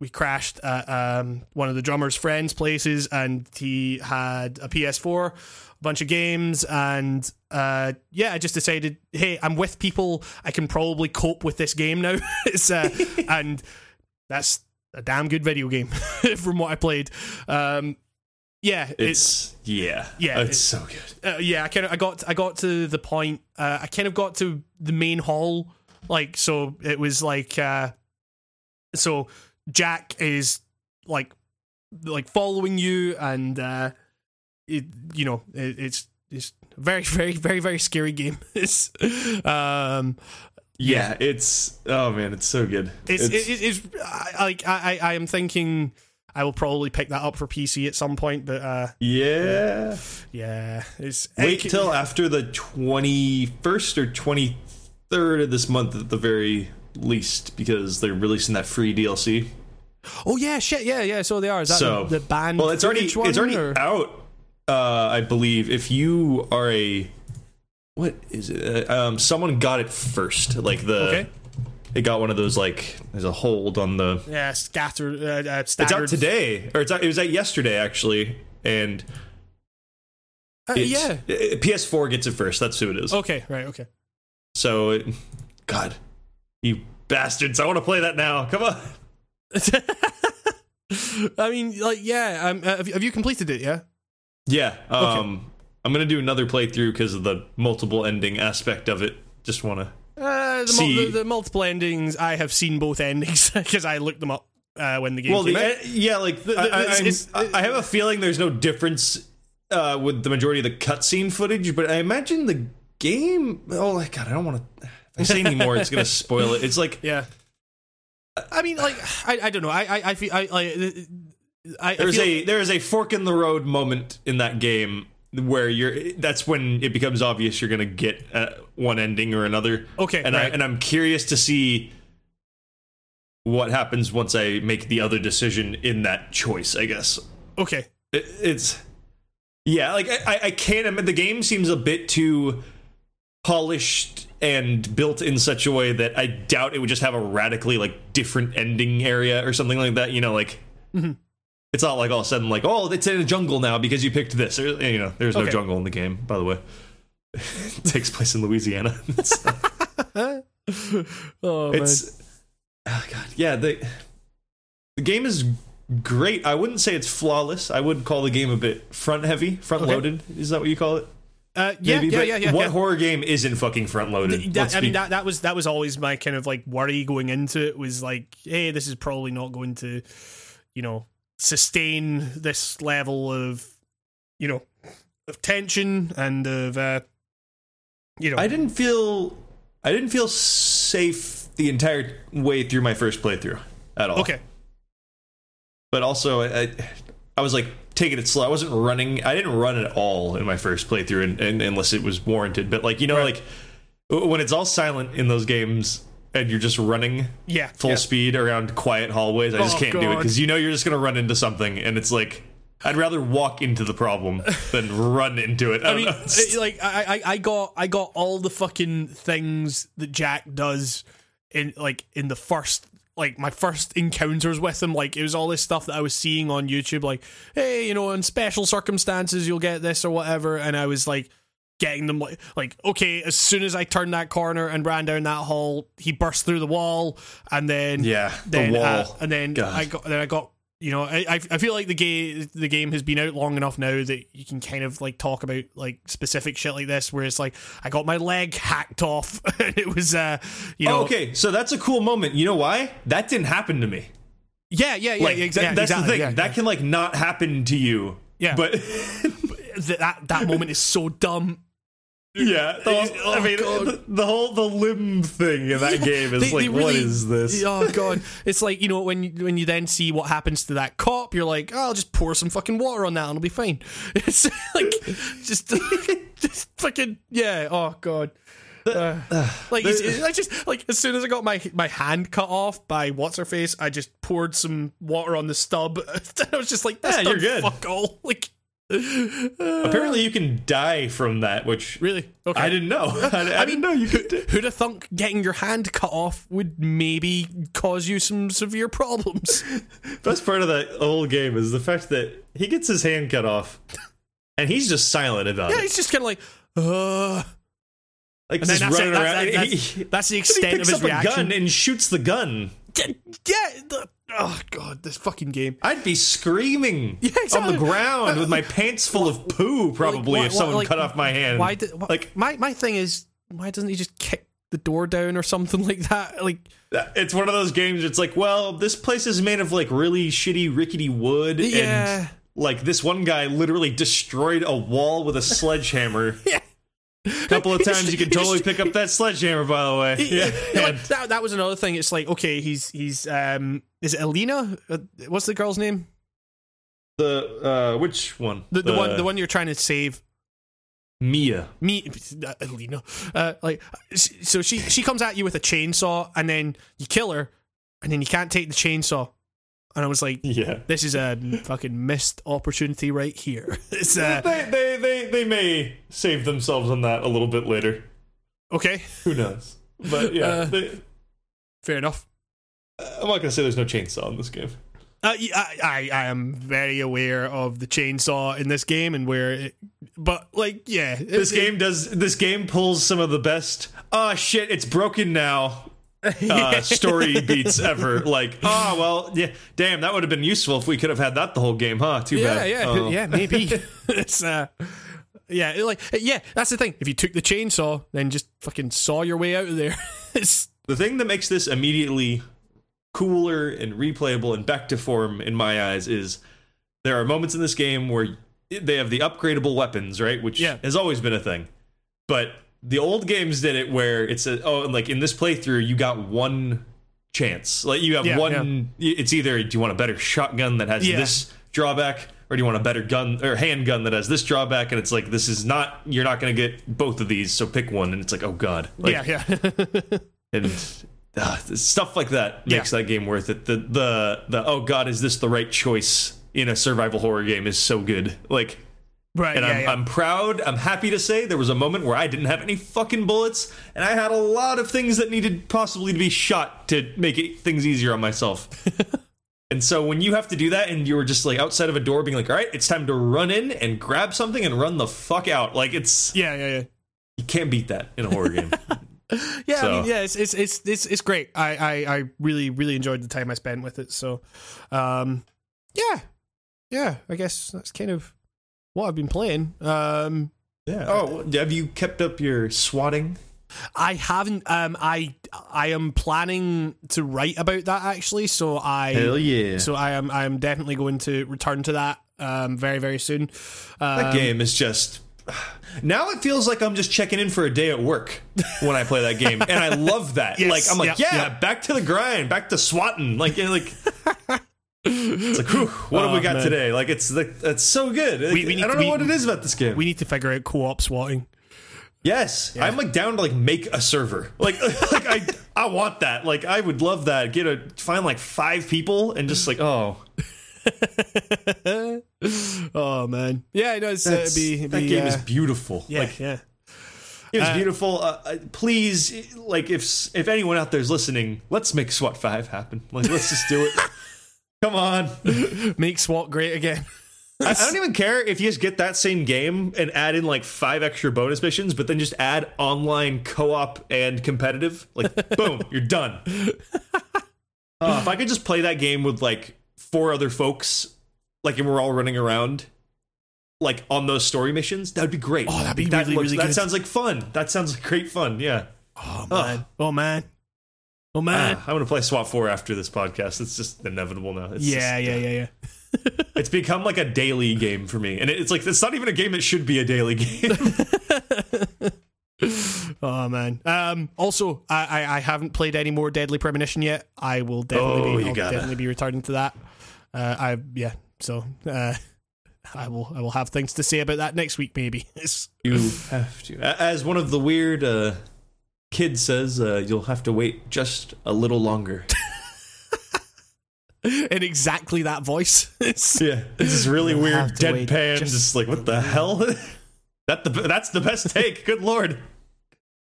we crashed at um, one of the drummer's friends' places, and he had a PS4, a bunch of games, and uh, yeah, I just decided, hey, I'm with people, I can probably cope with this game now. it's uh, and that's a damn good video game from what I played. Um, yeah, It's, yeah. Yeah, It's it's- so good. uh, yeah, I kind of I got I got to the point. Uh, I kind of got to the main hall, like so. It was like uh, so Jack is like like following you, and uh, it you know it, it's it's very very very very scary game. It's um Yeah, it's, oh man, it's so good. it's it's, it, it's I, like I I am thinking. I will probably pick that up for PC at some point, but uh, yeah. yeah, it's Wait it- till after the 21st or 23rd of this month at the very least because they're releasing that free DLC. Oh yeah, shit, yeah, yeah. So they are. Is that So, the, the band? Well, it's already one, it's already or- out. Uh, I believe if you are a what is it? Uh, um, someone got it first. Like the Okay. it got one of those like there's a hold on the. Yeah, scattered. Uh, uh, It's out today, or it's out, it was out yesterday actually, and Uh, it's, yeah. uh, PS4 gets it first. That's who it is. Okay. Right. Okay. So, it, God, you bastards! I want to play that now. Come on. I mean, like, yeah. Um, have, have you completed it? Yeah. Yeah. Um, I'm gonna do another playthrough because of the multiple ending aspect of it. Just want to. Uh, the, See- the, the multiple endings. I have seen both endings because I looked them up uh, when the game Well, came the, out. yeah, like the, I, it's- it's- I- have a feeling there's no difference uh, with the majority of the cutscene footage, but I imagine the game. Oh my god, I don't want to. If I say anymore, it's gonna spoil it. It's like Yeah. I mean, like, I, I don't know. I, I, I feel, I, I, I, I there's feel, a there is a fork in the road moment in that game where you're. That's when it becomes obvious you're gonna get uh, one ending or another. Okay, and I and I'm curious to see what happens once I make the other decision in that choice. I guess okay. it, it's yeah like I, I- I can't I mean, the game seems a bit too polished and built in such a way that i doubt it would just have a radically like different ending area or something like that you know like Mm-hmm. It's not like all of a sudden like oh it's in a jungle now because you picked this. Or, you know there's no Okay. jungle in the game by the way. It takes place in louisiana. It's- oh, man. it's oh god. Yeah the the game is great. I wouldn't say it's flawless. I would call the game a bit front heavy front loaded is that what you call it? Uh, yeah, Maybe, yeah, yeah, yeah. what yeah. horror game isn't fucking front loaded That, I mean, that that was that was always my kind of like worry going into it was like, hey, this is probably not going to, you know, sustain this level of, you know, of tension and of, uh, you know, i didn't feel i didn't feel safe the entire way through my first playthrough at all okay, but also I, I, was like taking it slow. I wasn't running. I didn't run at all in my first playthrough, and, and, unless it was warranted. But like you know, Right. like when it's all silent in those games and you're just running yeah, full yeah. speed around quiet hallways, I just Oh, can't do it because you know you're just gonna run into something, and it's like. I'd rather walk into the problem than run into it. I, I mean, it- like I, I, I got, I got all the fucking things that Jack does in like in the first, like my first encounters with him. Like it was all this stuff that I was seeing on YouTube. Like, hey, you know, in special circumstances you'll get this or whatever. And I was like getting them like, like okay, as soon as I turned that corner and ran down that hall, he burst through the wall, and then yeah, the then wall. uh, and then God. I got then I got you know I I feel like the game the game has been out long enough now that you can kind of like talk about like specific shit like this where it's like I got my leg hacked off and it was uh you know Oh, okay, so that's a cool moment. You know why? That didn't happen to me. yeah yeah yeah, Like, exa- that- that's exactly, the thing. yeah, that can like not happen to you. Yeah. But that that moment is so dumb Yeah, the, Oh, I mean, the, the whole the limb thing in that game is They- like, they really- is this? Oh god, it's like you know when you, when you then see what happens to that cop, you're like, oh, I'll just pour some fucking water on that and it'll be fine. It's like just just fucking yeah. Oh god. Uh, like I just like as soon as I got my my hand cut off by what's her face, I just poured some water on the stub. I was just like, that's Yeah, you're good. Fuck all. Like, Apparently, you can die from that, which really? Okay. I didn't know. I, I, didn't know you could. do- Who'd have thunk getting your hand cut off would maybe cause you some severe problems? Best part of that whole game is the fact that he gets his hand cut off, and he's just silent about Yeah, it. Yeah, he's just kind of like, uh. Like And just that's running That's, around. that- and that's, he, that's the he extent of his up a gun and shoots the gun. Yeah, the- oh god, this fucking game. I'd be screaming Yeah, on the ground with my pants full of poo, probably why- if why- someone like, cut off my hand. Why did why, like my my thing is why doesn't he just kick the door down or something like that? Like it's one of those games. It's like, well, this place is made of like really shitty, rickety wood, Yeah. and like this one guy literally destroyed a wall with a sledgehammer. Yeah. A couple of times you can totally pick up that sledgehammer. By the way, yeah. Yeah, like, that that was another thing. It's like okay, he's he's um is it Alina? Uh, what's the girl's name? the uh, which one? The, the one the one you're trying to save. Mia. Me, uh, Alina. Uh, like so she she comes at you with a chainsaw and then you kill her and then you can't take the chainsaw. And I was like, Yeah. this is a fucking missed opportunity right here. It's uh, They, they they they may save themselves on that a little bit later. okay, Who knows? But yeah, Uh, they, fair enough. I'm not gonna say there's no chainsaw in this game. Uh, I, I I am very aware of the chainsaw in this game and where, it, but like yeah, it- This it- game does. This game pulls some of the best. Oh shit! It's broken now. Uh, story beats ever. Like, oh well, yeah. Damn, that would have been useful if we could have had that the whole game, huh? Too yeah, bad. yeah, Oh. yeah, maybe. it's uh, yeah, like yeah, that's the thing. If you took the chainsaw, then just fucking saw your way out of there. The thing that makes this immediately cooler and replayable and back to form in my eyes is there are moments in this game where they have the upgradable weapons, right? Which Yeah. has always been a thing. But the old games did it where it's a oh, like in this playthrough, you got one chance. Like you have Yeah, one. It's either do you want a better shotgun that has Yeah. this drawback, or do you want a better gun or handgun that has this drawback? And it's like this is not. You're not going to get both of these, so pick one. And it's like oh god, like, yeah, yeah. and uh, stuff like that makes that game worth it. The the the oh god, is this the right choice in a survival horror game? Is so good. Like, right. and yeah, I'm yeah. I'm proud. I'm happy to say there was a moment where I didn't have any fucking bullets, and I had a lot of things that needed possibly to be shot to make it, things easier on myself. And so when you have to do that and you're just like outside of a door being like, all right, it's time to run in and grab something and run the fuck out. Like it's yeah, yeah, yeah. you can't beat that in a horror game. Yeah, I mean, yeah, it's it's it's it's, it's great. I, I I really really enjoyed the time I spent with it. So, um, yeah, yeah. I guess that's kind of what I've been playing. Um, yeah. Oh, have you kept up your swatting? I haven't. Um, I I am planning to write about that actually. So I hell yeah. so I am I am definitely going to return to that um very very soon. Um, That game is just. Now it feels like I'm just checking in for a day at work when I play that game, and I love that. Yes, like I'm like, yeah, yeah, yeah. back to the grind, back to swatting. Like, and like, it's like, whew, what have Oh, we got man. today? Like, it's like it's so good. We- we I don't to- know we- what it is about this game. We need to figure out co-op swatting. yes, I'm like down to like make a server. Like, like I I want that. Like, I would love that. Get a find like five people and just like, oh, oh man, yeah, it does. Uh, that's- be, it'd that be, game uh, is beautiful. yeah, Like, yeah. It was beautiful. Uh, uh, please, like, if if anyone out there's listening, let's make SWAT Five happen. Like, let's just do it. Come on. Make SWAT great again. I, don't even care if you just get that same game and add in like five extra bonus missions, but then just add online co-op and competitive. Like, boom, you're done. Uh, if I could just play that game with like four other folks, like, and we're all running around. Like on those story missions, that would be great. Oh, that'd be that really, really That good. sounds like fun. That sounds like great fun. Yeah. Oh man, oh man, oh man. Ah, I'm gonna play SWAT 4 after this podcast. It's just inevitable now. It's yeah, just- yeah, yeah, yeah. It's become like a daily game for me, and it's like it's not even a game It should be a daily game. Oh man. Um. Also, I, I I haven't played any more Deadly Premonition yet. I will definitely Oh, be, you I'll gotta. definitely be returning to that. Uh. I yeah. So uh, I will I will have things to say about that next week maybe. You have to, as one of the weird kids says, uh, you'll have to wait just a little longer. in exactly that voice. It's, yeah, this is really weird, have to wait deadpan. just Just, like what the hell? that the that's the best take. Good lord.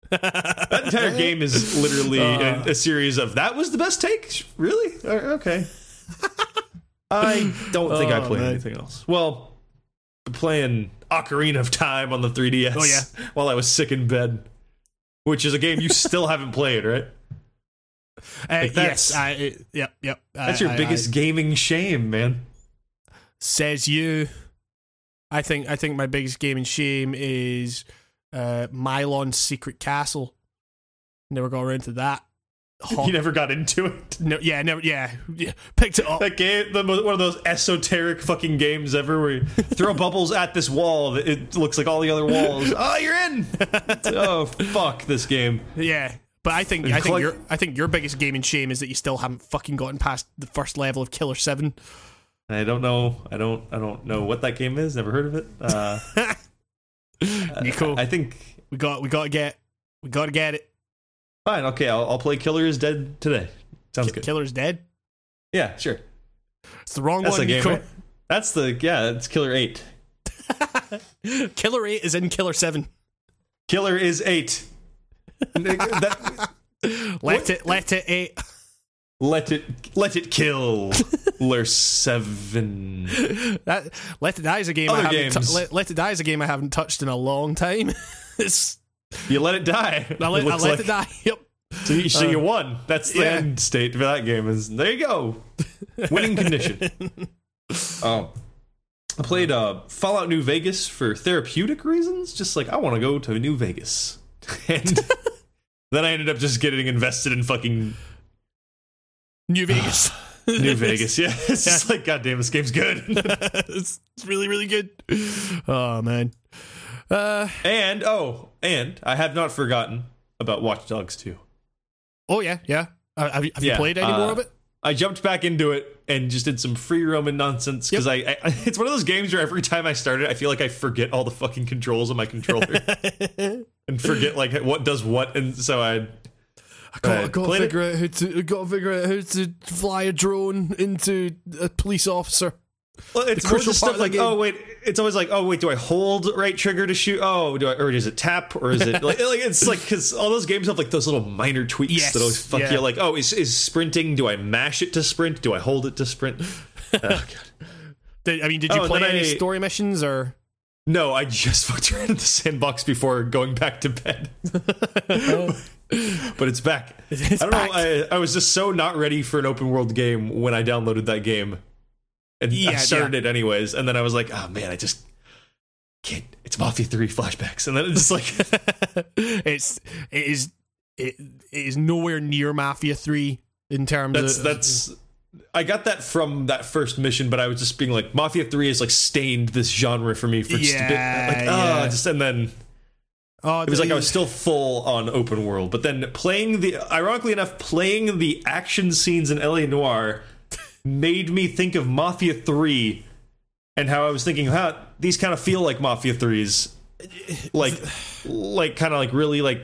That entire game is literally Uh. a, a series of that was the best take. Really? Uh, Okay. I don't think I Oh, played man. anything else. Well, playing Ocarina of Time on the 3DS. Oh, yeah. While I was sick in bed, which is a game you still haven't played, right? uh, that's- yes. I, it- yep. Yep. That's I- your I- biggest gaming shame, man. says you. I think I think my biggest gaming shame is uh, Milon's Secret Castle. Never got around to that. Hot- You never got into it. no, yeah, never. Yeah, yeah, picked it up. That game, the, one of those esoteric fucking games ever, where you throw bubbles at this wall it looks like all the other walls. oh, you're in. oh, fuck this game. Yeah, but I think I think your I think your biggest gaming shame is that you still haven't fucking gotten past the first level of Killer Seven. I don't know. I don't. I don't know what that game is. Never heard of it. Uh, Nico, I think. we got we got to get we got to get it. Fine. Okay. I'll, I'll play Killer is Dead today. Sounds good. Killer's dead. Yeah. Sure. It's the wrong That's one, the game. Right? That's the yeah. It's Killer Eight. Killer Eight is in Killer Seven. Killer is eight. That- Let it let it eight. let it let it kill. Lur seven. That Let It Die is a game I haven't games. let, let It Die is a game I haven't touched in a long time. it's, You let it die. I let, it I let like. It Die. Yep. So, you, so you Uh, won. That's the yeah. end state for that game. Is there you go, winning condition. um, I played uh, Fallout New Vegas for therapeutic reasons. Just like I want to go to New Vegas, and then I ended up just getting invested in fucking New Vegas. New Vegas. Yeah, it's just like, goddamn, this game's good. it's, it's really really good. Oh man. Uh and oh, and I have not forgotten about Watch Dogs 2. oh yeah yeah. Uh, have you, have you played any uh, more of it? I jumped back into it and just did some free roaming nonsense because I, I, it's one of those games where every time I start it, I feel like I forget all the fucking controls on my controller and forget like what does what, and so I I got, I got to it- figure out how to I got to figure out how to fly a drone into a police officer. Well, it's more crucial just stuff like, oh wait, it's always like, oh wait, do I hold right trigger to shoot? Oh, do I, or is it tap, or is it like, like it's like because all those games have like those little minor tweaks Yes, that always fuck yeah. you. Like, oh, is is sprinting? Do I mash it to sprint? Do I hold it to sprint? oh, God. Did, I mean, did you Oh, play any I- story missions or? No, I just fucked around in the sandbox before going back to bed. Oh. but it's back. It's I don't back. know. I, I was just so not ready for an open world game when I downloaded that game, and I Yeah, started it anyways. And then I was like, oh man, I just can't. It's Mafia Three flashbacks, and then it's just like, it's it is it, it is nowhere near Mafia Three in terms that's of that's. I got that from that first mission, but I was just being like, Mafia Three has like stained this genre for me for just a bit. Yeah, Like, oh, yeah. just and then Oh, It was like I was still full on open world, but then playing the ironically enough, playing the action scenes in LA Noire made me think of Mafia 3 and how I was thinking, huh, these kind of feel like Mafia 3s. Like like kind of like really like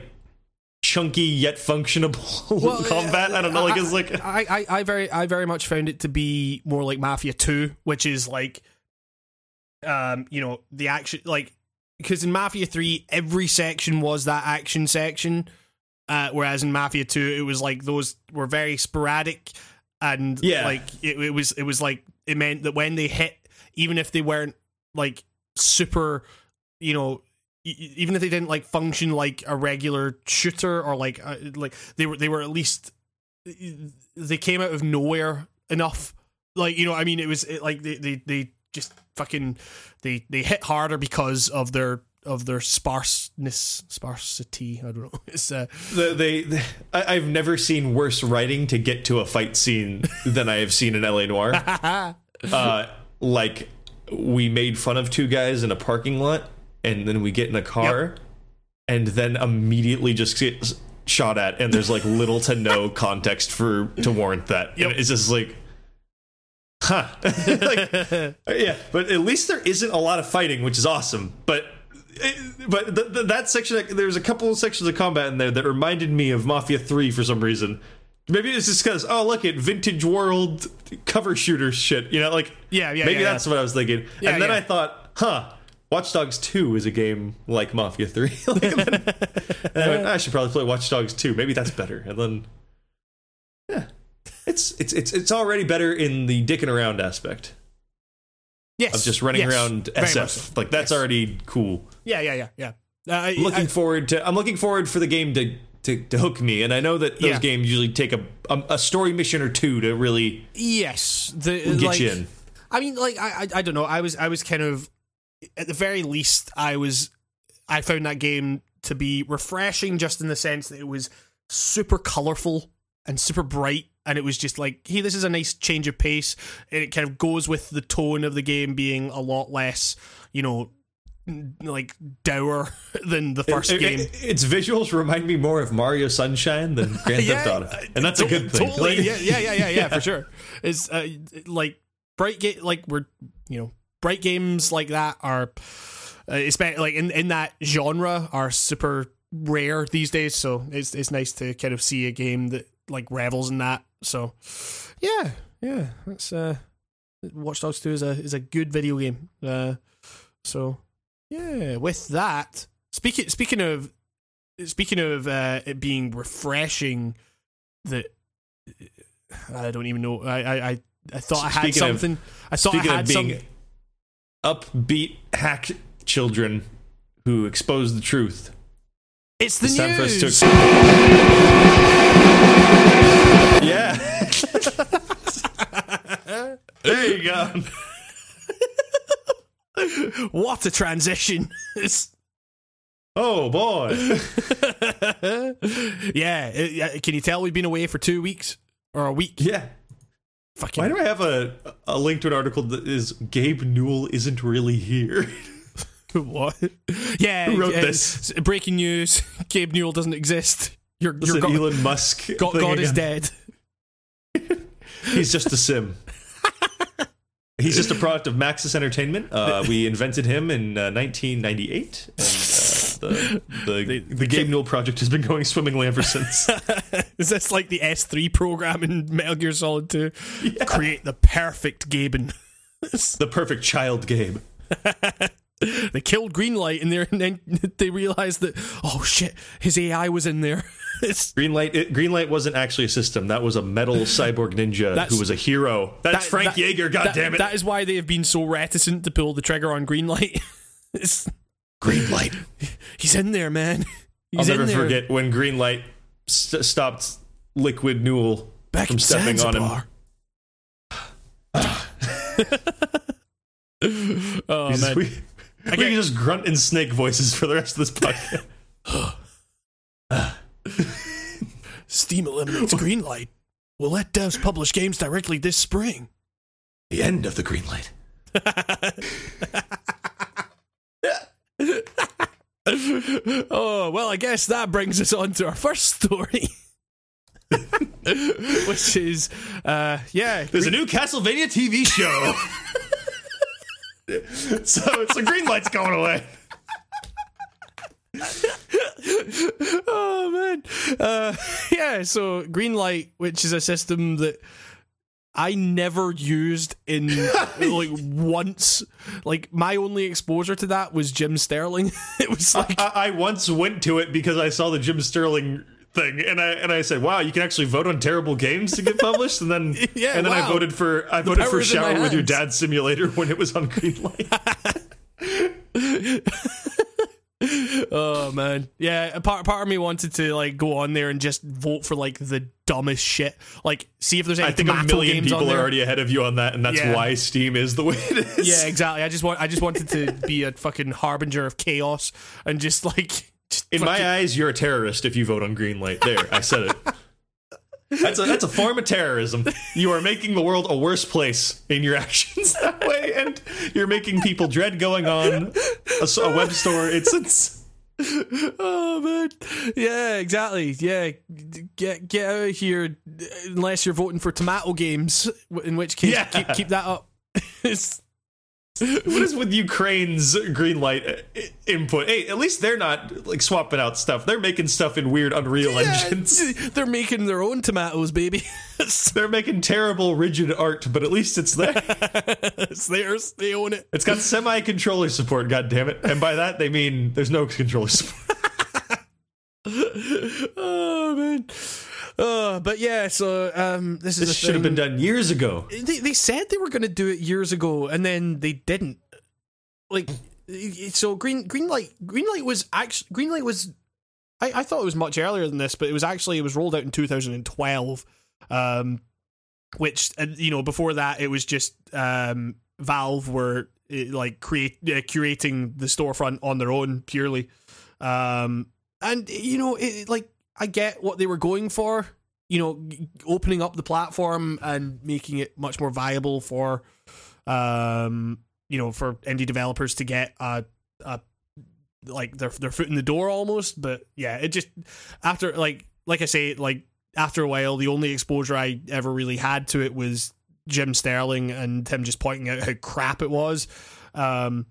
chunky yet functionable combat. I don't know, like it's like I, I, I very I very much found it to be more like Mafia Two, which is like, um, you know, the action like because in Mafia Three every section was that action section, uh, whereas in Mafia Two it was like those were very sporadic, and Yeah. like it, it was it was like it meant that when they hit, even if they weren't like super, you know. Even if they didn't like function like a regular shooter or like uh, like they were they were at least they came out of nowhere enough. Like you know, I mean, it was it, like they, they they just fucking they they hit harder because of their of their sparseness sparsity. I don't know. It's uh, the, they, they I, I've never seen worse writing to get to a fight scene than I have seen in LA Noire. uh, like we made fun of two guys in a parking lot, and then we get in a car, and then immediately just get shot at, and there's like little to no context for to warrant that. Yep. And it's just like. Huh. like, yeah, but at least there isn't a lot of fighting, which is awesome. But but th- th- that section, there's a couple of sections of combat in there that reminded me of Mafia 3 for some reason. Maybe it's just because, oh, look at vintage world cover shooter shit. You know, like, Yeah, yeah, maybe yeah, that's what I was thinking. Yeah, and then yeah. I thought, huh, Watch Dogs 2 is a game like Mafia 3. like, then, I, went, ah, I should probably play Watch Dogs 2. Maybe that's better. And then, yeah. It's, it's it's it's already better in the dicking around aspect yes, of just running yes, around very SF. Like that's Yes. already cool. Yeah, yeah, yeah, yeah. Uh, I, looking I- forward to I'm looking forward for the game to to, to hook me, and I know that those Yeah. games usually take a, a a story mission or two to really yes, the get like, you in. I mean, like I, I I don't know. I was I was kind of at the very least I was I found that game to be refreshing just in the sense that it was super colorful and super bright and it was just like hey this is a nice change of pace and it kind of goes with the tone of the game being a lot less you know like dour than the first It- game it- its visuals remind me more of Mario Sunshine than Grand Theft Auto, and that's a good thing. Totally, Like- yeah, yeah, yeah, yeah, yeah, for sure. It's uh, like bright game, like we're you know bright games like that are, uh, especially like in in that genre are super rare these days. So it's it's nice to kind of see a game that like revels in that. So yeah, yeah, that's uh, Watch Dogs Two is a is a good video game. Uh, so yeah, with that, speaking speaking of speaking of uh, it being refreshing, that I don't even know. I I I, thought I had Speaking of- something. I thought I had of being some. upbeat hack children who expose the truth, It's the it's time for us news. Yeah. there you go. what a transition! Oh boy. yeah, uh, it- can you tell we've been away for two weeks or a week? Yeah. fucking Why do I have a a link to an article that is Gabe Newell isn't really here? what? Yeah, Who wrote yeah, this? Breaking news: Gabe Newell doesn't exist. Your This your is God, Elon Musk. God, God is dead. He's just a sim. He's just a product of Maxis Entertainment. Uh, we invented him in uh, 1998, and uh, the the, the Gabe Newell project has been going swimmingly ever since. Is this like the S three program in Metal Gear Solid Two? Create the perfect Gaben. the perfect child Gabe. they killed Greenlight in there, and then they realized that oh shit, his AI was in there. Greenlight it, Greenlight wasn't actually a system. That was a metal cyborg ninja who was a hero. That's that- Frank that- Jaeger. God that- damn it! That is why they have been so reticent to pull the trigger on Greenlight. It's- Greenlight. he's in there, man. I'll never in there. forget when Greenlight st- stopped Liquid Newell Back from in stepping on him. Zanzibar. oh He's- man, we, we can just grunt in snake voices for the rest of this podcast. Steam eliminates green light. We'll let devs publish games directly this spring. the end of the green light. oh well, I guess that brings us on to our first story, which is, uh, yeah, There's a new Castlevania TV show. so, so Greenlight's going away. oh man, uh, yeah. So green light, which is a system that I never used in like once. Like my only exposure to that was Jim Sterling. it was like I, I once went to it because I saw the Jim Sterling thing, and I and I said, "Wow, you can actually vote on terrible games to get published." And then Yeah, and then I voted for I voted for Shower with Your. Dad Simulator when it was on Greenlight. Oh man, yeah. Part part of me wanted to like go on there and just vote for like the dumbest shit. Like, see if there's any I think a million people are already ahead of you on that, and that's Yeah. why Steam is the way it is. Yeah, exactly. I just want I just wanted to be a fucking harbinger of chaos and just like In my eyes, you're a terrorist if you vote on green light. There, I said it. That's a that's a form of terrorism. You are making the world a worse place in your actions that way, and you're making people dread going on a web store. It's it's Oh man, yeah, exactly. Yeah, get get out of here unless you're voting for tomato games. In which case, Yeah. keep, keep that up. It's- what is with Ukraine's green light uh, input? Hey, at least they're not like swapping out stuff. They're making stuff in weird Unreal engines. they're making their own tomatoes, baby. They're making terrible rigid art, but at least it's there. it's theirs. They own it. It's got semi controller support. God damn it! And by that they mean there's no controller support. oh man. Uh, but yeah, so um, this is This should have been done years ago. They they said they were going to do it years ago, and then they didn't. Like, so green green light green light was actually green light was. I, I thought it was much earlier than this, but it was actually it was rolled out in 2012. Um, which uh, you know before that it was just um Valve were uh, like create uh, curating the storefront on their own purely. Um, and you know it like I get what they were going for. You know, opening up the platform and making it much more viable for, um, you know, for indie developers to get a, a like their their foot in the door almost. But yeah, it just after like like I say, like after a while, the only exposure I ever really had to it was Jim Sterling and him just pointing out how crap it was. Um,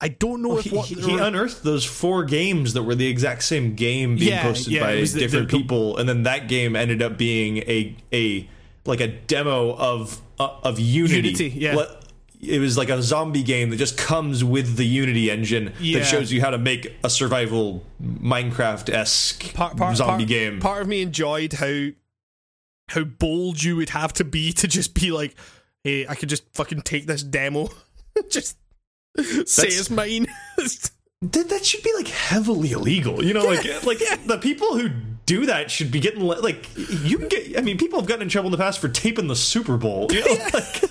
I don't know if He, what he- he unearthed those four games that were the exact same game being Yeah, posted yeah, by the- different the- the- people, and then that game ended up being a a like a demo of uh, of Unity. Unity, yeah. It was like a zombie game that just comes with the Unity engine Yeah. that shows you how to make a survival Minecraft esque zombie part- game. Part of me enjoyed how how bold you would have to be to just be like, "Hey, I could just fucking take this demo, just say That's- it's mine." That, that should be like heavily illegal. You know, like uh, like the people who do that should be getting li- like you can get. I mean, people have gotten in trouble in the past for taping the Super Bowl. You know, like,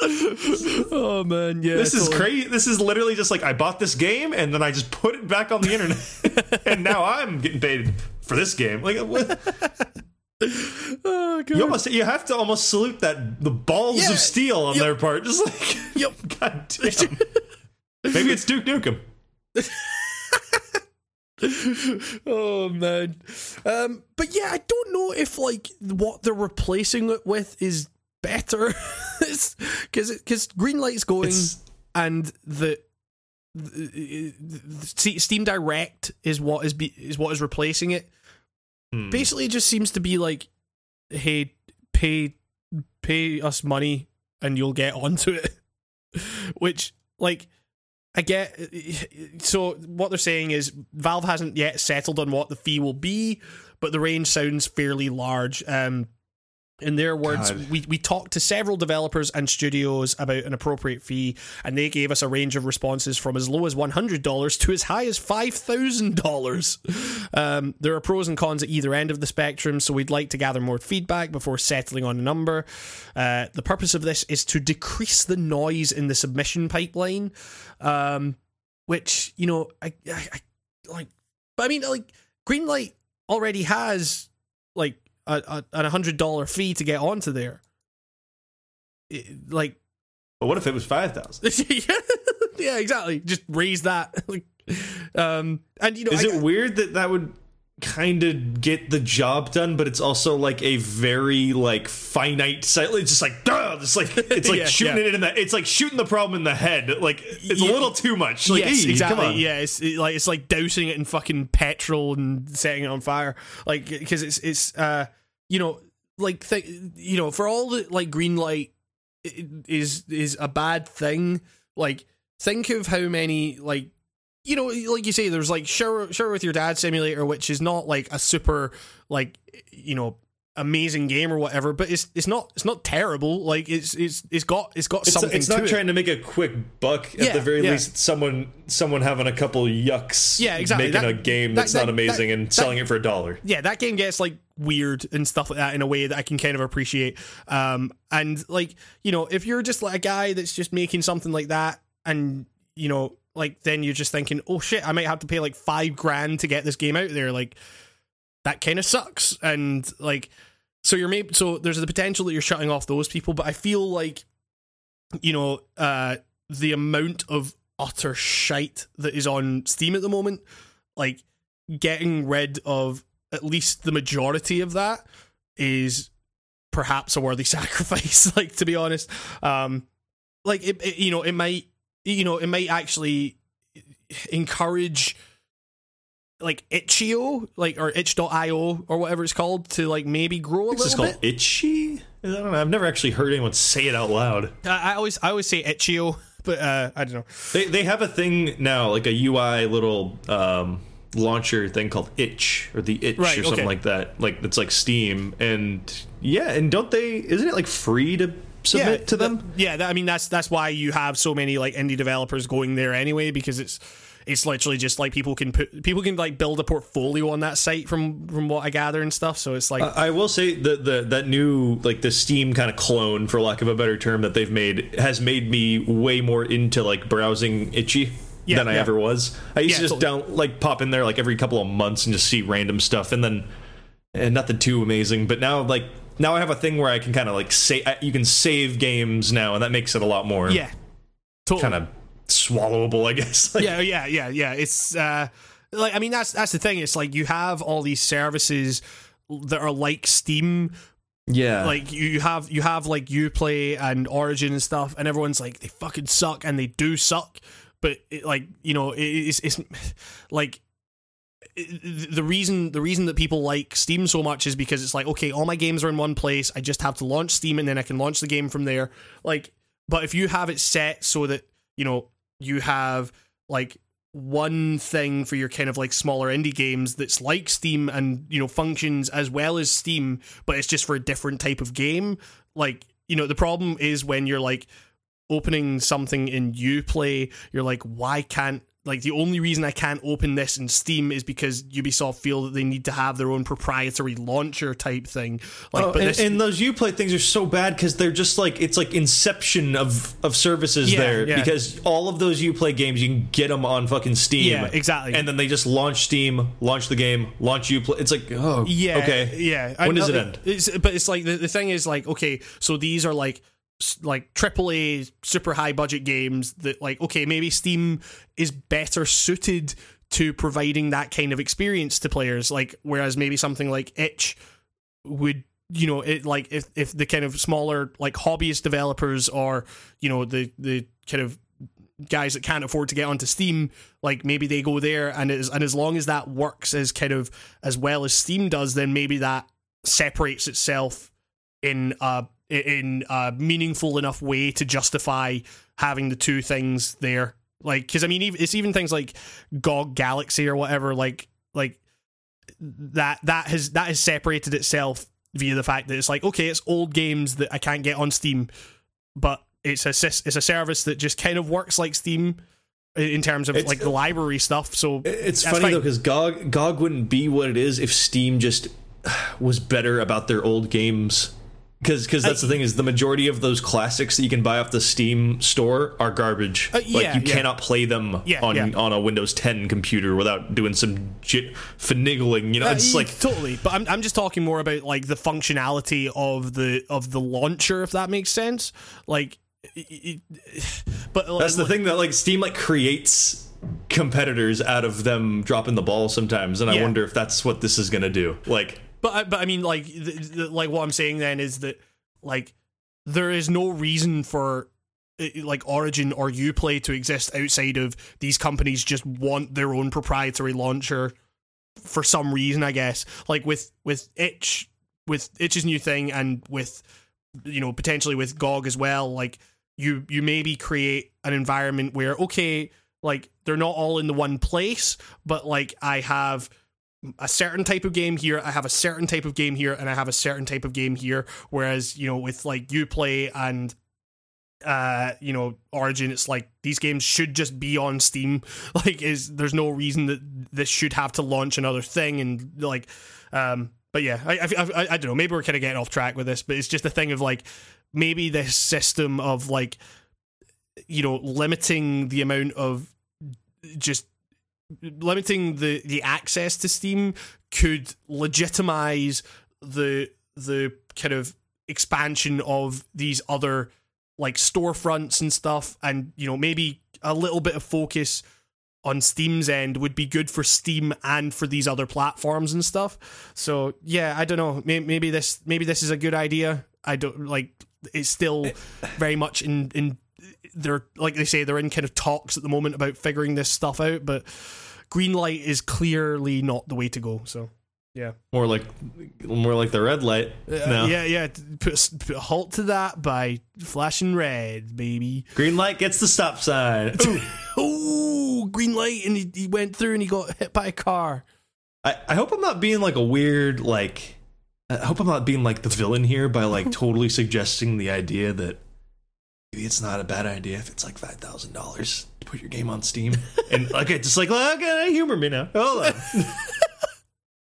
oh man, yeah. this is totally. crazy. This is literally just like I bought this game and then I just put it back on the internet, and now I'm getting paid for this game. Like, what? Oh. You almost you have to almost salute that the balls Yeah. of steel on Yep. their part. Just like Yep. God damn. Maybe it's Duke Nukem. oh man um but yeah i don't know if like what they're replacing it with is better because because green light's going It's- and the steam direct is what is be, is what is replacing it Hmm. basically it just seems to be like hey pay pay us money and you'll get onto it which like I get so what they're saying is Valve hasn't yet settled on what the fee will be, but the range sounds fairly large. Um, in their words, God. we, we talked to several developers and studios about an appropriate fee, and they gave us a range of responses from as low as $100 to as high as $5,000. Um, there are pros and cons at either end of the spectrum, so we'd like to gather more feedback before settling on a number. Uh, the purpose of this is to decrease the noise in the submission pipeline, um, which, you know, I, I, I like, but I mean, like, Greenlight already has, like, a, a, a hundred dollar fee to get onto there. It- like, But what if it was five thousand? yeah, yeah, exactly. Just raise that. like, um, and you know, Is I- it weird that that would kind of get the job done, but it's also like a very like finite site. It's just like, duh, it's like it's like Yeah, shooting yeah. it in the. It's like shooting the problem in the head. Like it's Yeah. a little too much. Like, yes, hey, exactly. Yeah, it's it, like it's like dousing it in fucking petrol and setting it on fire. Like because it's it's uh you know like th- you know for all the like green light is is a bad thing. Like think of how many like you know like you say there's like shower shower with your dad simulator which is not like a super like you know amazing game or whatever but it's it's not it's not terrible like it's it's it's got it's got It's, something it's to not it. trying to make a quick buck. At Yeah, the very yeah. least, someone someone having a couple yucks. Yeah, exactly. Making That- a game that's that- not amazing that- and that- selling it for a dollar. yeah, that game gets like weird and stuff like that in a way that I can kind of appreciate. Um, and like you know, if you're just like a guy that's just making something like that, and you know, like then you're just thinking, oh shit, I might have to pay like five grand to get this game out there. Like that kind of sucks. And like, so you're maybe so there's the potential that you're shutting off those people, but I feel like you know, uh, the amount of utter shite that is on Steam at the moment, like getting rid of at least the majority of that is perhaps a worthy sacrifice like to be honest um like it, it- you know it might you know it might actually encourage like itch.io like or itch.io or whatever it's called to like maybe grow a This is little called bit itchy. I don't know. I've never actually heard anyone say it out loud. I, I always i always say itch.io but uh i don't know They they have a thing now, like a UI little um, launcher thing called Itch or the Itch Right, or something okay. like that. Like it's like Steam, and yeah, and don't they? Isn't it like free to submit to them? th- yeah, that, I mean that's that's why you have so many like indie developers going there anyway because it's it's literally just like people can put people can like build a portfolio on that site from from what I gather and stuff. So it's like I will say that the that new like the Steam kind of clone, for lack of a better term, that they've made has made me way more into like browsing itchy Yeah, than I yeah. ever was. I used Yeah, to just down like pop in there like every couple of months and just see random stuff, and then and nothing too amazing. But now like now I have a thing where I can kind of like say you can save games now, and that makes it a lot more yeah, totally. kind of swallowable, I guess. Like, yeah, yeah, yeah, yeah. It's uh, like I mean that's that's the thing. It's like you have all these services that are like Steam. yeah. Like you have you have like UPlay and Origin and stuff, and everyone's like they fucking suck, and they do suck. But it, like you know, it, it's it's like the reason the reason that people like Steam so much is because it's like okay, all my games are in one place. I just have to launch Steam, and then I can launch the game from there. Like, but if you have it set so that you know you have like one thing for your kind of like smaller indie games that's like Steam and you know functions as well as Steam, but it's just for a different type of game. Like you know the problem is when you're like opening something in UPlay, you're like, why can't like the only reason I can't open this in Steam is because Ubisoft feel that they need to have their own proprietary launcher type thing. Like, Oh, but and, this, and those Uplay things are so bad because they're just like it's like inception of of services Yeah, there yeah. because all of those Uplay games you can get them on fucking Steam. Yeah, exactly. And then they just launch Steam, launch the game, launch Uplay. It's like oh yeah, okay yeah. When I- does it end? It's, but it's like the, the thing is like okay, so these are like like AAA super high budget games that like okay maybe Steam is better suited to providing that kind of experience to players like whereas maybe something like Itch would you know it like if if the kind of smaller like hobbyist developers or you know the the kind of guys that can't afford to get onto Steam, like maybe they go there and as and as long as that works as kind of as well as Steam does, then maybe that separates itself in a in a meaningful enough way to justify having the two things there. Like, because I mean, it's even things like GOG Galaxy or whatever. Like, like that that has that has separated itself via the fact that it's like okay, it's old games that I can't get on Steam, but it's a it's a service that just kind of works like Steam in terms of It's- like the library stuff. So It's funny fine. though because GOG GOG wouldn't be what it is if Steam just was better about their old games. Because because that's the thing is the majority of those classics that you can buy off the Steam store are garbage. Uh, like you yeah. cannot play them Yeah, on yeah. on a Windows 10 computer without doing some jit finagling. You know, it's Uh, like totally, but I'm I'm just talking more about like the functionality of the of the launcher, if that makes sense. Like, but that's the thing that like Steam like creates competitors out of them dropping the ball sometimes, and I wonder if that's what this is gonna do. Like. But I- but I mean, like, the, the, like what I'm saying then is that like there is no reason for uh, like Origin or UPlay to exist outside of these companies just want their own proprietary launcher for some reason. I guess like with with Itch with Itch's new thing and with you know potentially with GOG as well. Like you you maybe create an environment where okay, like they're not all in the one place, but like I have a certain type of game here, I have a certain type of game here, and I have a certain type of game here. Whereas, you know, with like UPlay and uh, you know, Origin, it's like these games should just be on Steam. Like, is there's no reason that this should have to launch another thing and like, um, but yeah, I I, I, I don't know. Maybe we're kind of getting off track with this, but it's just a thing of like maybe this system of like, you know, limiting the amount of just limiting the the access to Steam could legitimize the the kind of expansion of these other like storefronts and stuff and you know maybe a little bit of focus on Steam's end would be good for Steam and for these other platforms and stuff. So yeah, I don't know. Maybe, maybe this maybe this is a good idea. I don't like. It's still eh. very much in in. They're like they say they're in kind of talks at the moment about figuring this stuff out, but green light is clearly not the way to go. So yeah, More like, more like the red light. Uh, yeah, yeah. Put, put a halt to that by flashing red, baby. Green light gets the stop sign. Oh, green light, and he, he went through and he got hit by a car. I, I hope I'm not being like a weird like. I hope I'm not being like the villain here by like totally suggesting the idea that maybe it's not a bad idea if it's like five thousand dollars to put your game on Steam. And okay, just like well, okay, humor me now. Hold on.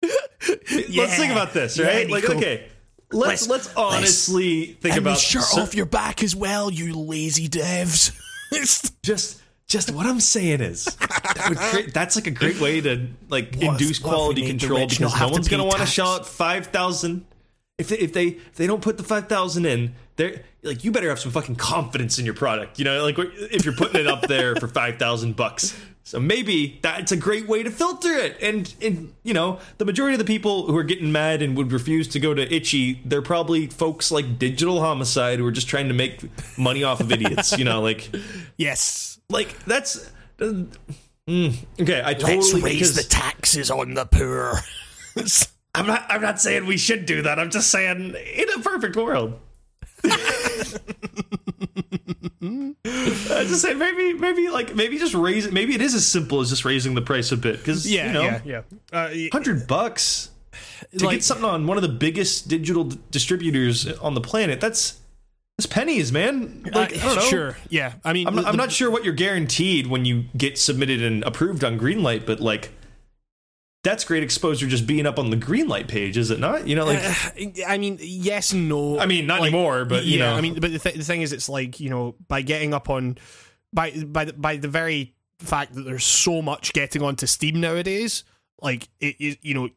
let's think about this, Yeah, right? like Nico. okay, let's let's, Let's- honestly think and about shirt so- off your back as well, you lazy devs. just just what I'm saying is that would create, that's like a great way to like What induce if quality control because no one's gonna want to shell out five thousand. If they, if they if they don't put the five thousand in, they're like you better have some fucking confidence in your product. You know, like if you're putting it up there for five thousand bucks. So maybe that's a great way to filter it. And and you know, the majority of the people who are getting mad and would refuse to go to Itchy, they're probably folks like Digital Homicide who are just trying to make money off of idiots. You know, like yes. like that's uh, mm, okay. I totally Let's raise because the taxes on the poor. I'm not. I'm not saying we should do that. I'm just saying in a perfect world. I just say maybe, maybe like maybe just raise it. Maybe it is as simple as just raising the price a bit because yeah, you know, yeah, yeah. Uh, hundred bucks to Like- get something on one of the biggest digital d- distributors on the planet. That's It's pennies, man. Like, I don't know. Uh, Sure, yeah. I mean, I'm, the- I'm not sure what you're guaranteed when you get submitted and approved on Greenlight, but like, that's great exposure just being up on the green light page, is it not? You know, like, uh, I mean, yes and no. I mean, not Like, anymore, but you yeah, know, I mean, but the, th- the thing is, it's like you know, by getting up on, by by the, by the very fact that there's so much getting onto Steam nowadays, like it, it you know,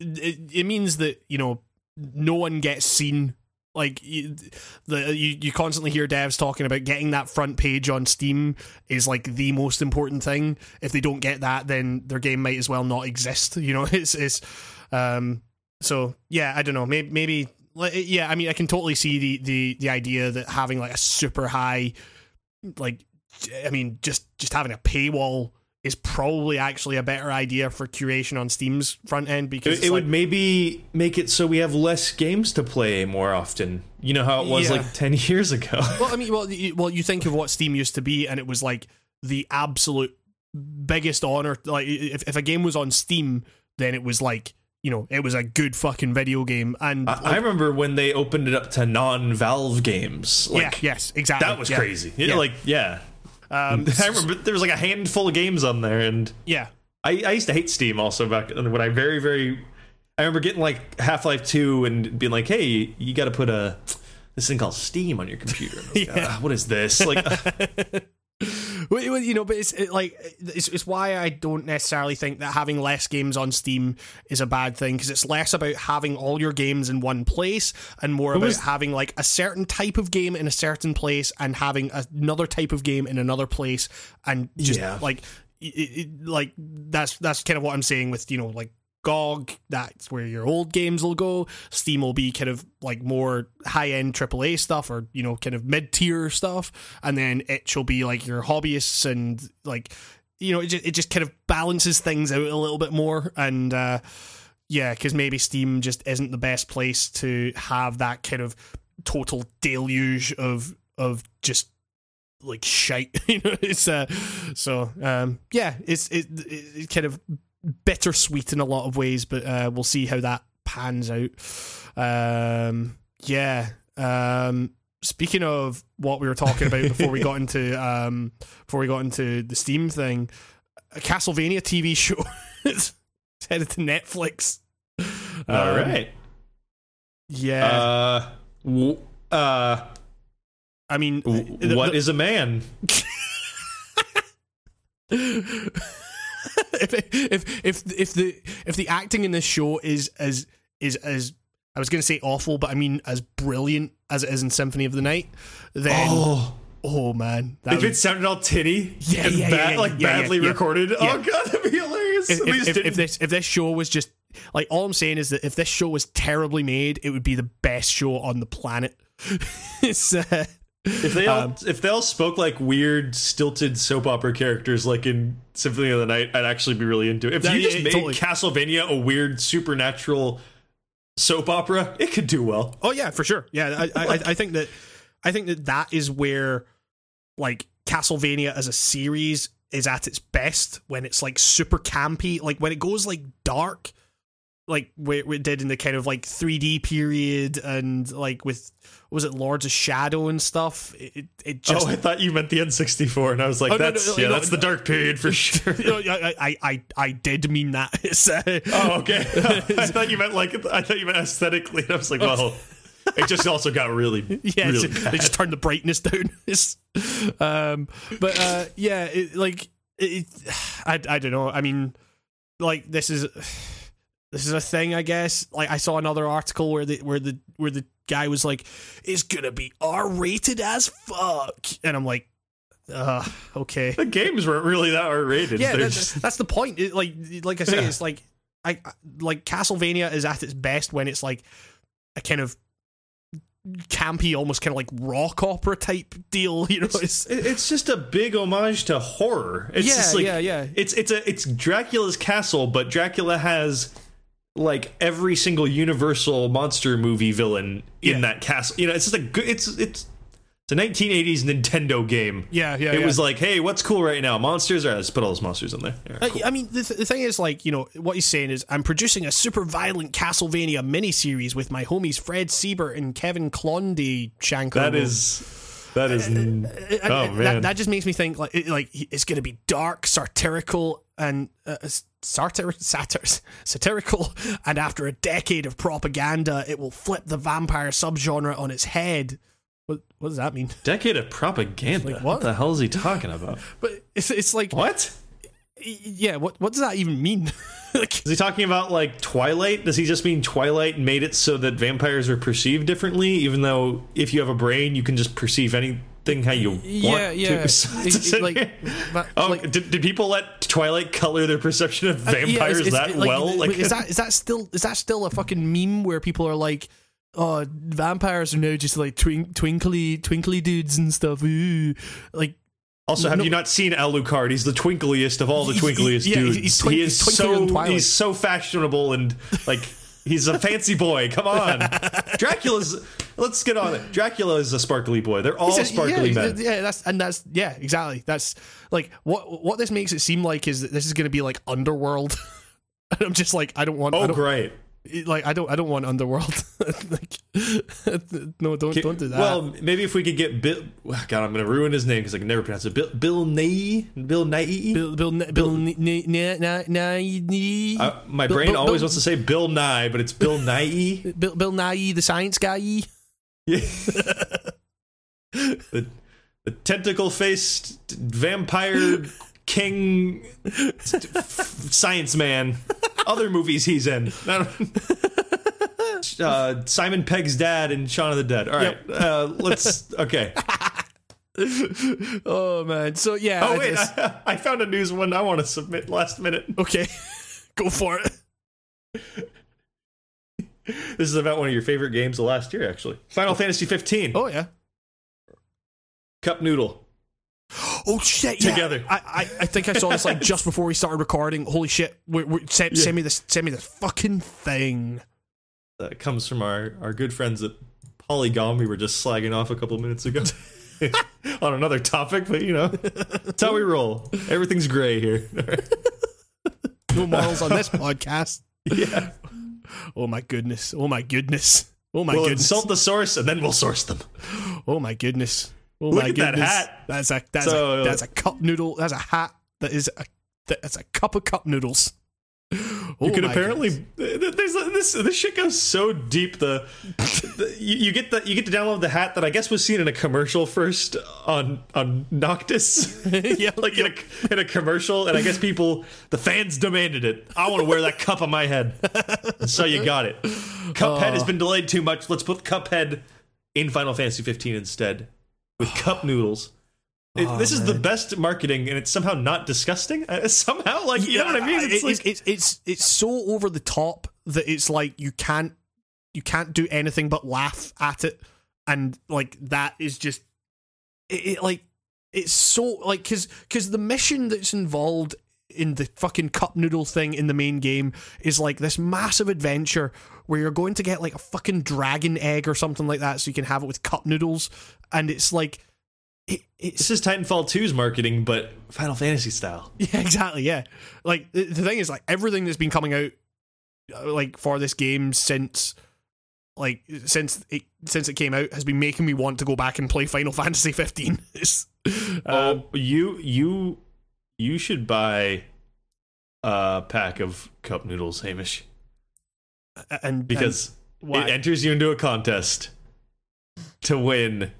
it, it means that you know no one gets seen. Like you, the you, you constantly hear devs talking about getting that front page on Steam is like the most important thing. If they don't get that, then their game might as well not exist. You know, it's it's um so yeah, I don't know. Maybe maybe yeah. I mean, I can totally see the the the idea that having like a super high, like, I mean, just just having a paywall is probably actually a better idea for curation on Steam's front end because it, it like- would maybe make it so we have less games to play more often. You know how it was Yeah. like 10 years ago. Well, I mean, well, you, well, you think of what Steam used to be, and it was like the absolute biggest honor. Like, if if a game was on Steam, then it was like you know, it was a good fucking video game, and I, I remember when they opened it up to non-Valve games. Like, yeah, yes, exactly. That was yeah. crazy. Yeah. Like, yeah. Um, I remember there was like a handful of games on there, and yeah, I, I used to hate Steam also back when I very, very. I remember getting like Half Life 2 and being like, hey, you got to put a. This thing called Steam on your computer. And I was like, Yeah. "Ah, what is this? Like, you know, but it's it, like it's, it's why I don't necessarily think that having less games on Steam is a bad thing because it's less about having all your games in one place and more about was- having like a certain type of game in a certain place and having another type of game in another place and just Yeah. like it, it, like that's that's kind of what I'm saying with you know like GOG, that's where your old games will go. Steam will be kind of like more high end AAA stuff or, you know, kind of mid tier stuff. And then it shall be like your hobbyists and like, you know, it just, it just kind of balances things out a little bit more. And, uh, yeah, because maybe Steam just isn't the best place to have that kind of total deluge of, of just like shite. you know, it's, uh, so, um, yeah, it's, it, it, it kind of, bittersweet in a lot of ways, but uh, we'll see how that pans out. Um, yeah. Um, speaking of what we were talking about before we got into um, before we got into the Steam thing, a Castlevania TV show is headed to Netflix. all Um, right. Yeah. Uh, w- uh, I mean, w- the- the- is a man? if if if if the if the acting in this show is as is as I was going to say awful, but I mean as brilliant as it is in Symphony of the Night, then oh, Oh, man, that if would- it sounded all titty Yeah, and yeah, bad, yeah, like badly recorded, oh god, that'd be hilarious. if, if, if, if this if this show was just like all I'm saying is that if this show was terribly made, it would be the best show on the planet. it's uh, If they all Um, if they all spoke like weird stilted soap opera characters like in Symphony of the Night, I'd actually be really into it. If Yeah, you just yeah, made totally. Castlevania a weird supernatural soap opera, it could do well. Oh yeah, for sure. Yeah, I, I, I- I think that I think that that is where like Castlevania as a series is at its best when it's like super campy, like when it goes like dark, like where it did in the kind of like 3D period and like with was it Lords of Shadow and stuff. It it, it just oh, I thought you meant the N64, and I was like, Oh, that's no, no, yeah, no, that's the dark period for sure. I, I, I, did mean that. Uh, oh, okay. I thought you meant like I thought you meant aesthetically. And I was like, well, it just also got really, yeah, really they just turned the brightness down. Um, but uh, yeah, it, like it, I, I don't know. I mean, like this is this is a thing, I guess. Like I saw another article where the where the where the guy was like, "It's gonna be R rated as fuck," and I'm like, uh, okay. the games weren't really that R rated. Yeah, They're that, just- that's the point. It, like like I say, Yeah. it's like I like Castlevania is at its best when it's like a kind of campy, almost kind of like rock opera type deal. You know, it's it's just a big homage to horror. It's Yeah, just like, yeah, yeah. It's it's a it's Dracula's castle, but Dracula has like every single Universal monster movie villain in Yeah. that castle. You know, it's just a good. It's it's it's a 1980s Nintendo game. Yeah, yeah. It yeah. was like, hey, what's cool right now? Monsters. All right, let's put all those monsters in there. Right, I- cool. I mean, the, th- the thing is, like, you know, what he's saying is, I'm producing a super violent Castlevania miniseries with my homies Fred Seibert and Kevin Klondy Shanko. That is. That is. Uh, uh, n- uh, And- oh man. that, that just makes me think like it, like it's going to be dark, satirical, and uh, satir, satir, satirical. And after a decade of propaganda, it will flip the vampire subgenre on its head. What what does that mean? Decade of propaganda. Like, what? what? the hell is he talking about? But it's it's like What? Yeah. What what does that even mean? like Is he talking about like Twilight? Does he just mean Twilight made it so that vampires are perceived differently? Even though if you have a brain, you can just perceive anything how you want yeah yeah. to. Like, oh, like, did, did people let Twilight color their perception of Uh, yeah, vampires it's- that like, well? Like, is that is that still is that still a fucking meme where people are like, oh, vampires are now just like twink, twinkly twinkly dudes and stuff. Ooh. Like also, have no- you not seen Alucard? He's the twinkliest of all the He- he- twinkliest yeah, dudes. he's twink- he is so he's so fashionable and like he's a fancy boy. Come on, Dracula's. Let's get on it. Dracula is a sparkly boy. They're all a- sparkly yeah, men. Yeah, that's and that's yeah, exactly. That's like what what this makes it seem like is that this is going to be like underworld. and I'm just like I don't want. I Oh, don't, great. Like I don't. I don't want underworld. like, no, don't don't do that. Well, maybe if we could get Bill. God, I'm going to ruin his name because I can never pronounce it. Bill Bill Nye. Bill Nye. Bill Bill Bill, Bill N- N- N- N- N- Uh, my Bill- brain Bill- always Bill- wants to say Bill Nye, but it's Bill Nighy. Bill Bill Nye, the science guy. Yeah. the, the tentacle faced vampire king science man. Other movies he's in. Uh, Simon Pegg's dad and Shaun of the Dead. All right, uh, let's. Okay. Oh man. So yeah. Oh I wait, just- I, I found a news one I want to submit last minute. okay. Go for it. This is about one of your favorite games of last year, actually. Final Fantasy 15. Oh yeah. Cup Noodle. Oh shit! Yeah. Together. I, I I think I saw this like just before we started recording. Holy shit! We, we, send, Yeah. send me this. Send me this fucking thing. That comes from our, our good friends at Polygon. We were just slagging off a couple minutes ago on another topic, but you know, that's how we roll. Everything's gray here. No morals on this podcast. yeah. Oh my goodness! Oh my goodness! Oh my We'll goodness! insult the source and then we'll source them. Oh my goodness! Oh Look my at that hat. That's a that's So- a uh, that's a cup noodle. That's a hat. That is a that's a cup of cup noodles. Oh You could my apparently goodness. there's this this shit goes so deep. The, the you, you get the you get to download the hat that I guess was seen in a commercial first on on Noctis. yeah, like in a in a commercial, and I guess people, the fans demanded it. I want to wear that cup on my head, and so you got it. Cuphead has uh. been delayed too much. Let's put Cuphead in Final Fantasy 15 instead with cup noodles. It- Oh, this is the best marketing, and it's somehow not disgusting. Uh, somehow, like you know what I mean? It's It's, like it's it's it's so over the top that it's like you can't you can't do anything but laugh at it, and like that is just it, it like it's so like because because the mission that's involved in the fucking cup noodle thing in the main game is like this massive adventure where you're going to get like a fucking dragon egg or something like that so you can have it with cup noodles and it's like it, it's this is Titanfall 2's marketing, but Final Fantasy style. Yeah, exactly. Yeah, like the, the thing is, like everything that's been coming out, uh, like for this game since, like since it since it came out, has been making me want to go back and play Final Fantasy 15. Um, Oh, you you you should buy a pack of cup noodles, Hamish, and because and it enters you into a contest to win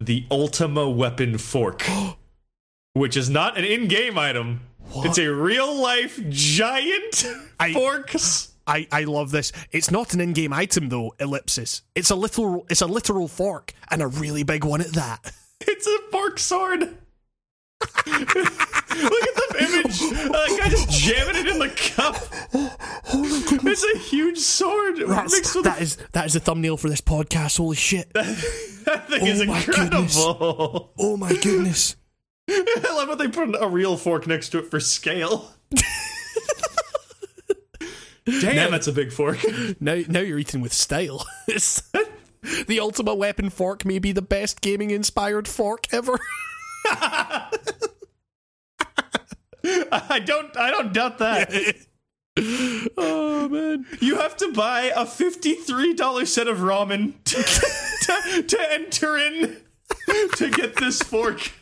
the Ultima weapon fork, which is not an in-game item. What? It's a real-life giant I- fork. I, I love this. It's not an in-game item though. Ellipsis. It's a literal. It's a literal fork and a really big one at that. It's a fork sword. Look at the image. Uh, That guy just jamming it in the cup. It's a huge sword That's, that is that is the thumbnail for this podcast. Holy shit! That thing is Oh my incredible. Oh my goodness. I love how they put a real fork next to it for scale. Damn, that's a big fork. Now, now you're eating with style. The Ultima Weapon fork may be the best gaming inspired fork ever. I don't. I don't doubt that. oh man. You have to buy a fifty-three dollar set of ramen to, to, to enter in to get this fork.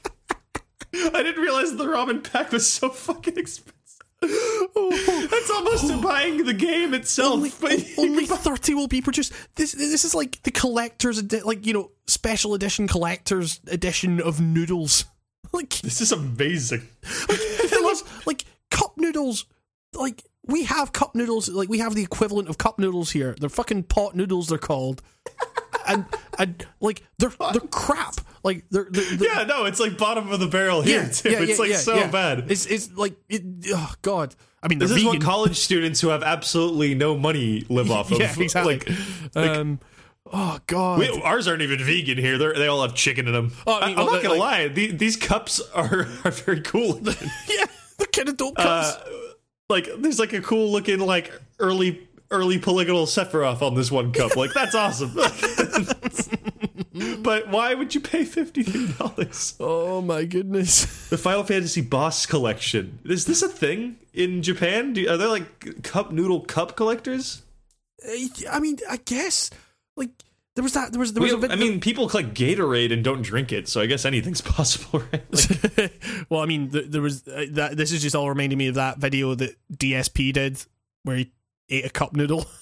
I didn't realize the ramen pack was so fucking expensive. Oh. That's almost oh. buying the game itself. Only, but only thirty will be produced. This this is like the collector's edi- like you know special edition collector's edition of noodles. Like this is amazing. thing is, like cup noodles, like we have cup noodles, like we have the equivalent of cup noodles here. They're fucking pot noodles. They're called, and and like they're they're crap. Like they're, they're, they're Yeah, no, it's like bottom of the barrel here too. it's like so yeah. bad. It's it's like it, oh god. I mean, This is vegan. what college students who have absolutely no money live off of. yeah, exactly. Like, um, oh god. we, ours aren't even vegan here. They're, they all have chicken in them. Oh, I mean, am well, not gonna like- lie. The, these cups are are very cool. yeah, they're kind of dope cups. uh, like there's like a cool looking like early early polygonal Sephiroth on this one cup. Like that's awesome. But why would you pay fifty three dollars? oh my goodness. The Final Fantasy Boss Collection is this a thing in Japan? Do, are there like cup noodle cup collectors? I mean, I guess like there was that there was there was We- a bit. I mean, people collect Gatorade and don't drink it, so I guess anything's possible, right? Like, well, I mean, th- there was uh, that. This is just all reminding me of that video that DSP did where he ate a cup noodle.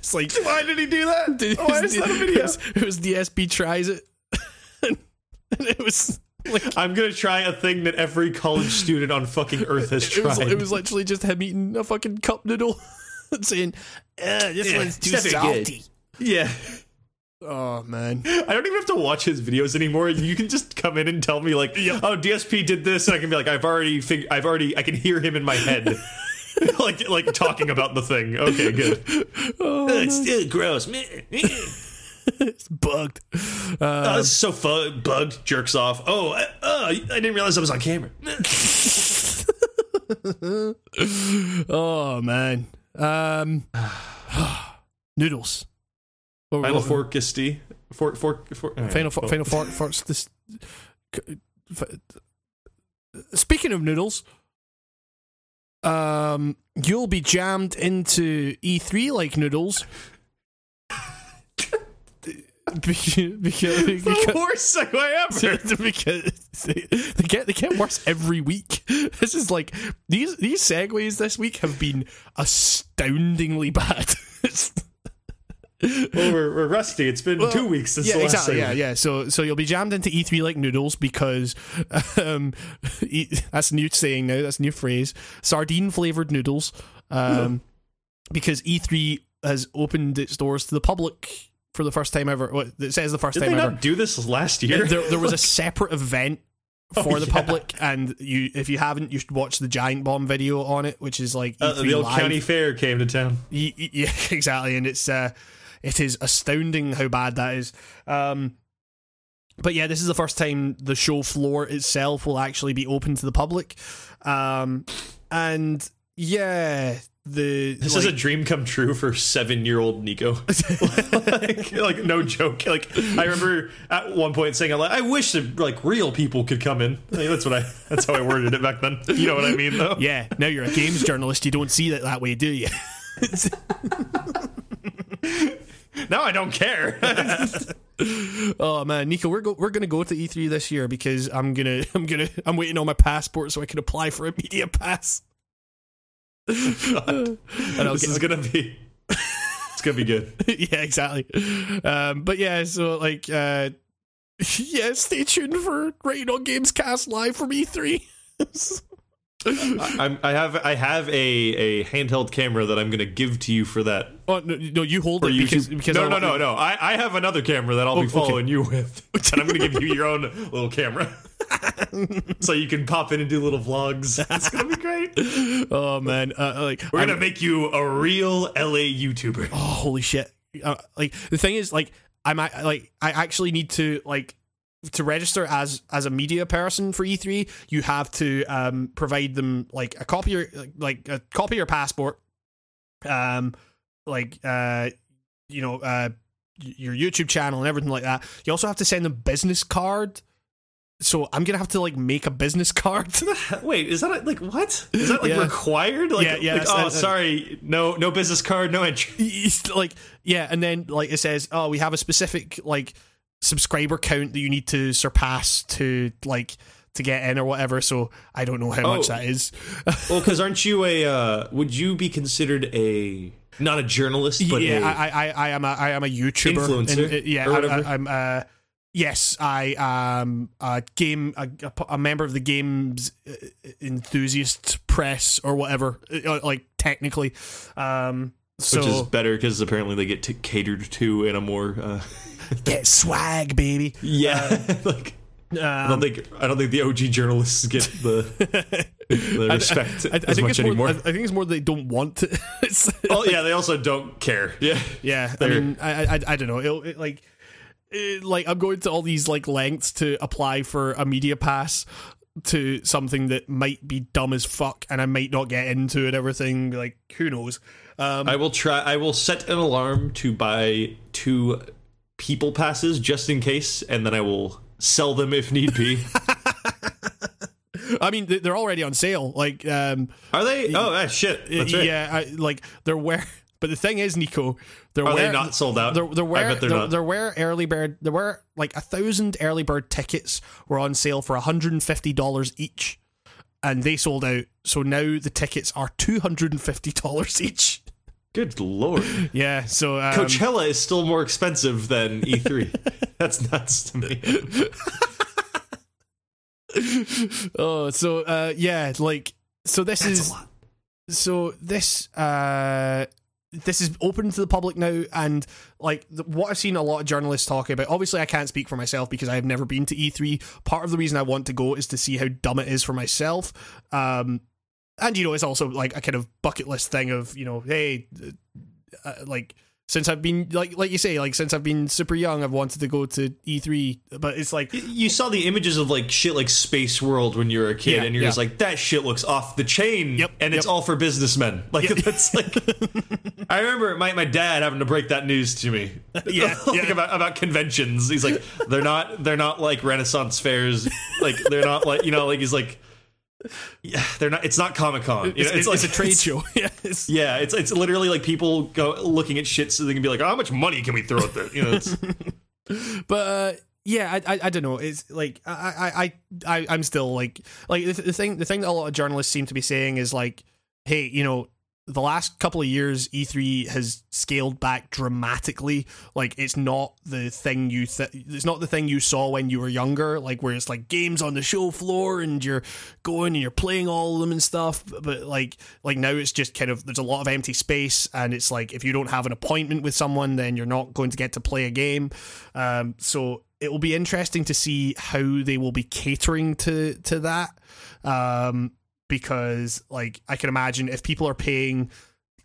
it's like why did he do that? it Why was, is that a it video? was- it was DSP tries it, and it was like I'm gonna try a thing that every college student on fucking Earth has it was tried. it was literally just him eating a fucking cup noodle and saying, uh, "This Yeah, one's too it's definitely good. salty." yeah. Oh man. I don't even have to watch his videos anymore. You can just come in and tell me like, "Oh, DSP did this," and I can be like, "I've already, fig- I've already, I can hear him in my head." like like talking about the thing. Okay, good. Oh, it's still gross. It's bugged. Oh, this is so fu- bugged. Jerks off. Oh, I, oh, I didn't realize I was on camera. Oh man. Um, noodles. What- Final what- Forkisty. Fork, fork, fork. all right. Final, fo- Oh. final fork. First, this. Speaking of noodles, um, you'll be jammed into E3 like noodles. because, because, the because, worst segue ever. because they, they get they get worse every week. This is like these these segues this week have been astoundingly bad. It's- well, we're, we're rusty. It's been Well, two weeks since yeah, the last exactly. Yeah, segment. yeah. So, so you'll be jammed into E3 like noodles because um, e- that's a new saying now. That's a new phrase. Sardine flavored noodles. Um, because E3 has opened its doors to the public for the first time ever. Well, it says the first Did time ever. not do this last year? there, there was a separate event for the yeah. public, and you, if you haven't, you should watch the Giant Bomb video on it, which is like Uh, E3 the old live. county fair came to town. Yeah, exactly, and it's uh, it is astounding how bad that is. Um, but yeah, this is the first time the show floor itself will actually be open to the public, um, and yeah, the This like, is a dream come true for seven-year-old Nico. like, like, no joke. Like I remember at one point saying, "Like I wish that like real people could come in." Like, that's what I. That's how I worded it back then. You know what I mean, though. yeah. Now you're a games journalist, you don't see it that way, do you? Now I don't care. Oh man, Nico, we're go- we're gonna go to E3 this year because I'm gonna I'm gonna I'm waiting on my passport so I can apply for a media pass. and I'll this get, is gonna be. It's gonna be good. yeah, exactly. Um, but yeah, so like, uh, yeah, stay tuned for Rating on Games Cast live from E3. I'm, I have I have a, a handheld camera that I'm gonna give to you for that. oh no, no, you hold it because because no, I no, no, no. I, I have another camera that I'll Oh, be okay. following you with, and I'm gonna give you your own little camera, so you can pop in and do little vlogs. It's gonna be great. Oh man, uh, like We're gonna make you a real LA YouTuber. oh holy shit! Uh, like the thing is, like I'm like I actually need to like to register as as a media person for E3. You have to um provide them like a copy your, like a copy of your passport, um like uh you know uh your YouTube channel and everything like that. You also have to send them business card. So I'm gonna have to like make a business card. Wait, is that like what? Is that like Yeah. required? Like, Yeah, yeah, like, oh, sorry, no, no business card, no entry. It's like yeah, and then like it says, oh, we have a specific like subscriber count that you need to surpass to like to get in or whatever. So I don't know how much Oh. that is. Well, because aren't you a? Uh, would you be considered a not a journalist, but yeah, a, I, I, I am a, I am a YouTuber. Influencer, And, uh, yeah, I, I'm. Uh, yes, I am a game, a, a- a member of the games uh, enthusiast press or whatever. uh, Like technically, um, so which is better because apparently they get t- catered to in a more. Uh, get swag, baby. yeah, like I Um, don't think I don't think the OG journalists get the the respect I, I as think much it's more, anymore. I, I think it's more they don't want to. Oh yeah, they also don't care. Yeah, Yeah, I They're- mean, I, I, I don't know. It'll, it, like, it, like I'm going to all these like lengths to apply for a media pass to something that might be dumb as fuck, and I might not get into and everything. Like, who knows? Um, I will try. I will set an alarm to buy two people passes just in case, and then I will sell them if need be. I mean, they- they're already on sale. Like, um, Are they? Oh ah, shit! That's right. yeah, I, like they're where. But the thing is, Nico, they're Are where, they not sold out? There, there were I bet they're there, not. there were early bird. There were like a thousand early bird tickets were on sale for hundred and fifty dollars each, and they sold out. So now the tickets are two hundred and fifty dollars each. Good lord. Yeah. So um, Coachella is still more expensive than E3. That's nuts to me. oh, so uh, yeah, like so this That's is a lot. so this uh this is open to the public now and like the, what i've seen a lot of journalists talking about obviously i can't speak for myself because i've never been to e3 part of the reason i want to go is to see how dumb it is for myself um and you know it's also like a kind of bucket list thing of you know hey uh, like since i've been like like you say like since i've been super young i've wanted to go to e3 but it's like You saw the images of like shit like Space World when you were a kid, Yeah, and you're yeah. just like, that shit looks off the chain, Yep, and it's yep. all for businessmen. Like that's like, I remember my, my dad having to break that news to me. Yeah, like yeah. about about conventions. He's like, they're not they're not like Renaissance fairs. Like they're not like you know like he's like, yeah, they're not. It's not Comic Con. it's, it's, like a trade show yeah it's- Yeah, it's it's literally like people go looking at shit so they can be like, oh, how much money can we throw at this? You know, it's, but uh, yeah, I, I I don't know. It's like I I I I- I'm still like like the, the thing the thing that a lot of journalists seem to be saying is like, hey, you know, the last couple of years E3 has scaled back dramatically. Like it's not the thing you th- it's not the thing you saw when you were younger. Like where it's like games on the show floor and you're going and you're playing all of them and stuff. But like like now it's just kind of there's a lot of empty space and it's like if you don't have an appointment with someone then you're not going to get to play a game. Um, so it will be interesting to see how they will be catering to to that. Um, because like I can imagine if people are paying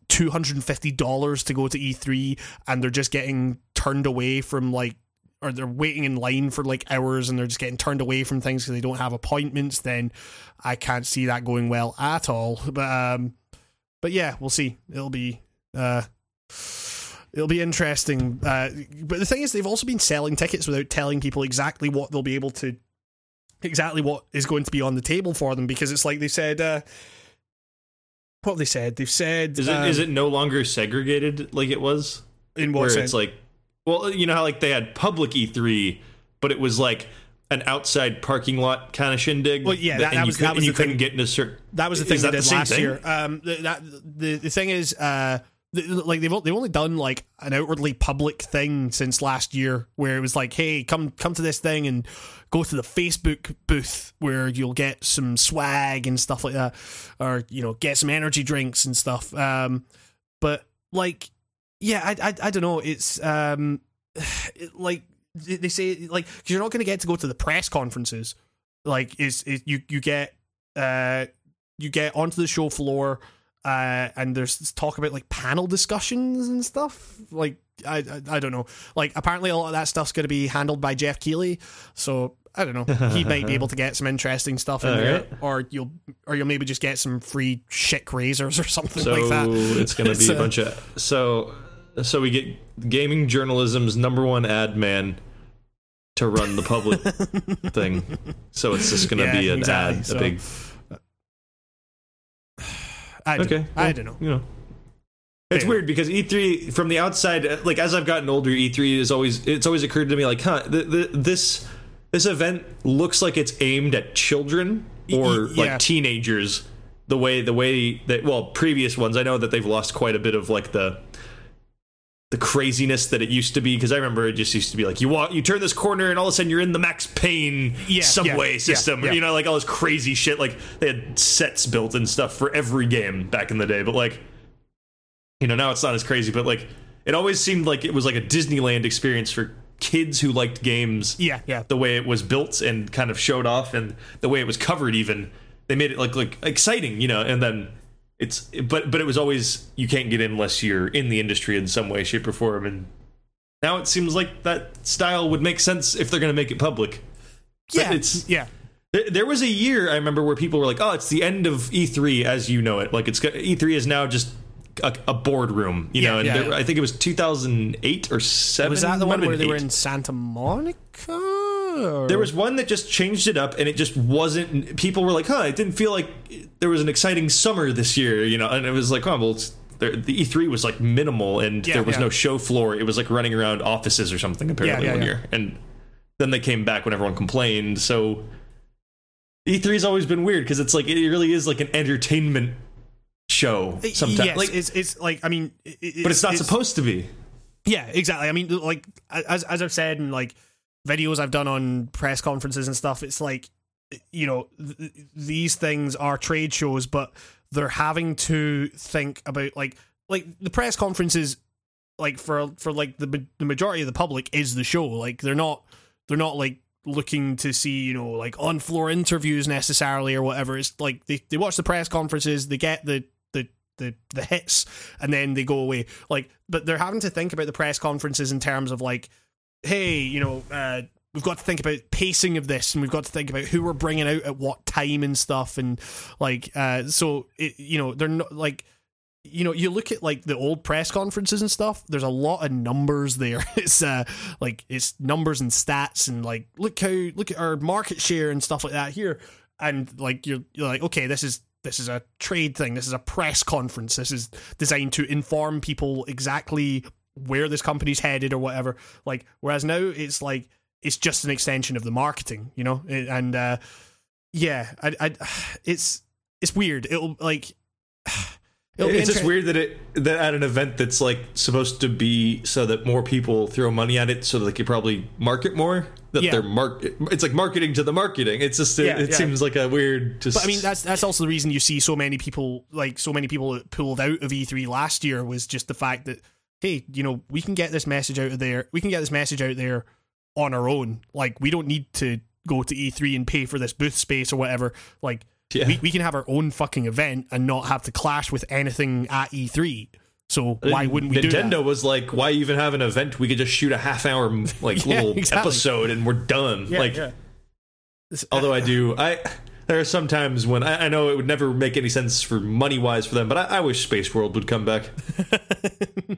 two hundred and fifty dollars to go to E3 and they're just getting turned away from like or they're waiting in line for like hours and they're just getting turned away from things because they don't have appointments, then I can't see that going well at all. But um but yeah, we'll see. It'll be uh it'll be interesting. Uh but the thing is they've also been selling tickets without telling people exactly what they'll be able to exactly what is going to be on the table for them because it's like they said uh what have they said? They've said is it um, is it no longer segregated like it was? in what where sense? it's like, well, you know how like they had public E3, but it was like an outside parking lot kind of shindig. Well, yeah, that- and that was- could- that was you couldn't thing. get into certain. That was the thing they that the last thing? year. Um, the, that the the thing is, uh, like they've they've only done like an outwardly public thing since last year, where it was like, hey, come come to this thing and go to the Facebook booth where you'll get some swag and stuff like that, or you know, get some energy drinks and stuff. Um, but like, yeah, I I, I don't know. It's um, it, like they say like you you're not going to get to go to the press conferences. Like, is is you you get uh you get onto the show floor uh, and there's talk about like panel discussions and stuff. Like I, I I don't know. Like apparently a lot of that stuff's going to be handled by Geoff Keighley. So I don't know. He might be able to get some interesting stuff in All there, right. or you'll or you'll maybe just get some free chick razors or something So like that. it's going to be a bunch of so. So we get gaming journalism's number one ad man to run the public thing. So it's just going to Yeah, be an exactly. ad, So- a big. I don't, Okay, I well, don't know. You know, it's Fair. weird because E3 from the outside, uh, like as I've gotten older, E3 is always it's always occurred to me like, huh, the, the, this this event looks like it's aimed at children or yeah. like teenagers. The way the way that well, previous ones I know that they've lost quite a bit of like the the craziness that it used to be because I remember it just used to be like you walk you turn this corner and all of a sudden you're in the Max Payne Yeah, subway yeah, system. yeah, you know like all this crazy shit like they had sets built and stuff for every game back in the day but like you know now it's not as crazy but like it always seemed like it was like a Disneyland experience for kids who liked games Yeah, yeah. the way it was built and kind of showed off and the way it was covered even. They made it like like exciting you know and then it's but but it was always you can't get in unless you're in the industry in some way shape or form and now it seems like that style would make sense if they're going to make it public But yeah, it's yeah. there, there was a year I remember where people were like, "Oh, it's the end of E3 as you know it. Like it's got- E3 is now just a, a boardroom, you Yeah, know." And yeah, there, yeah. I think it was 2008 or seven. Was that the one where they were in Santa Monica? Or- There was one that just changed it up, and it just wasn't. People were like, "Huh, it didn't feel like there was an exciting summer this year," you know. And it was like, "Oh, well, it's, there, the E3 was like minimal, and Yeah, there was yeah. no show floor. It was like running around offices or something. Apparently, yeah, one year, and then they came back when everyone complained. So E3's always been weird because it's like it really is like an entertainment show uh, sometimes. Yes, like, it's it's like I mean, it, but it's not supposed to be. Yeah, exactly. I mean, like as as I've said and like videos I've done on press conferences and stuff, it's like you know th- these things are trade shows, but they're having to think about like like the press conferences, like for for like the the majority of the public is the show. Like they're not they're not like looking to see you know like on floor interviews necessarily or whatever. It's like they they watch the press conferences, they get the the the the hits and then they go away like but they're having to think about the press conferences in terms of like hey you know uh we've got to think about pacing of this and we've got to think about who we're bringing out at what time and stuff and like uh so it, you know they're not like you know you look at like the old press conferences and stuff there's a lot of numbers there. It's uh like it's numbers and stats and like look how look at our market share and stuff like that here. And like you're, you're like okay this is this is a trade thing this is a press conference this is designed to inform people exactly where this company's headed or whatever like whereas now it's like it's just an extension of the marketing you know It- and uh yeah i i it's it's weird it'll like it'll it's just weird that it that at an event that's like supposed to be so that more people throw money at it so that they could probably market more that Yeah. they're mark it's like marketing to the marketing it's just Yeah, it yeah. seems like a weird just But I mean, that's that's also the reason you see so many people like so many people pulled out of E3 last year was just the fact that hey, you know, we can get this message out of there. We can get this message out there on our own. Like we don't need to go to E3 and pay for this booth space or whatever. Like Yeah. we we can have our own fucking event and not have to clash with anything at E3. So why wouldn't we do Nintendo was like, why even have an event? We could just shoot a half hour like Yeah, little exactly. episode and we're done. Yeah, like. Although I do, I there are some times when I, I know it would never make any sense for money wise for them, but I, I wish Space World would come back.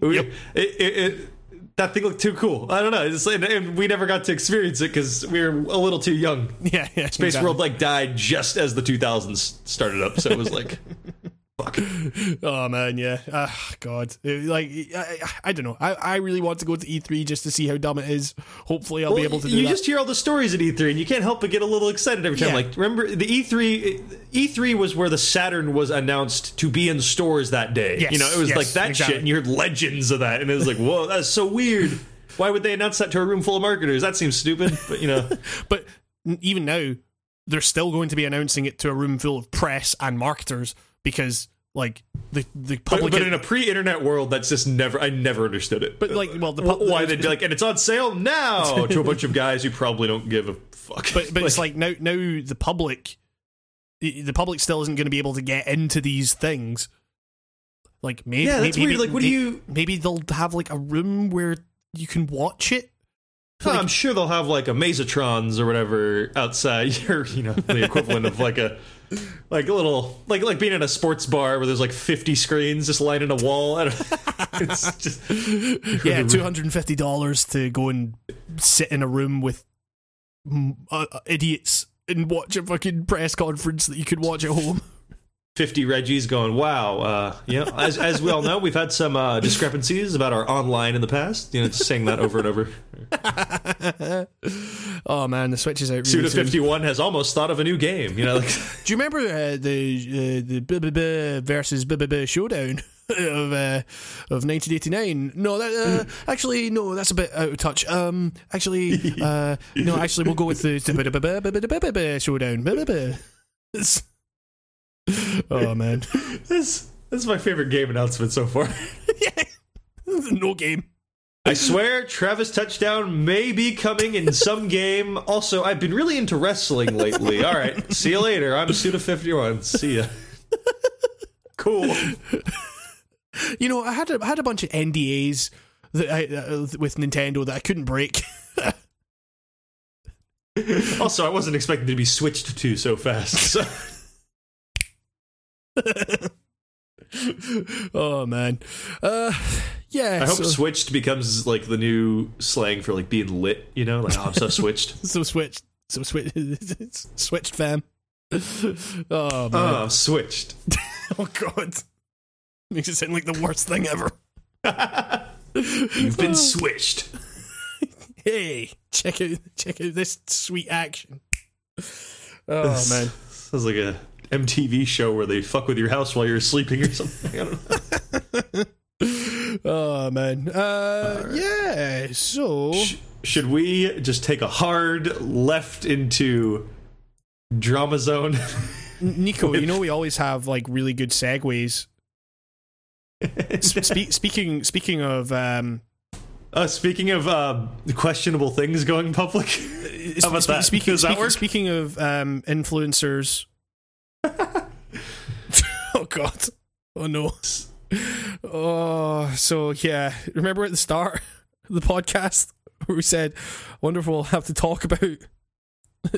We- it, it, it, that thing looked too cool. I don't know, and we never got to experience it because we were a little too young. yeah, yeah, Space exactly. World like died just as the 2000s started up, so it was like, fuck. Oh man, yeah. Uh, God, Uh, like I, I, don't know. I, I really want to go to E3 just to see how dumb it is. Hopefully, I'll be able to do you that. just hear all the stories at E3 and you can't help but get a little excited every time. Yeah. Like, remember the E E3? E3 was where the Saturn was announced to be in stores that day. Yes, you know, it was yes, like that exactly. shit, and you heard legends of that, and it was like, whoa, that's so weird. Why would they announce that to a room full of marketers? That seems stupid, but you know, but even now, they're still going to be announcing it to a room full of press and marketers because, like, the the public. but in a pre-internet world, that's just never. I never understood it. But, like, well, the pub- why they'd like, and it's on sale now to a bunch of guys who probably don't give a fuck. but but it's like now now the public, the, public still isn't going to be able to get into these things. Like maybe Yeah, that's maybe, weird. Like, what do you- Maybe they'll have like a room where you can watch it. Huh, I'm sure they'll have like a Mazatrons or whatever outside, or you know, the equivalent of like a like a little like like being in a sports bar where there's like 50 screens just lining a wall. I don't know. It's just Yeah, two hundred and fifty dollars to go and sit in a room with uh, uh, idiots and watch a fucking press conference that you could watch at home. 50 Reggies going, wow. Uh, you know, as, as we all know, we've had some uh, discrepancies about our online in the past. You know, just saying that over and over. oh man, the Switch is out. Really Suda soon. 51 has almost thought of a new game. You know, like, Do you remember uh, the uh, the BBB versus BBB showdown of uh, of 1989? No, that uh, actually no, that's a bit out of touch. Um, actually, uh, no, actually, we'll go with the showdown. Oh man, this, this is my favorite game announcement so far. no game. I swear, Travis Touchdown may be coming in some game. Also, I've been really into wrestling lately. All right, see you later. I'm Suda51. See ya. Cool. You know, I had a, I had a bunch of NDAs that I, uh, with Nintendo that I couldn't break. Also, I wasn't expecting to be switched to so fast. So. oh man, uh, yeah. I hope so, switched becomes like the new slang for like being lit. You know, like oh, I'm so switched. so switched, so switched, switched, fam. Oh man, Oh, I'm switched. oh god, makes it sound like the worst thing ever. You've been switched. Hey, check out check out this sweet action. Oh man. Sounds like a MTV show where they fuck with your house while you're sleeping or something. I don't know. Oh man. Uh, yeah. So Should we just take a hard left into drama zone? Nico, you know we always have like really good segues. Spe- speaking speaking of um, Uh, speaking of uh, questionable things going public, how about spe- that? Speaking, Does that speaking, work? speaking of um, influencers. Oh God! Oh no! Oh, so yeah. Remember at the start of the podcast where we said, "Wonderful, we'll have to talk about."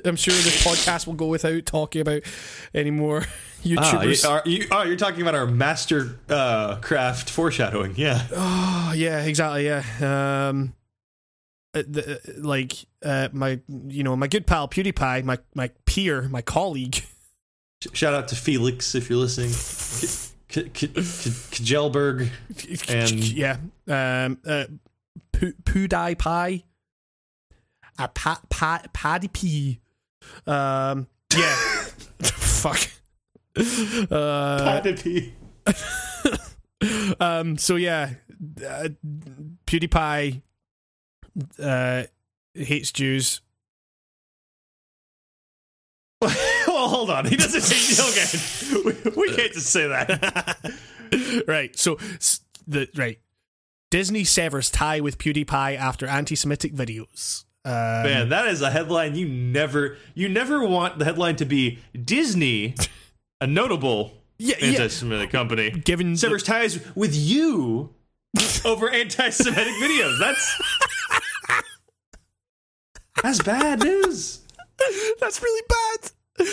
I'm sure this podcast will go without talking about any more Ah, YouTubers. you, are, you, oh, you're talking about our master uh, craft foreshadowing. Yeah. Oh yeah, exactly. Yeah. Um, uh, uh, like uh, my, you know, my good pal PewDiePie, my my peer, my colleague. Shout out to Felix if you're listening. K- K- K-. And- yeah, um, uh, Pu- PewDiePie, uh, pa- pa- Paddy P. Um, yeah, fuck. Uh, Patty. um, so yeah, uh, PewDiePie uh, hates Jews. Hold on. He doesn't take. Okay, we, we can't just say that. right. So the right Disney severs tie with PewDiePie after anti-Semitic videos. Um, Man, that is a headline you never. You never want the headline to be Disney, a notable yeah, yeah. anti-Semitic company, Given the- severs ties with you over anti-Semitic videos. That's that's bad news. that's really bad.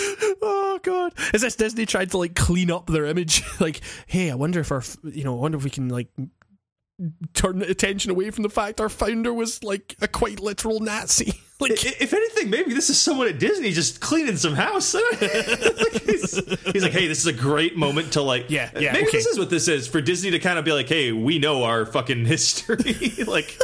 Oh god! Is this Disney trying to like clean up their image? like, hey, I wonder if our, you know, I wonder if we can like turn attention away from the fact our founder was like a quite literal Nazi. like, If anything, maybe this is someone at Disney just cleaning some house. he's, he's like, hey, this is a great moment to like, Yeah, yeah, Maybe okay. this is what this is for Disney to kind of be like, hey, we know our fucking history, like,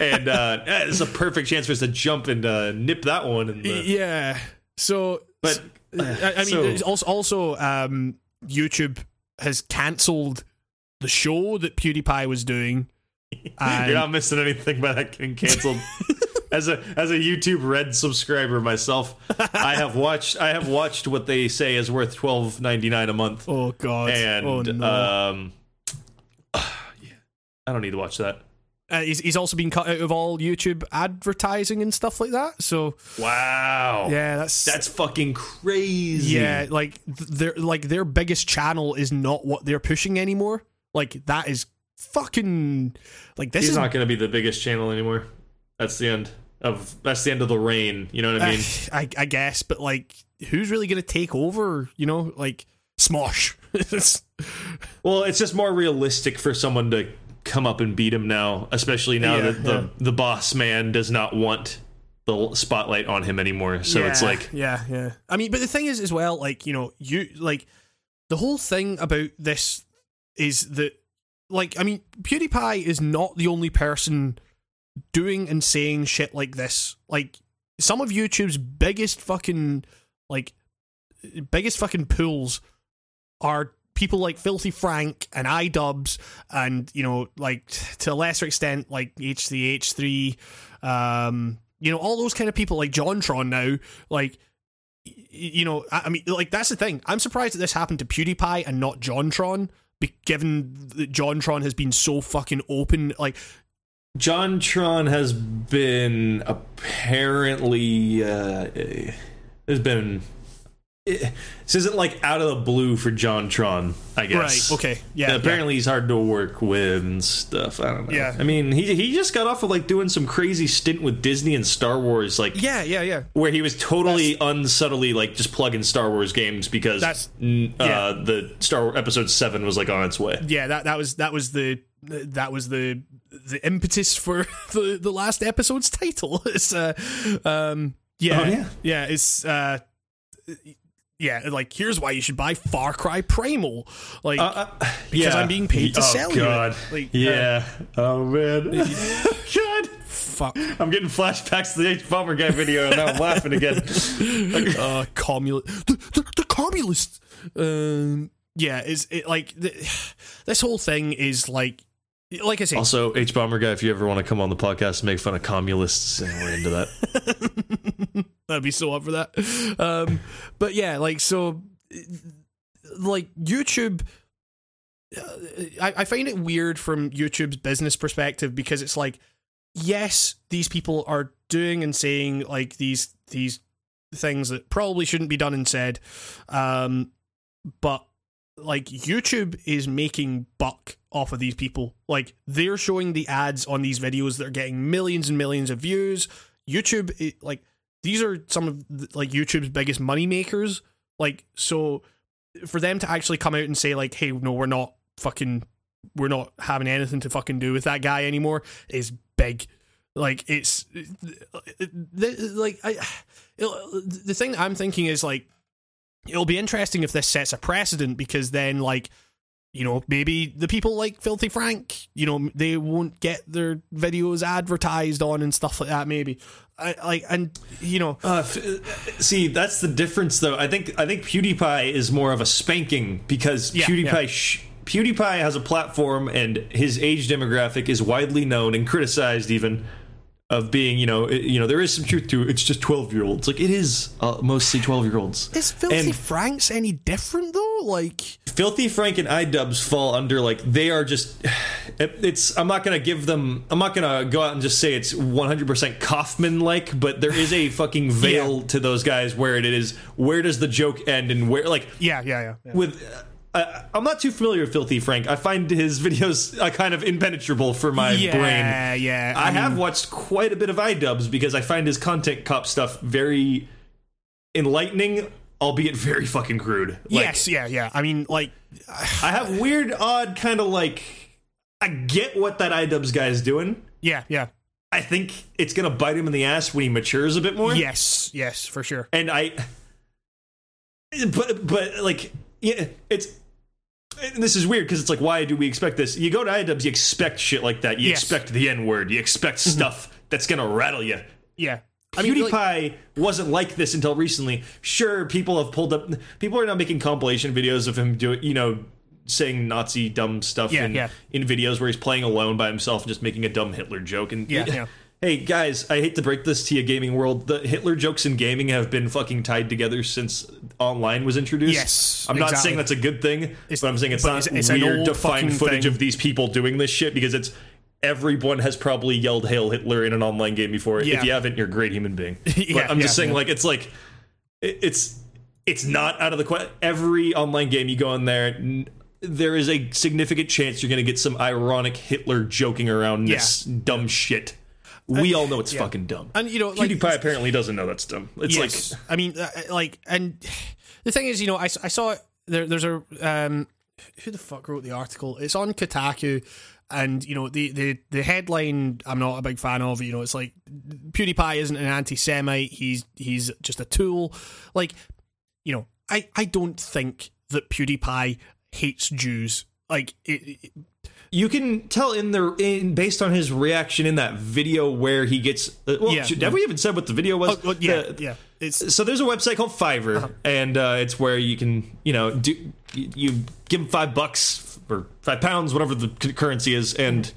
and uh, it's a perfect chance for us to jump and uh, nip that one. Yeah. So, but I, I mean, so- also also um, YouTube has cancelled the show that PewDiePie was doing. And you're not missing anything by that getting canceled. As a as a YouTube Red subscriber myself, I have watched I have watched what they say is worth twelve ninety nine a month. oh god, and oh no. um yeah i don't need to watch that Uh, he's, he's also been cut out of all YouTube advertising and stuff like that. So wow yeah, that's that's fucking crazy yeah, like their like their biggest channel is not what they're pushing anymore. Like that is fucking like this he's is not gonna be the biggest channel anymore that's the end of that's the end of the reign. You know what I mean? I, I guess, but like, who's really going to take over? You know, like Smosh. Well, it's just more realistic for someone to come up and beat him now, especially now Yeah, that the yeah. the boss man does not want the spotlight on him anymore. So it's like yeah, yeah. I mean, but the thing is, as well, like you know, you like the whole thing about this is that, like, I mean, PewDiePie is not the only person doing and saying shit like this. Like, some of YouTube's biggest fucking like biggest fucking pools are people like Filthy Frank and iDubbbz and you know like to a lesser extent like H3H3 um you know all those kind of people like JonTron now like you know I, I mean like that's the thing. I'm surprised that this happened to PewDiePie and not JonTron given that JonTron has been so fucking open like JonTron has been apparently uh, there's been it, this isn't like out of the blue for JonTron, I guess. right okay yeah yeah. apparently he's hard to work with and stuff. I don't know. Yeah. I mean, he he just got off of like doing some crazy stint with Disney and Star Wars, like yeah yeah yeah where he was totally unsubtly like just plugging Star Wars games because That's- n- yeah. uh, the Star Wars episode seven was like on its way. yeah that that was that was the that was the the impetus for the the last episode's title it's uh um yeah Oh, yeah. yeah it's uh yeah like here's why you should buy far cry primal like Uh, because yeah. i'm being paid to oh, sell God. you it. like uh, Yeah. oh man. God. fuck I'm getting flashbacks to the hbomberguy video and now I'm laughing again. uh communist the, the, the communists um yeah is it like the, this whole thing is like like i say Also, hbomberguy, if you ever want to come on the podcast and make fun of communists, and we're into that. I'd be so up for that. Um, but yeah, like so, like YouTube. uh, I, I find it weird from YouTube's business perspective because it's like, yes, these people are doing and saying like these these things that probably shouldn't be done and said, um, but like YouTube is making buck off of these people. Like they're showing the ads on these videos that are getting millions and millions of views. YouTube, it, like these are some of the, like YouTube's biggest money makers. Like so, for them to actually come out and say like, "Hey, no, we're not fucking, we're not having anything to fucking do with that guy anymore," is big. Like it's like I, the thing I'm thinking is like it'll be interesting if this sets a precedent because then like you know maybe the people like filthy frank you know they won't get their videos advertised on and stuff like that maybe I, like and you know Uh, f- see, that's the difference, though. I think I think PewDiePie is more of a spanking because Yeah, PewDiePie yeah. Sh- PewDiePie has a platform, and his age demographic is widely known and criticized, even of being, you know, it- you know, there is some truth to it. It's just twelve year olds. Like it is uh, mostly twelve year olds. is filthy And- frank's any different though like Filthy Frank and iDubbbz fall under like they are just. it- It's I'm not gonna give them. I'm not gonna go out and just say it's 100 percent Kaufman like, but there is a fucking veil to those guys where it is. Where does the joke end and where like yeah yeah yeah, yeah. with. Uh, I'm not too familiar with Filthy Frank. I find his videos uh, kind of impenetrable for my yeah brain. yeah yeah. I, mean, have watched quite a bit of iDubbbz because I find his content cop stuff very enlightening, albeit very fucking crude. Like, yes yeah yeah i mean like I have weird, odd kind of like. I get what that iDubbbz guy is doing. yeah yeah I think it's gonna bite him in the ass when he matures a bit more. yes yes for sure and I. But but like yeah, it's. And this is weird because it's like, why do we expect this? You go to iDubbbz, you expect shit like that. You Yes. expect the N word. You expect mm-hmm. stuff that's gonna rattle you. yeah I mean, PewDiePie like- wasn't like this until recently. Sure, people have pulled up. People are now making compilation videos of him doing, you know, saying Nazi dumb stuff Yeah, in yeah. in videos where he's playing alone by himself and just making a dumb Hitler joke. And Yeah, yeah. Hey guys, I hate to break this to you, gaming world. The Hitler jokes in gaming have been fucking tied together since online was introduced. Yes, I'm not exactly. saying that's a good thing, It's- but I'm saying it's not it's- it's weird to find footage thing. of these people doing this shit because it's. Everyone has probably yelled "Hail Hitler" in an online game before. Yeah. If you haven't, you're a great human being. Yeah, but I'm just saying, yeah. like, it's like it- it's it's not out of the question. Every online game you go in there, n- there is a significant chance you're going to get some ironic Hitler joking around this dumb shit. We all know it's fucking dumb. and you know, like, PewDiePie apparently doesn't know that's dumb. It's yes, like I mean, uh, like, and the thing is, you know, I, I saw it. There, there's a um, who the fuck wrote the article? It's on Kotaku, and you know, the the the headline I'm not a big fan of. You know, it's like PewDiePie isn't an anti-Semite. He's he's just a tool. Like, you know, I I don't think that PewDiePie hates Jews. Like, it, it, you can tell in the in based on his reaction in that video where he gets. Uh, well, Yeah. should- have we even said what the video was? oh, well, yeah, The- yeah. It's So there's a website called Fiverr, Uh-huh. and uh, it's where you can, you know, do you, you give them five bucks or five pounds, whatever the currency is, and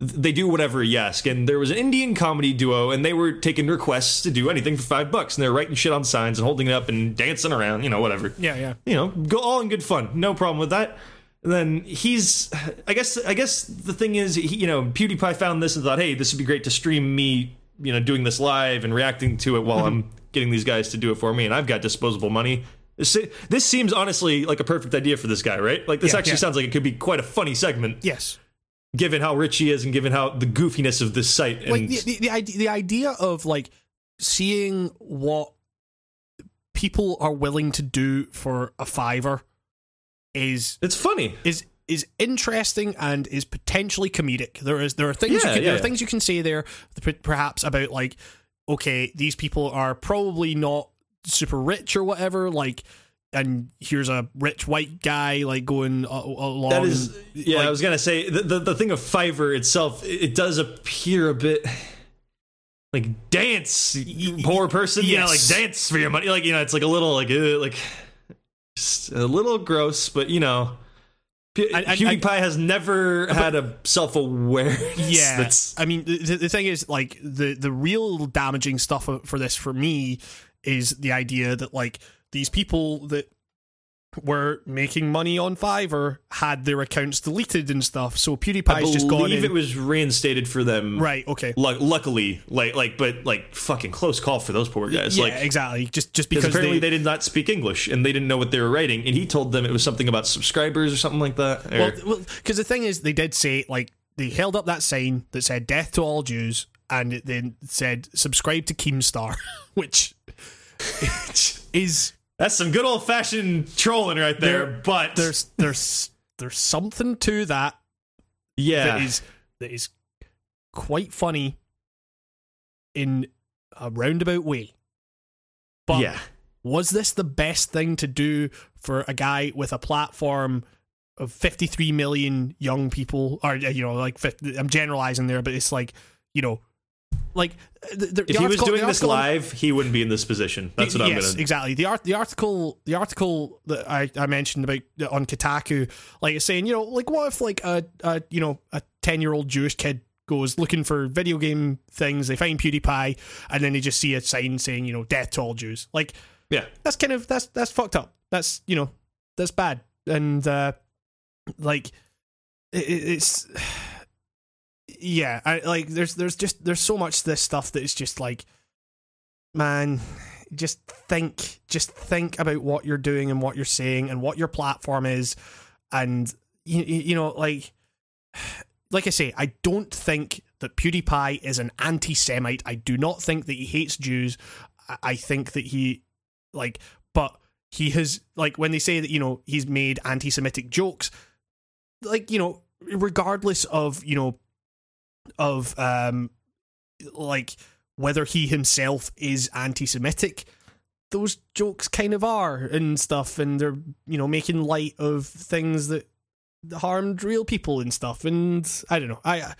they do whatever you ask. And there was an Indian comedy duo, and they were taking requests to do anything for five bucks, and they're writing shit on signs and holding it up and dancing around, you know, whatever. yeah, yeah. You know, go all in good fun, no problem with that. And then he's, I guess, I guess the thing is, he, you know, PewDiePie found this and thought, hey, this would be great to stream me, you know, doing this live and reacting to it while mm-hmm. I'm getting these guys to do it for me, and I've got disposable money. This, this seems honestly like a perfect idea for this guy, right? Like this Yeah, actually yeah. sounds like it could be quite a funny segment, Yes. given how rich he is and given how the goofiness of this site. And like the, the, the idea the idea of like seeing what people are willing to do for a fiver is it's funny. is is interesting and is potentially comedic. There is there are things Yeah, you can, there yeah. are things you can say there perhaps about like okay these people are probably not super rich or whatever like and here's a rich white guy like going along That is, yeah. like- I was gonna say the, the the thing of Fiverr itself, it, it does appear a bit like dance, poor person. Yeah, like dance for your money. Like you know, it's like a little like uh, like a little gross, but you know. P- I- I- PewDiePie has never had a self awareness. yeah i mean the, the thing is like the the real damaging stuff for this for me is the idea that like these people that were making money on Fiverr had their accounts deleted and stuff. So I PewDiePie's just gone believe it was reinstated for them. right. Okay. Lu- luckily, like like, but like fucking close call for those poor guys. yeah. like exactly. Just just Because apparently they, they, did not speak English and they didn't know what they were writing, and he told them it was something about subscribers or something like that. or- well, because the thing is, they did say like they held up that sign that said "Death to all Jews" and it then said "Subscribe to Keemstar," which is That's some good old fashioned trolling right there. There- but there's there's there's something to that yeah, that is that is quite funny in a roundabout way. But yeah, was this the best thing to do for a guy with a platform of 53 million young people or you know like 50, I'm generalizing there but it's like you know like the, the, if the he was doing this live, he wouldn't be in this position. That's what I'm yes, gonna. exactly. The art, the article, the article that I, I mentioned about on Kotaku, like it's saying, you know, like what if like a, a you know a ten year old Jewish kid goes looking for video game things, they find PewDiePie, and then they just see a sign saying, you know, death to all Jews. Like Yeah, that's kind of that's that's fucked up. That's you know that's bad, and uh like it- it's yeah, I like there's there's just there's so much this stuff that is just like man just think just think about what you're doing and what you're saying and what your platform is. And you, you know like like I say I don't think that PewDiePie is an anti-Semite. I do not think that he hates Jews. I think that he like but he has like when they say that you know he's made anti-Semitic jokes like you know regardless of you know of um like whether he himself is anti-Semitic, those jokes kind of are and stuff, and they're you know making light of things that harmed real people and stuff. And I don't know, I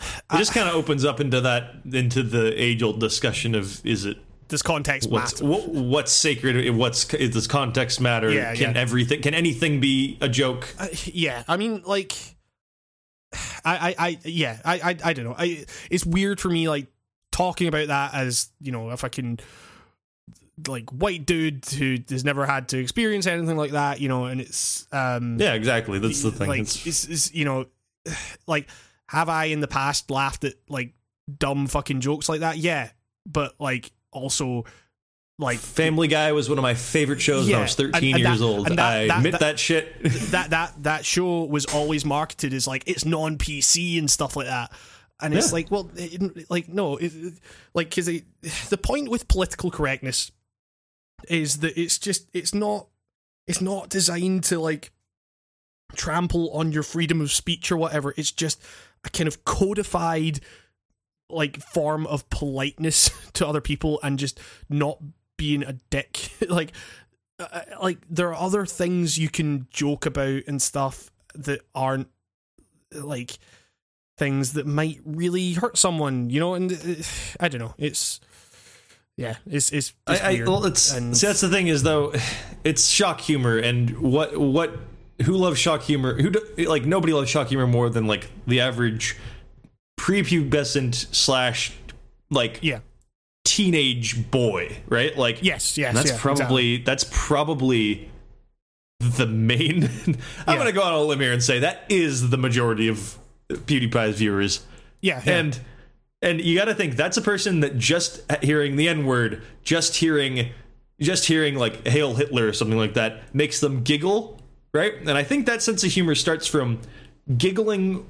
it just kind of opens up into that into the age old discussion of is it this context what's what, what's sacred? What's does context matter? Yeah, can yeah. everything? Can anything be a joke? Uh, yeah, I mean, like, I, I, I yeah, I, I, I don't know. I, it's weird for me, like, talking about that as you know, if I can, like, white dude who has never had to experience anything like that, you know, and it's, um, Yeah, exactly. That's the thing. Like, It's- it's, it's, you know, like, have I in the past laughed at like dumb fucking jokes like that? Yeah, but like also, like Family Guy was one of my favorite shows when I was 13 and- and years that- old. that- I that- admit that- shit. that that that show was always marketed as like it's non PC and stuff like that. and it's Yeah. like, well, it, like no, it- like because the point with political correctness is that it's just it's not it's not designed to like trample on your freedom of speech or whatever. It's just a kind of codified like form of politeness to other people and just not being a dick. like uh, like there are other things you can joke about and stuff that aren't like things that might really hurt someone, you know, and uh, I don't know. It's yeah, it's it's, it's I, I well, it's and see that's the thing is though, it's shock humor, and what what who loves shock humor? Who do, like nobody loves shock humor more than like the average prepubescent slash like yeah. Teenage boy, right? Like Yes, yes, that's yeah, probably that's probably the main. I'm Yeah. gonna go on a limb here and say that is the majority of PewDiePie's viewers, Yeah, yeah. and and you got to think that's a person that just hearing the N word, just hearing, just hearing like "Hail Hitler" or something like that makes them giggle, right? And I think that sense of humor starts from giggling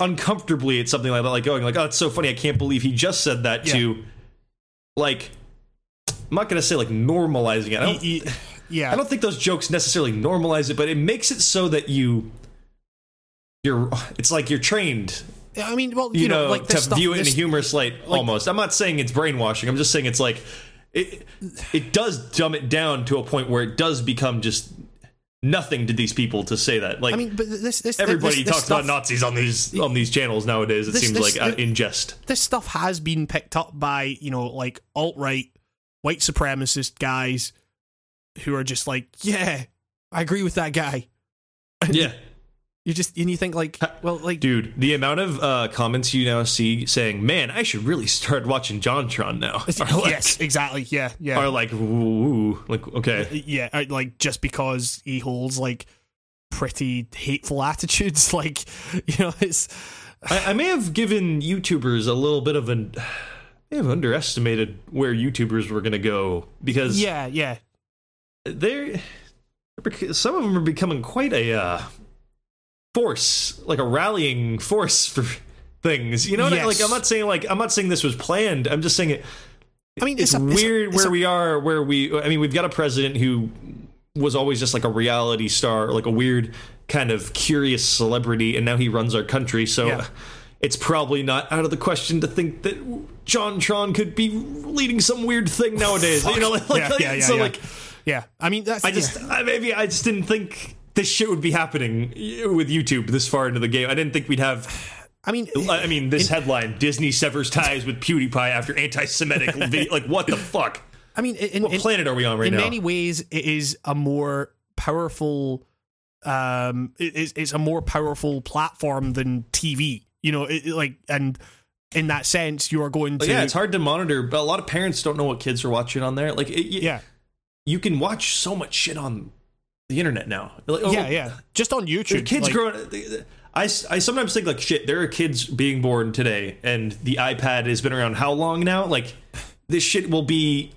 uncomfortably at something like that, like going like, "Oh, it's so funny! I can't believe he just said that." Yeah. To like, I'm not gonna say like normalizing it. I don't, Y- y- yeah. I don't think those jokes necessarily normalize it, but it makes it so that you. You're. It's like you're trained I mean, well, you, you, know, like to stuff, view it in a humorous light almost i'm not saying it's brainwashing i'm just saying it's like it it does dumb it down to a point where it does become just nothing to these people to say that. Like I mean, but this, this everybody this, this talks stuff, about nazis on these on these channels nowadays it seems like uh, in jest. This stuff has been picked up by you know like alt right white supremacist guys who are just like, yeah, I agree with that guy. yeah You just and you think like, well, like, dude the amount of uh comments you now see saying man i should really start watching jontron now like, yes, exactly, yeah, yeah. are like ooh, like okay yeah, uh, like just because he holds like pretty hateful attitudes, like you know, it's I, I may have given YouTubers a little bit of an. I may have underestimated where YouTubers were going to go because yeah, yeah, they're some of them are becoming quite a uh, force, like a rallying force for things. You know, what I- Yes. like I'm not saying like I'm not saying this was planned. I'm just saying it. I mean, It's, it's, a, it's a- weird it's where a- we are. Where we, I mean, we've got a president who was always just like a reality star, like a weird kind of curious celebrity, and now he runs our country. So. Yeah. It's probably not out of the question to think that JonTron could be leading some weird thing nowadays. You know, like, yeah, like- yeah, yeah, so yeah. like yeah. I mean, that's I just I, maybe I just didn't think this shit would be happening with YouTube this far into the game. I didn't think we'd have. I mean, I mean, this headline: Disney severs ties with PewDiePie after anti-Semitic video. Like, what the fuck? I mean, in, What in, planet are we on right in now? In many ways, it is a more powerful. Um, it- it's, it's a more powerful platform than TV. You know, it, like, and in that sense, you are going to. But yeah, it's hard to monitor. But a lot of parents don't know what kids are watching on there. Like, it, Yeah, you can watch so much shit on the internet now. Like, oh, yeah, yeah. Just on YouTube, The kids like, growing. I, I sometimes think like shit. There are kids being born today, and the iPad has been around how long now? Like this shit will be.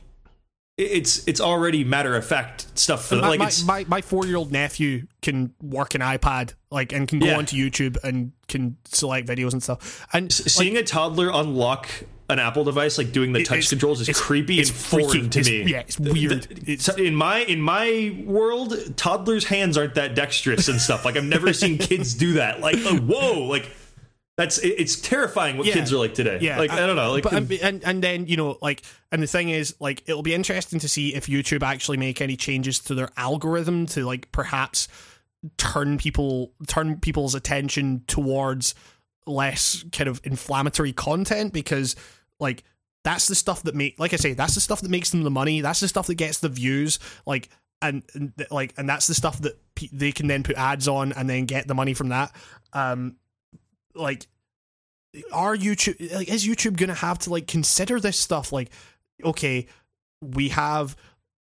It's it's already matter of fact stuff. For, My, like my, it's my, my four year old nephew can work an iPad, like, and can go Yeah. onto YouTube and can select videos and stuff. And like, seeing a toddler unlock an Apple device like doing the touch it's- controls is it's- creepy it's and foreign freaky. to me. yeah, it's weird. It's- in my in my world, toddlers' hands aren't that dexterous and stuff. Like I've never seen kids do that. Like oh, whoa, like that's it's terrifying what Yeah. kids are like today. Yeah, like I, don't know. Like but and, and and then you know, like, and the thing is, like, it'll be interesting to see if YouTube actually make any changes to their algorithm to like perhaps turn people turn people's attention towards less kind of inflammatory content because like that's the stuff that make like I say that's the stuff that makes them the money. That's the stuff that gets the views. Like and, and like and that's the stuff that pe- they can then put ads on and then get the money from that. Um like are YouTube like is YouTube gonna have to like consider this stuff? Like okay we have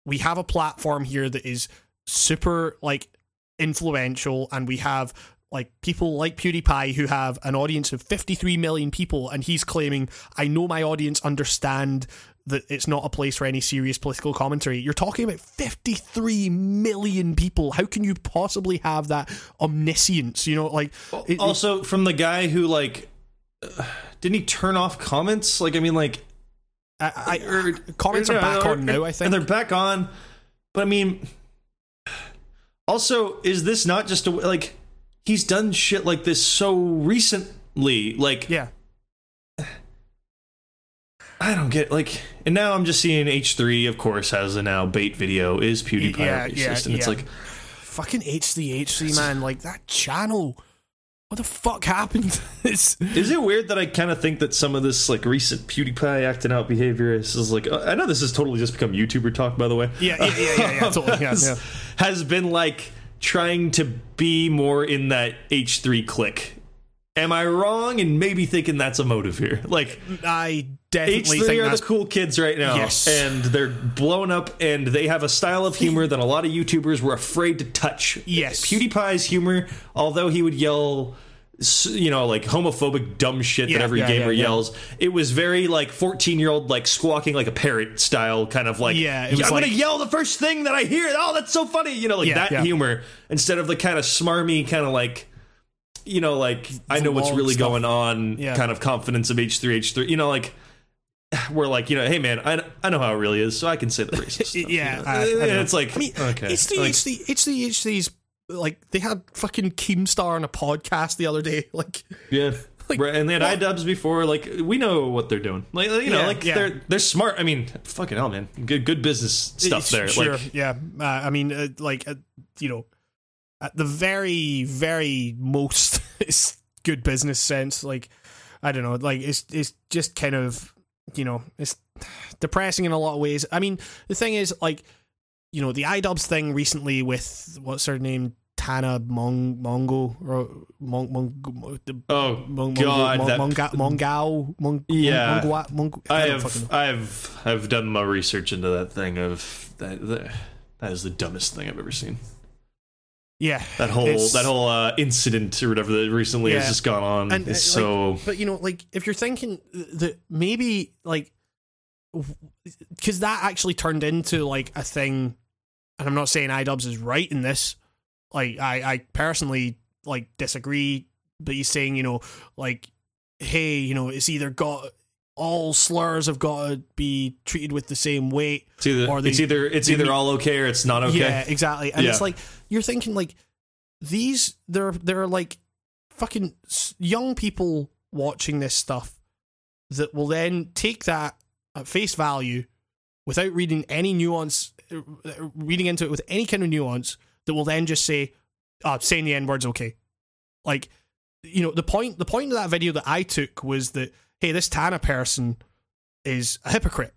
we have a platform here that is super like influential and we have like people like PewDiePie who have an audience of 53 million people and he's claiming I know my audience understand that it's not a place for any serious political commentary. You're talking about 53 million people. How can you possibly have that omniscience? You know, like it- also from the guy who like uh, didn't he turn off comments? Like, I mean, like I, I, comments are back or- on now. I think. and they're back on. But I mean, also, is this not just a like he's done shit like this so recently? Like, yeah, I don't get like, and now I'm just seeing H3, of course, has a now bait video is PewDiePie Yeah, racist, yeah, and it's yeah. like, fucking H3H3 man, like that channel. What the fuck happened? is it weird that I kind of think that some of this like recent PewDiePie acting out behavior is, is like, uh, I know this has totally just become YouTuber talk, by the way. yeah, yeah, yeah, yeah, yeah, totally, yeah, has, yeah. has been like trying to be more in that H3 click. Am I wrong in maybe thinking that's a motive here? Like I definitely H3 think are that's the cool kids right now, Yes. and they're blowing up, and they have a style of humor that a lot of YouTubers were afraid to touch. Yes. PewDiePie's humor, although he would yell, you know, like homophobic dumb shit Yeah, that every yeah, gamer yeah, yells, it was very like fourteen year old like squawking like a parrot style kind of like, Yeah, I'm like- gonna yell the first thing that I hear. Oh, that's so funny, you know, like that humor instead of the kind of smarmy kind of like. You know, like I know what's really stuff. going on. Yeah. Kind of confidence of H three H three. You know, like we're like, you know, hey man, I, I know how it really is, so I can say the racist stuff. Yeah, you know? I- I eh, know. it's like, I mean, okay, it's the like, it's the it's the it's these like they had fucking Keemstar on a podcast the other day. Like, yeah. like, right, and they had iDubbbz before. Like we know what they're doing. Like you know, Yeah, like yeah. they're they're smart. I mean, fucking hell, man, good good business stuff there. Sure, Like yeah. Uh, I mean, uh, like uh, you know, at the very very most, it's good business sense. Like, I don't know, like it's it's just kind of you know it's depressing in a lot of ways. I mean, the thing is, like, you know, the iDubbbz thing recently with what's her name. Tana Mong Mongo or Mong Mong the oh Mong, god, Mong, that, Monga, Mongao Mong, Yeah. Mongwa, Mong, I don't have. I've I've done my research into that thing of that. that is the dumbest thing I've ever seen. yeah That whole that whole uh, incident or whatever that recently has just gone on And, is uh, so. But you know, like if you're thinking that maybe like because that actually turned into like a thing, and I'm not saying iDubbbz is right in this. Like I, I personally like disagree, but he's saying you know like, hey, you know, it's either got all slurs have got to be treated with the same weight. It's either or they- it's either it's either meet- all okay or it's not okay. Yeah, exactly. And it's like you're thinking like these there there are like fucking young people watching this stuff that will then take that at face value without reading any nuance uh, reading into it with any kind of nuance that will then just say uh saying the n word's okay. Like you know the point the point of that video that I took was that hey this Tana person is a hypocrite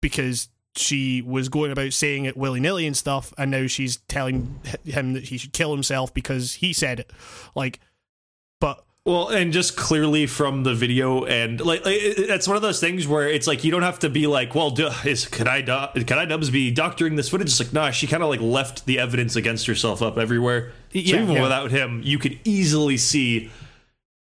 because she was going about saying it willy nilly and stuff, and now she's telling him that he should kill himself because he said it. Like, but Well, and just clearly from the video, and like like, it's one of those things where it's like you don't have to be like, well, duh, is could I could iDubbbz be doctoring this footage? It's like, nah, she kind of like left the evidence against herself up everywhere. so Yeah, even yeah. without him, you could easily see,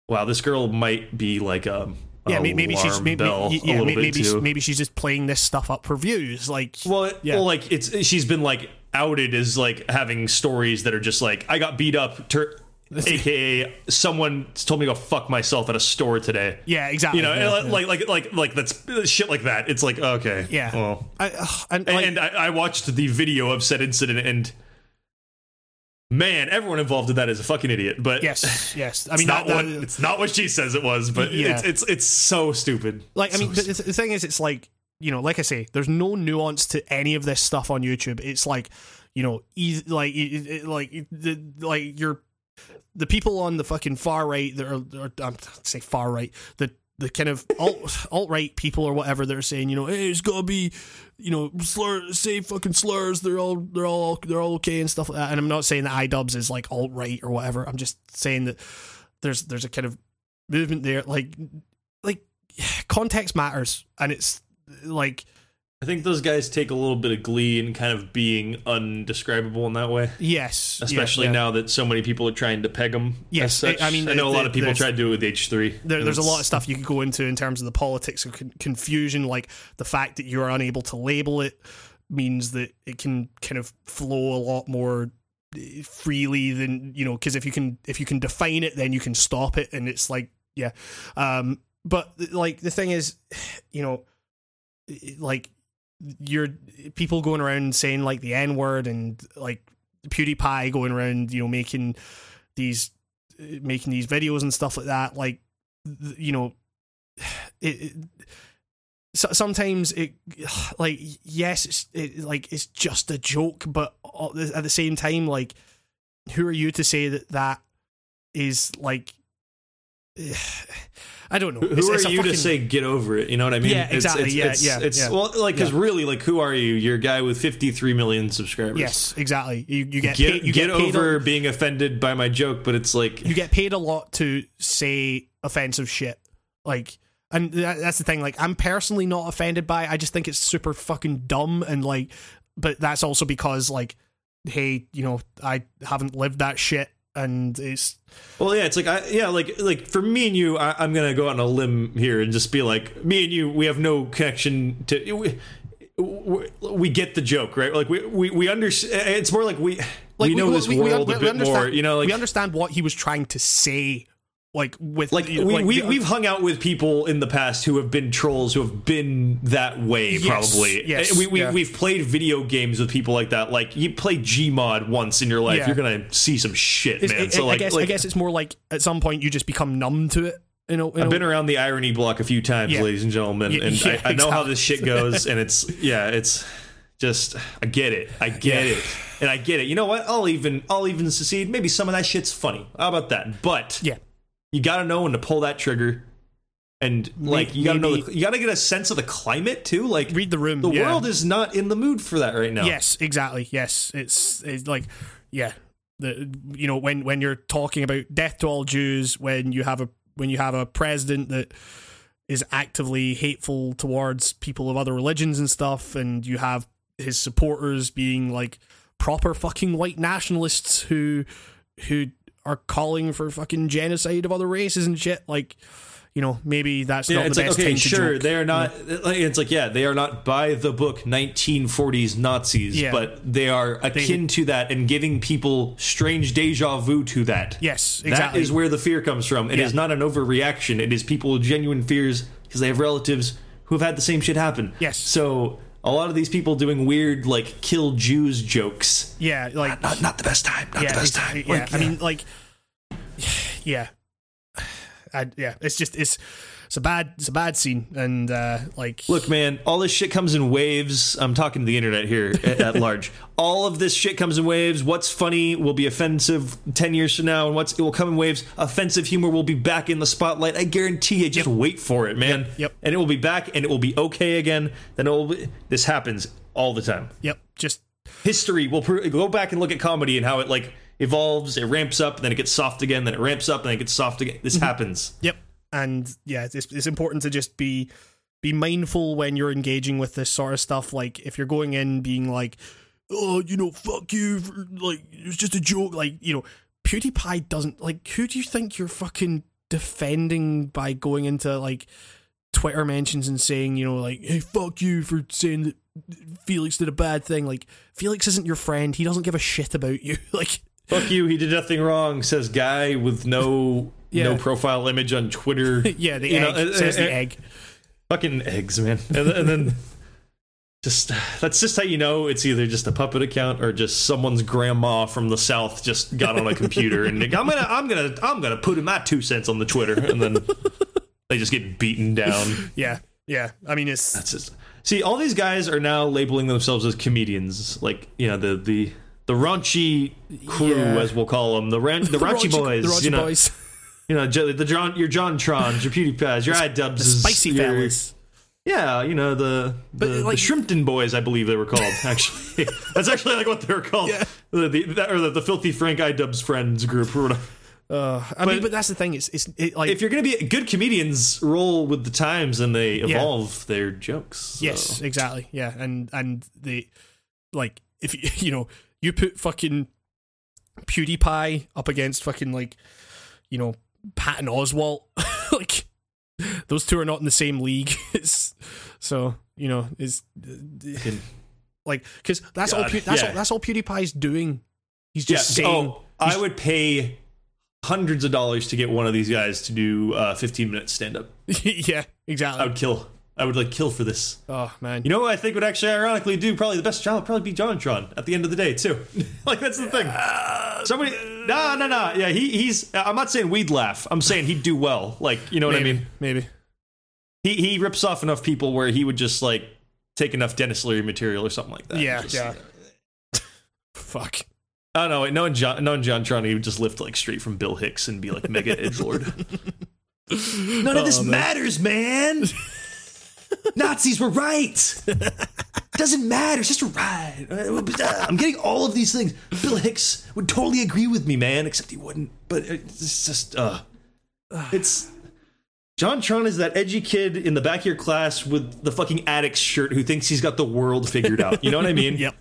wow, this girl might be like um. yeah, maybe she's maybe yeah, a maybe maybe, she's just playing this stuff up for views. Like, Well, Yeah. well, like it's she's been like outed as like having stories that are just like I got beat up, ter- aka someone told me to go fuck myself at a store today. yeah, exactly. You know, yeah, yeah. like like like like that's shit like that. It's like okay, Yeah. well, I, ugh, and, like, and I, I watched the video of said incident and. Man, everyone involved in that is a fucking idiot. But yes, yes. I mean, not that, what that- it's not what she says it was. But Yeah. it's it's it's so stupid. Like, I mean, the, the thing is, it's like, you know, like I say, there's no nuance to any of this stuff on YouTube. It's like, you know, like, like, the, like you're the people on the fucking far right that are, are I'm say far right, the the kind of alt alt right people or whatever that are saying, you know, hey, it's gotta be, you know, slur, say fucking slurs. They're all they're all they're all okay and stuff like that. And I'm not saying that iDubbbz is like alt right or whatever. I'm just saying that there's there's a kind of movement there, like like context matters, and it's like I think those guys take a little bit of glee in kind of being undescribable in that way. yes, especially yeah, yeah. now that so many people are trying to peg them. Yes, as such. I mean, I know a lot of people try to do it with H three. There, there's a lot of stuff you could go into in terms of the politics of con- confusion, like the fact that you're unable to label it means that it can kind of flow a lot more eh, freely than you know because if you can if you can define it then you can stop it and it's like yeah. Um, but like the thing is, you know, like you're people going around saying like the N word and like PewDiePie going around, you know, making these eh, making these videos and stuff like that. Like, you know, it, it so, sometimes it like yes, it's it, like it's just a joke, but at the same time, like, who are you to say that that is like I don't know. Who It's- are it's you fucking- to say get over it? You know what I mean? Yeah, exactly. It's, Yeah, it's, yeah, It's yeah. well, like because Yeah. really, like, who are you? You're a guy with 53 million subscribers. Yes, exactly. You, you get Get paid, you get, get, over A, being offended by my joke, but it's like you get paid a lot to say offensive shit. Like, and that, that's the thing. Like, I'm personally not offended by. it. I just think it's super fucking dumb and like. But that's also because like, hey, you know, I haven't lived that shit, and it's Well, yeah, it's like I yeah, like like for me and you, I, I'm gonna go out on a limb here and just be like, me and you, we have no connection to. We, we, we get the joke, right? Like we we we understand. It's more like we like we know this world we- a bit more. You know, like we understand what he was trying to say. Like with like know, we, like, we the- we've hung out with people in the past who have been trolls who have been that way Yes, probably. yes, eh, we, we, yeah. we've played video games with people like that. Like you play gmod once in your life Yeah. you're gonna see some shit It's- man. I- so I, like, guess like I guess it's more like at some point you just become numb to it. You know, I've been around the irony block a few times Yeah. ladies and gentlemen and I, I know how this shit goes and it's yeah it's just I get it. I get it. And I get it. You know what? I'll even I'll even secede maybe some of that shit's funny. How about that? But yeah. You got to know when to pull that trigger and like you got to know the, you got to get a sense of the climate too like Read the room. the yeah. world is not in the mood for that right now Yes, exactly. Yes, it's it's like yeah, the you know when when you're talking about death to all Jews, when you have a when you have a president that is actively hateful towards people of other religions and stuff, and you have his supporters being like proper fucking white nationalists who who are calling for fucking genocide of other races and shit. Like, you know, maybe that's Yeah, not the like best okay, time to sure, joke. they are not. like, It's like yeah, they are not by the book 1940s Nazis, Yeah. but they are akin to that and giving people strange deja vu to that. Yes, That exactly. is where the fear comes from. It is Yeah. not an overreaction. It is people with genuine fears because they have relatives who have had the same shit happen. Yes. So a lot of these people doing weird like kill Jews jokes. yeah, like Not not the best time. Not yeah, the best it's- time. Yeah, Like, I mean, like, yeah, I, yeah. It's just it's it's a bad it's a bad scene, and uh, like, Look, man, all this shit comes in waves. I'm talking to the internet here at, at large. All of this shit comes in waves. What's funny will be offensive 10 years from now, and what's it will come in waves. Offensive humor will be back in the spotlight. I guarantee you. Just wait for it, man. Yep. And it will be back, and it will be okay again. Then it will be, this happens all the time. yep, just History will pro- go back and look at comedy and how it like evolves. It ramps up, then it gets soft again. Then it ramps up, then it gets soft again. This happens. Yep. And yeah, it's, it's important to just be be mindful when you're engaging with this sort of stuff. Like if you're going in being like, oh, you know, fuck you, for, like it's just a joke. Like you know, PewDiePie doesn't like. Who do you think you're fucking defending by going into like Twitter mentions and saying, you know, like, hey, fuck you for saying that Felix did a bad thing. Like Felix isn't your friend. He doesn't give a shit about you. like Fuck you. He did nothing wrong. Says guy with no Yeah. no profile image on Twitter. yeah, the You egg know, uh, says uh, the uh, egg. fucking eggs, man. And, then- and then just that's just how you know it's either just a puppet account or just someone's grandma from the south just got on a computer and I'm gonna I'm gonna I'm gonna put in my two cents on the Twitter and then they just get beaten down. Yeah, yeah. I mean, it's That's just see all these guys are now labeling themselves as comedians, like you know the the the raunchy crew Yeah. as we'll call them, the ran- the, raunchy, boys, the raunchy you know, boys, you know, the John, your JonTrons, your PewDiePies, your iDubbbz, the spicy your, fellas. Yeah, you know the the, like- the Shrimpton Boys, I believe they were called. Actually, that's actually like what they were called. Yeah. The, the, that, or the, the Filthy Frank iDubbbz friends group or whatever. Uh, I mean, but that's the thing. It's it's it, like If you're gonna be good comedians, roll with the times and they evolve their jokes. so. yes, exactly. Yeah, and and the like if you you know you put fucking PewDiePie up against fucking like you know Patton Oswalt, like those two are not in the same league. It's so you know is like because that's all God, Pew- that's yeah. all that's all PewDiePie's doing. He's Yeah. just saying. oh, I would pay hundreds of dollars to get one of these guys to do uh, 15 minutes stand up. yeah, exactly. I would kill. I would like kill for this. oh man. You know what I think would actually ironically do probably the best job would probably be JonTron at the end of the day too. like that's the thing. Somebody no no no yeah he he's I'm not saying we'd laugh. I'm saying he'd do well. Like you know what maybe, I mean? Maybe. He he rips off enough people where he would just like take enough Denis Leary material or something like that. Yeah, Just- yeah. Fuck. I don't know. Wait, knowing John, knowing JonTron, he would just lift like straight from Bill Hicks and be like mega edge lord. None of this Oh, man. matters, man. Nazis were right. Doesn't matter. It's just a ride. I'm getting all of these things. Bill Hicks would totally agree with me, man. Except he wouldn't. But it's just, uh, it's. JonTron is that edgy kid in the back of your class with the fucking addict's shirt who thinks he's got the world figured out. You know what I mean? Yep.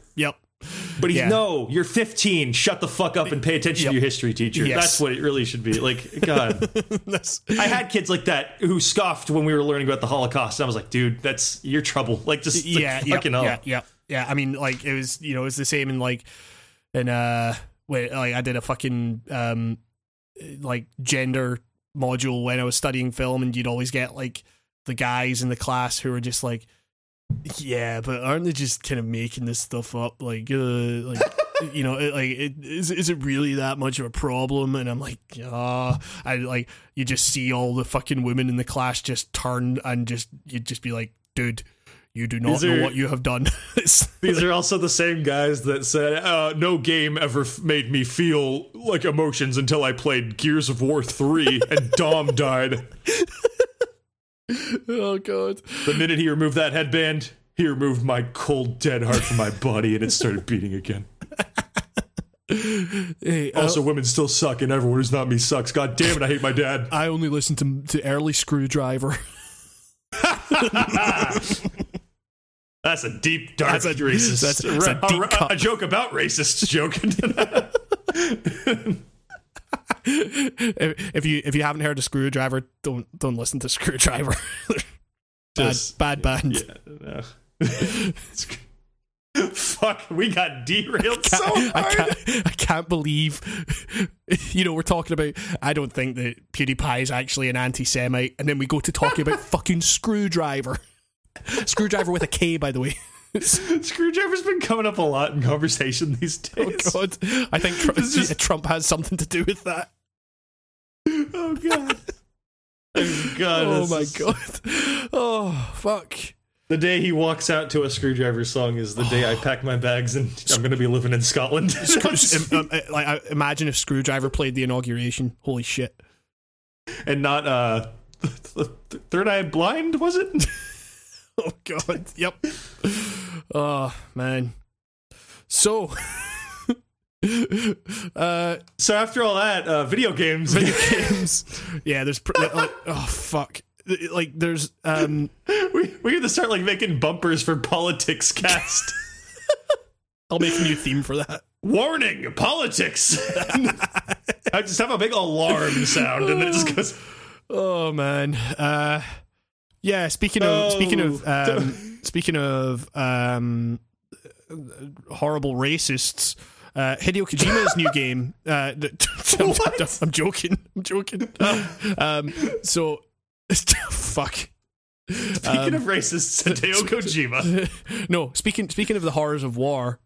Yep. But he's Yeah. no, you're 15. Shut the fuck up and pay attention Yep. to your history teacher. Yes. That's what it really should be. Like, God, I had kids like that who scoffed when we were learning about the Holocaust. And I was like, dude, that's your trouble. Like, just like, yeah, yeah, fucking yeah, yeah, yeah. I mean, like it was, you know, it was the same in like in uh, where like I did a fucking um, like gender module when I was studying film, and you'd always get like the guys in the class who were just like, yeah, but aren't they just kind of making this stuff up? Like, uh, like. You know, it, like, it, is is it really that much of a problem? And I'm like, ah, I like you just see all the fucking women in the class just turn and just you'd just be like, dude, you do not know what you have done. These are also the same guys that said, uh, no game ever f- made me feel like emotions until I played Gears of War 3 and Dom died. oh god. The minute he removed that headband, he removed my cold, dead heart from my body and it started beating again. Hey, uh, Also, women still suck, and everyone who's not me sucks. God damn it, I hate my dad. I only listen to to early Skrewdriver. That's a deep, dark, That's a- racist. that's- that's a a, deep a- cut. a joke about racists. Joking. if, if you if you haven't heard of Skrewdriver, don't don't listen to Skrewdriver. bad Just- bad band. yeah. no. Fuck, we got derailed so I hard. can't, I can't believe, you know, we're talking about. I don't think that PewDiePie is actually an anti-Semite, and then we go to talking about fucking Skrewdriver, Skrewdriver with a K, by the way. Skrewdriver's been coming up a lot in conversation these Oh days. God, I think Trump, is- Trump has something to do with that. Oh god. Oh god. Oh my is- God. Oh fuck. The day he walks out to a Skrewdriver song is the day I pack my bags and I'm going to be living in Scotland. Um, like, imagine if Skrewdriver played the inauguration. Holy shit. and not uh Third Eye Blind, was it? Oh god. Yep. Oh man. So. uh, So after all that, uh, video games. video games. Yeah, there's. Pr- like, oh fuck. Like there's um. we we have to start like making bumpers for politics cast. I'll make a new theme for that. Warning, politics. I just have a big alarm sound and then it just goes Oh man. Uh yeah, speaking of Oh. speaking of um speaking of um horrible racists, uh Hideo Kojima's new game uh I'm, What? I'm joking. I'm joking. Um so fuck. Speaking of racists, Hideo Kojima. no, speaking speaking of the horrors of war,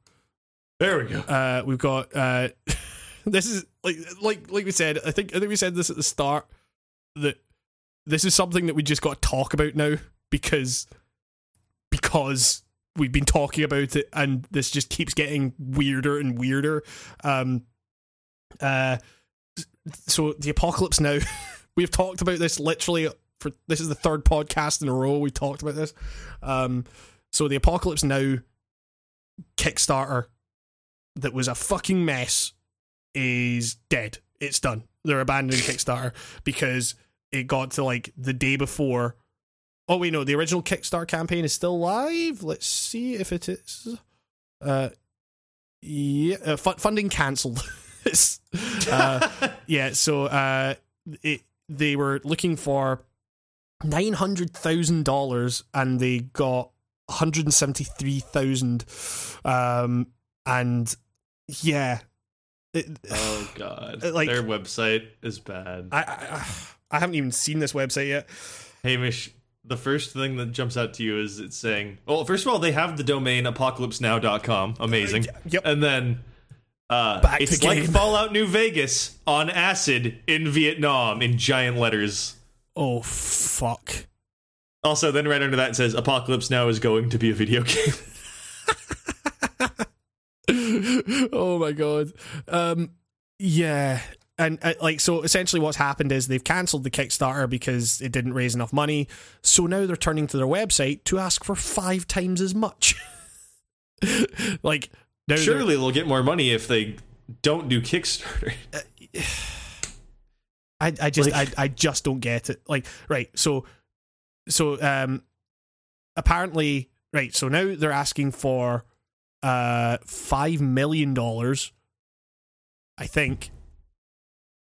There we go. uh, we've got uh, this is like like like we said. I think I think we said this at the start that this is something that we just got to talk about now because because we've been talking about it and this just keeps getting weirder and weirder. Um, uh, so the apocalypse now. we have talked about this literally for this is the third podcast in a row we talked about this. Um, so the apocalypse now Kickstarter that was a fucking mess is dead. It's done. They're abandoning Kickstarter because it got to like the day before. Oh wait, no, the original Kickstarter campaign is still live. Let's see if it is. Uh, yeah, uh, fu- funding cancelled. Uh, yeah, so uh, it they were looking for nine hundred thousand dollars, and they got one hundred seventy three thousand. Um, and yeah, It, Oh god, Like- their website is bad. I, I I haven't even seen this website yet. Hamish, the first thing that jumps out to you is it's saying, well, first of all, they have the domain apocalypsenow.com. Amazing. Yep. And then uh, it's like. Fallout New Vegas on acid in Vietnam in giant letters. Oh fuck. Also, then right under that it says Apocalypse Now is going to be a video game. oh my god. Um yeah. And uh, like so essentially what's happened is they've cancelled the Kickstarter because it didn't raise enough money. So now they're turning to their website to ask for 5 times as much. like now Surely they'll get more money if they don't do Kickstarter. I, I just Like- I, I just don't get it. Like right, so so um apparently right, so now they're asking for uh five million dollars, I think.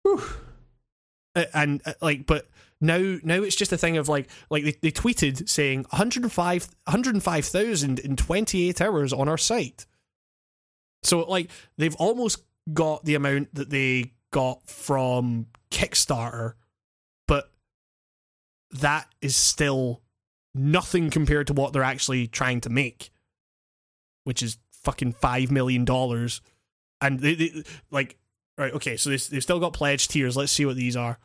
Uh, and uh, like but now now it's just a thing of like like they, they tweeted saying 105 105,000 in 28 hours on our site. So like they've almost got the amount that they got from Kickstarter, but that is still nothing compared to what they're actually trying to make, which is fucking five million dollars. And they, they like right, okay, so they they've still got pledge tiers. Let's see what these are.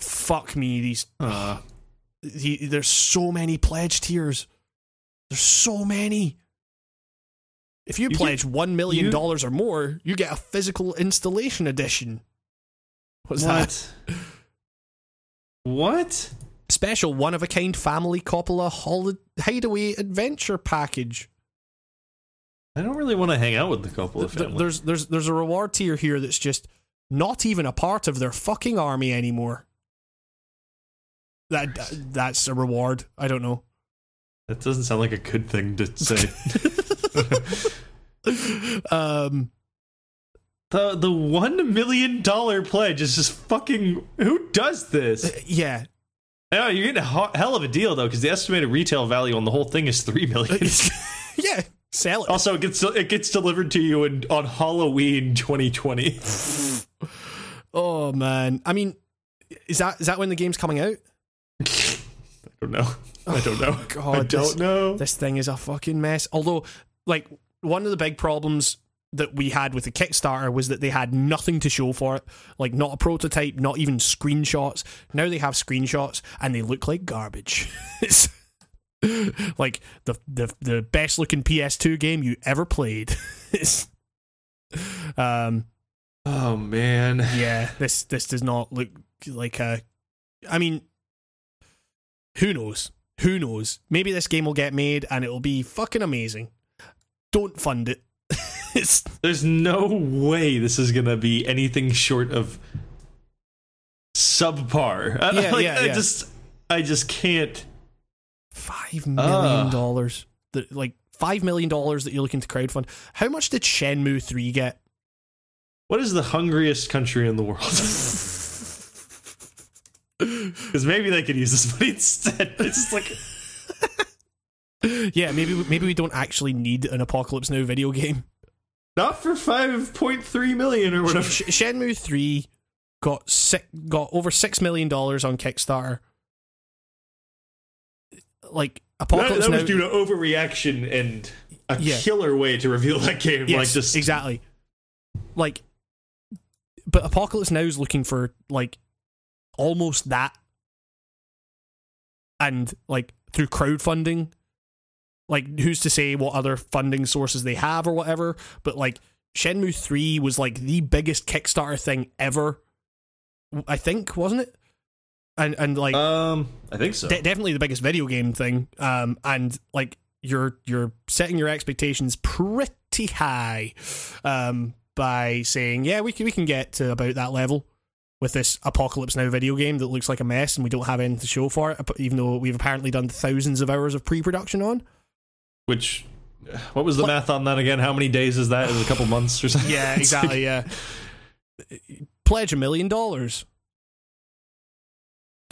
Fuck me, these Uh, he, there's so many pledge tiers. There's so many. If you, You pledge one million you- dollars or more, you get a physical installation edition. What's that? What? Special one of a kind family Coppola holiday hideaway adventure package. I don't really want to hang out with the Coppola Th- family. There's there's there's a reward tier here that's just not even a part of their fucking army anymore. That that's a reward. I don't know. That doesn't sound like a good thing to say. um the the one million dollar pledge is just fucking. Who does this? yeah, Yeah, you're getting a ho- hell of a deal though, because the estimated retail value on the whole thing is three million. yeah, sell it. also, it gets it gets delivered to you in, on Halloween 2020. Oh man, I mean, is that is that when the game's coming out? I don't know. I don't know. Oh, God, I don't know. This thing is a fucking mess. Although, like, one of the big problems that we had with the Kickstarter was that they had nothing to show for it. Like, not a prototype, not even screenshots. Now they have screenshots and they look like garbage. like the, the the best looking PS2 game you ever played. um, Oh man. yeah, this this does not look like a. I mean, who knows? Who knows? Maybe this game will get made and it will be fucking amazing. Don't fund it. There's no way this is gonna be anything short of subpar. Yeah, like, yeah, I yeah. just, I just can't. Five million dollars. That like five million dollars that you're looking to crowdfund. How much did Shenmue three get? What is the hungriest country in the world? Because maybe they could use this money instead. It's just like, yeah, maybe maybe we don't actually need an Apocalypse Now video game. not for five point three million or whatever. Sh- Shenmue three got six, got over six million dollars on Kickstarter. Like That, Apocalypse that was Now, due to overreaction and a Yeah. killer way to reveal that game. yes, like just exactly. Like, but Apocalypse Now is looking for like almost that, and like through crowdfunding. Like, who's to say what other funding sources they have or whatever? But like, Shenmue three was like the biggest Kickstarter thing ever. I think wasn't it? And and like Um, I think so. de- definitely the biggest video game thing. Um, and like you're you're setting your expectations pretty high, um, by saying yeah we can we can get to about that level with this Apocalypse Now video game that looks like a mess and we don't have anything to show for it, even though we've apparently done thousands of hours of pre-production on. Which, what was the math on that again? How many days is that? Is it a couple months or something? Yeah, exactly. yeah, pledge a million dollars.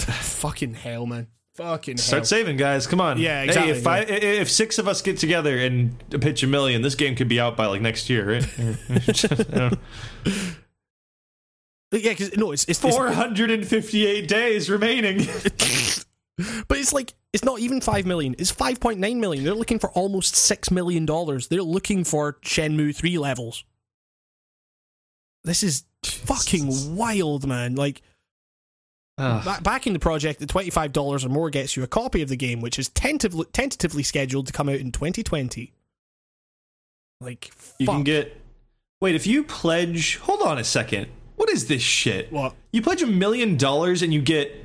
Fucking hell, man. Fucking hell. Start saving, guys. Come on. Yeah, Hey, exactly, if, I, if six of us get together and pitch a million, this game could be out by like next year, right? yeah, because no, it's it's, it's 458 days remaining. But it's like it's not even five million. It's five point nine million. They're looking for almost six million dollars. They're looking for Shenmue three levels. This is fucking wild, man. Like Ugh. ba- backing the project five dollars or more gets you a copy of the game, which is tentatively tentatively scheduled to come out in twenty twenty. Like you can get. Wait, if you pledge. Hold on a second. What is this shit? what? You pledge a million dollars and you get.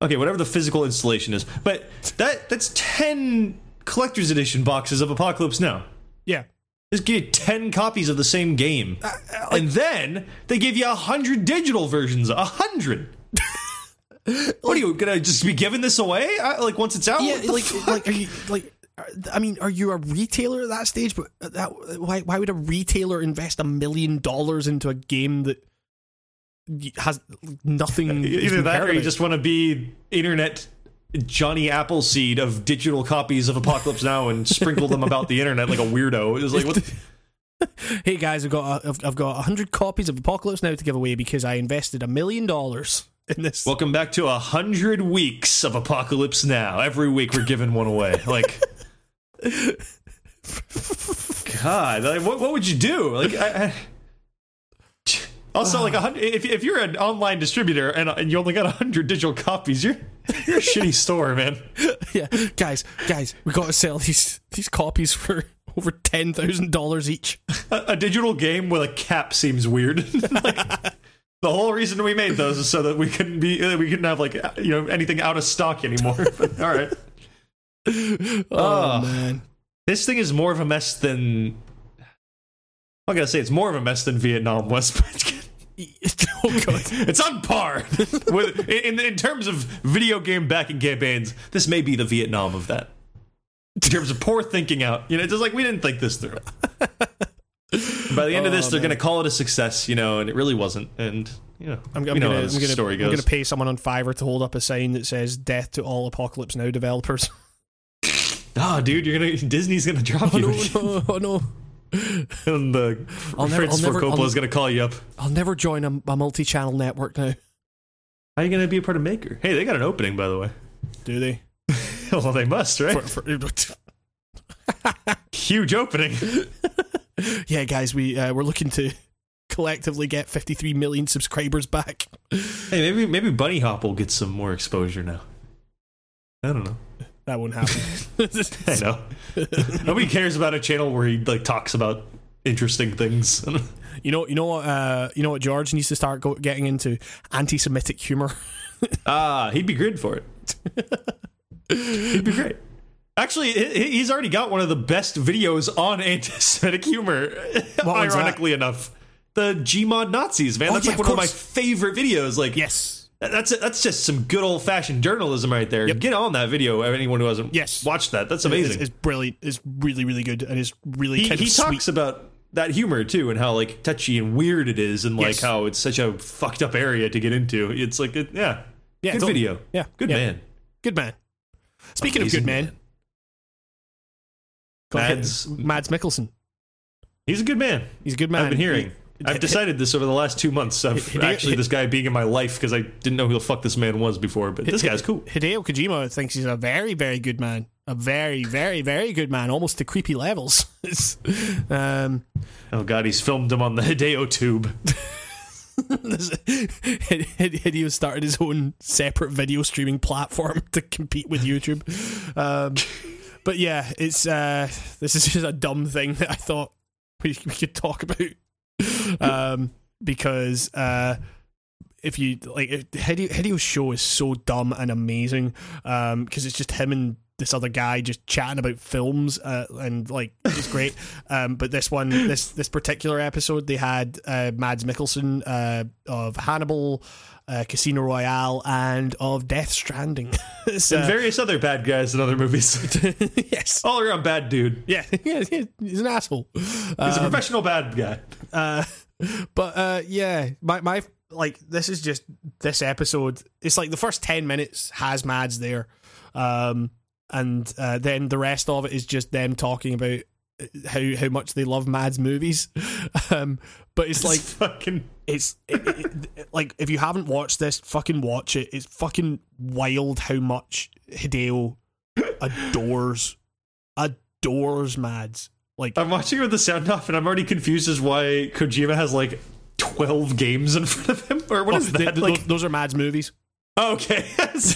Okay, whatever the physical installation is. But that that's 10 collector's edition boxes of Apocalypse Now. Yeah. Just give you 10 copies of the same game. Uh, and then they give you 100 digital versions. 100. what are you gonna just be giving this away? I, like once it's out? Yeah, like fuck? like are you like I mean, are you a retailer at that stage? But uh, that why why would a retailer invest a million dollars into a game that has nothing? Uh, that's Either that or you just want to be internet Johnny Appleseed of digital copies of Apocalypse Now and sprinkle them about the internet like a weirdo. It was like, what? the- hey guys, I've got a, I've, I've got a hundred copies of Apocalypse Now to give away because I invested a million dollars in this. Welcome back to a hundred weeks of Apocalypse Now. Every week we're giving one away. Like, God, like, what what would you do? Like, I, I, also like a hundred. If if you're an online distributor and, and you only got a hundred digital copies, you're you're a shitty store, man. yeah, guys, guys, we got to sell these these copies for over ten thousand dollars each. A, a digital game with a cap seems weird. like, the whole reason we made those is so that we couldn't be uh, we couldn't have like you know anything out of stock anymore. But, all right. Oh, Oh. man, This thing is more of a mess than. I'm gonna say it's more of a mess than Vietnam was, but oh it's on par with in in terms of video game backing campaigns. This may be the Vietnam of that. In terms of poor thinking out, you know, it's just like we didn't think this through. By the end of this, Oh, they're gonna call it a success, you know, and it really wasn't. And you know, I'm, I'm know gonna, how I'm gonna, story I'm gonna pay someone on Fiverr to hold up a sign that says "Death to all Apocalypse Now developers." Ah, dude, you're gonna Disney's gonna drop oh you, no, no, oh no! and the I'll never- Francis I'll Ford never- Coppola is gonna call you up. I'll never join a, a multi-channel network now. How are you gonna be a part of Maker? Hey, they got an opening, by the way. Do they? well, they must, right? For, for, Huge opening. yeah, guys, we uh, we're looking to collectively get 53 million subscribers back. hey, maybe maybe Bunnyhop will get some more exposure now. I don't know. That won't happen. I know. Nobody cares about a channel where he like talks about interesting things. you know, you know what? Uh, you know what? George needs to start go- getting into anti-Semitic humor. ah, he'd be good for it. he'd be great. Actually, he- he- he's already got one of the best videos on anti-Semitic humor. ironically enough, the Gmod Nazis, man. Oh, that's yeah, like one of my favorite videos. Like, yes. That's that's just some good old fashioned journalism right there. Get on that video. Anyone who hasn't Yes. watched that, that's amazing. it's brilliant. It's really, really good, and it's really he kind he of sweet. talks about that humor too, and how like touchy and weird it is, and like Yes. how it's such a fucked up area to get into. It's like it, yeah, yeah, good video. Yeah, Good yeah. man. Good man. Speaking Amazing of good men, man. Mads- Mads Mikkelsen. He's a good man. He's a good man. I've been hearing. He- I've decided this over the last two months of Hideo- actually this guy being in my life because I didn't know who the fuck this man was before. But this guy's cool. Hideo Kojima thinks he's a very, very good man. A very, very, very good man, almost to creepy levels. Um, Oh god, he's filmed him on the Hideo tube. Hideo started his own separate video streaming platform to compete with YouTube. Um, but yeah, it's uh, this is just a dumb thing that I thought we, we could talk about um, because uh, if you like Hideo, Hideo's show is so dumb and amazing because it's just him and this other guy just chatting about films uh, and like it's great. um, but this one, this this particular episode, they had uh, Mads Mikkelsen uh, of Hannibal. Uh, Casino Royale and of Death Stranding. It's, And various other bad guys in other movies. yes, All around bad dude. yeah, yeah, he's an asshole. He's a professional bad guy. Uh, but uh, yeah, my my like this is just this episode. It's like the first ten minutes has Mads there, Um, and uh, then the rest of it is just them talking about how how much they love Mads movies. Um, but it's like fucking it's it, it, it- like if you haven't watched this, fucking watch it. It's fucking wild how much Hideo adores adores Mads. Like I'm watching with the sound off, and I'm already confused as why Kojima has like 12 games in front of him, or what oh, is that? th- like, those, those are Mads movies. okay, It's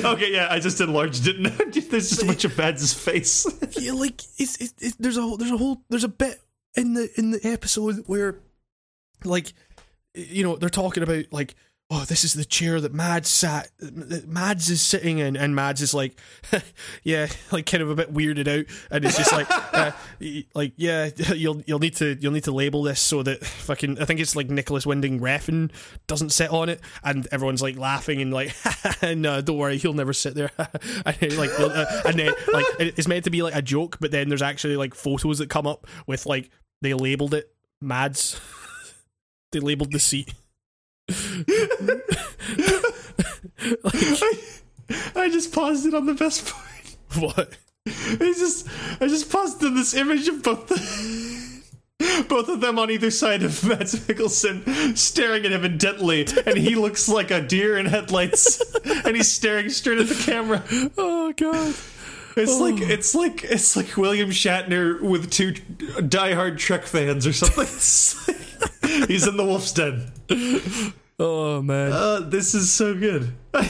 okay, yeah, I just enlarged it. There's just a bunch of Mads' face. yeah, like it's, it's, it's there's a there's a whole there's a bit in the in the episode where like you know they're talking about like oh this is the chair that Mads sat that Mads is sitting in. And Mads is like yeah like kind of a bit weirded out. And it's just like uh, like yeah you'll you'll need to you'll need to label this so that fucking I think it's like Nicolas Winding Refn doesn't sit on it. And everyone's like laughing and like no don't worry he'll never sit there. And like uh, and then like it's meant to be like a joke but then there's actually like photos that come up with like they labeled it Mads. They labeled the seat I, I just paused it on the best point. what I just I just paused in this image of both the, both of them on either side of Mads Mikkelsen staring at him intently, and he looks like a deer in headlights, and he's staring straight at the camera. oh god It's like oh. it's like it's like William Shatner with two diehard Trek fans or something. Like- he's in the Wolf's Den. Oh man Uh, this is so good.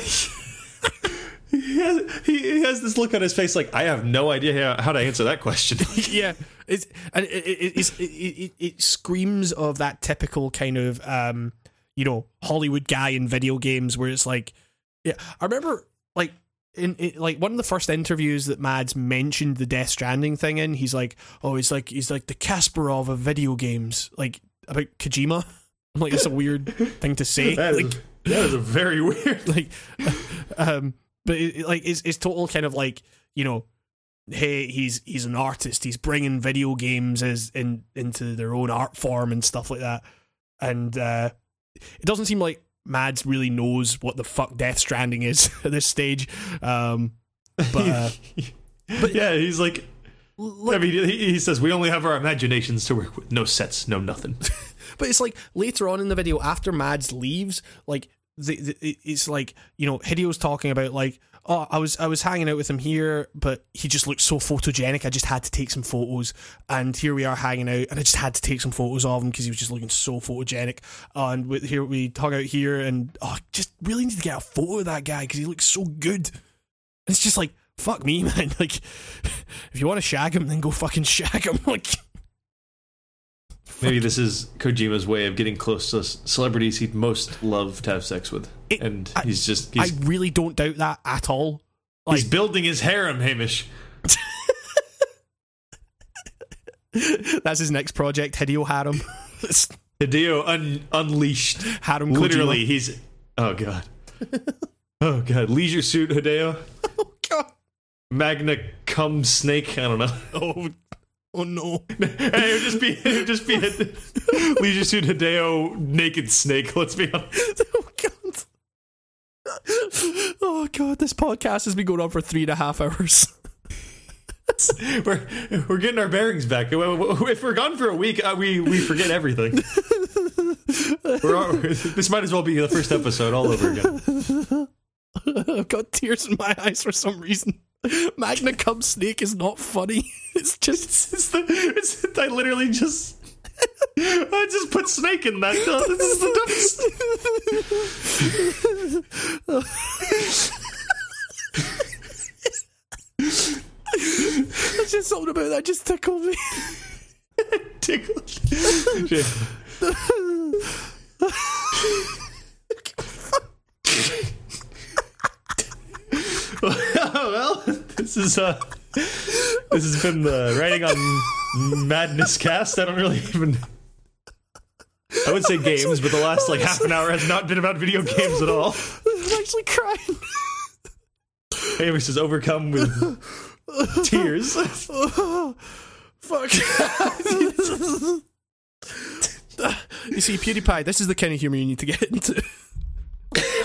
he, has, he, has this look on his face like I have no idea how, how to answer that question. yeah, it's and it, it, it, it, it screams of that typical kind of um, you know Hollywood guy in video games where it's like, yeah, I remember like. In, in like one of the first interviews that Mads mentioned the Death Stranding thing in, he's like, "Oh, he's like he's like the Kasparov of video games, like about Kojima." I'm like, it's a weird thing to say. That is, like, that is a very weird. like um but it, like it's it's total kind of like you know hey he's he's an artist he's bringing video games as in into their own art form and stuff like that and uh it doesn't seem like Mads really knows what the fuck Death Stranding is at this stage um but uh, but yeah, he's like. like, I mean, he, he says we only have our imaginations to work with. No sets, no nothing. But it's like later on in the video, after Mads leaves, like the, the, it's like you know Hideo's talking about like oh I was I was hanging out with him here, but he just looked so photogenic. I just had to take some photos, and here we are hanging out, and I just had to take some photos of him because he was just looking so photogenic. and with, here we hung out here, and oh, just really need to get a photo of that guy because he looks so good. And it's just like fuck me, man. Like if you want to shag him, then go fucking shag him. Like. Maybe this is Kojima's way of getting close to celebrities he'd most love to have sex with, It- and I- he's just I really don't doubt that at all. he's building his harem, Hamish. that's his next project, Hideo Harem. Hideo un, unleashed. Harem Literally, Kojima. he's oh god, oh god. Leisure suit Hideo, Oh god. Magna cum snake. I don't know. Oh, oh no. hey, it would just be it would just be a Leisure suit Hideo naked snake. Let's be honest. Oh god. Oh god, this podcast has been going on for three and a half hours. We're we're getting our bearings back. If we're gone for a week, uh, we we forget everything. All, this might as well be the first episode all over again. I've got tears in my eyes for some reason. Magna Cum Snake is not funny. It's just It's the, it's, I literally just I just put snake in that. Uh, this is the dumbest. there's just something about that just tickled me. Tickled. Shit. well, this is uh, this has been the writing on madness cast. I don't really even. I would say games, but the last like half an hour has not been about video games at all. I'm actually crying. Hamish is overcome with tears. Fuck. you see, PewDiePie, this is the kind of humor you need to get into.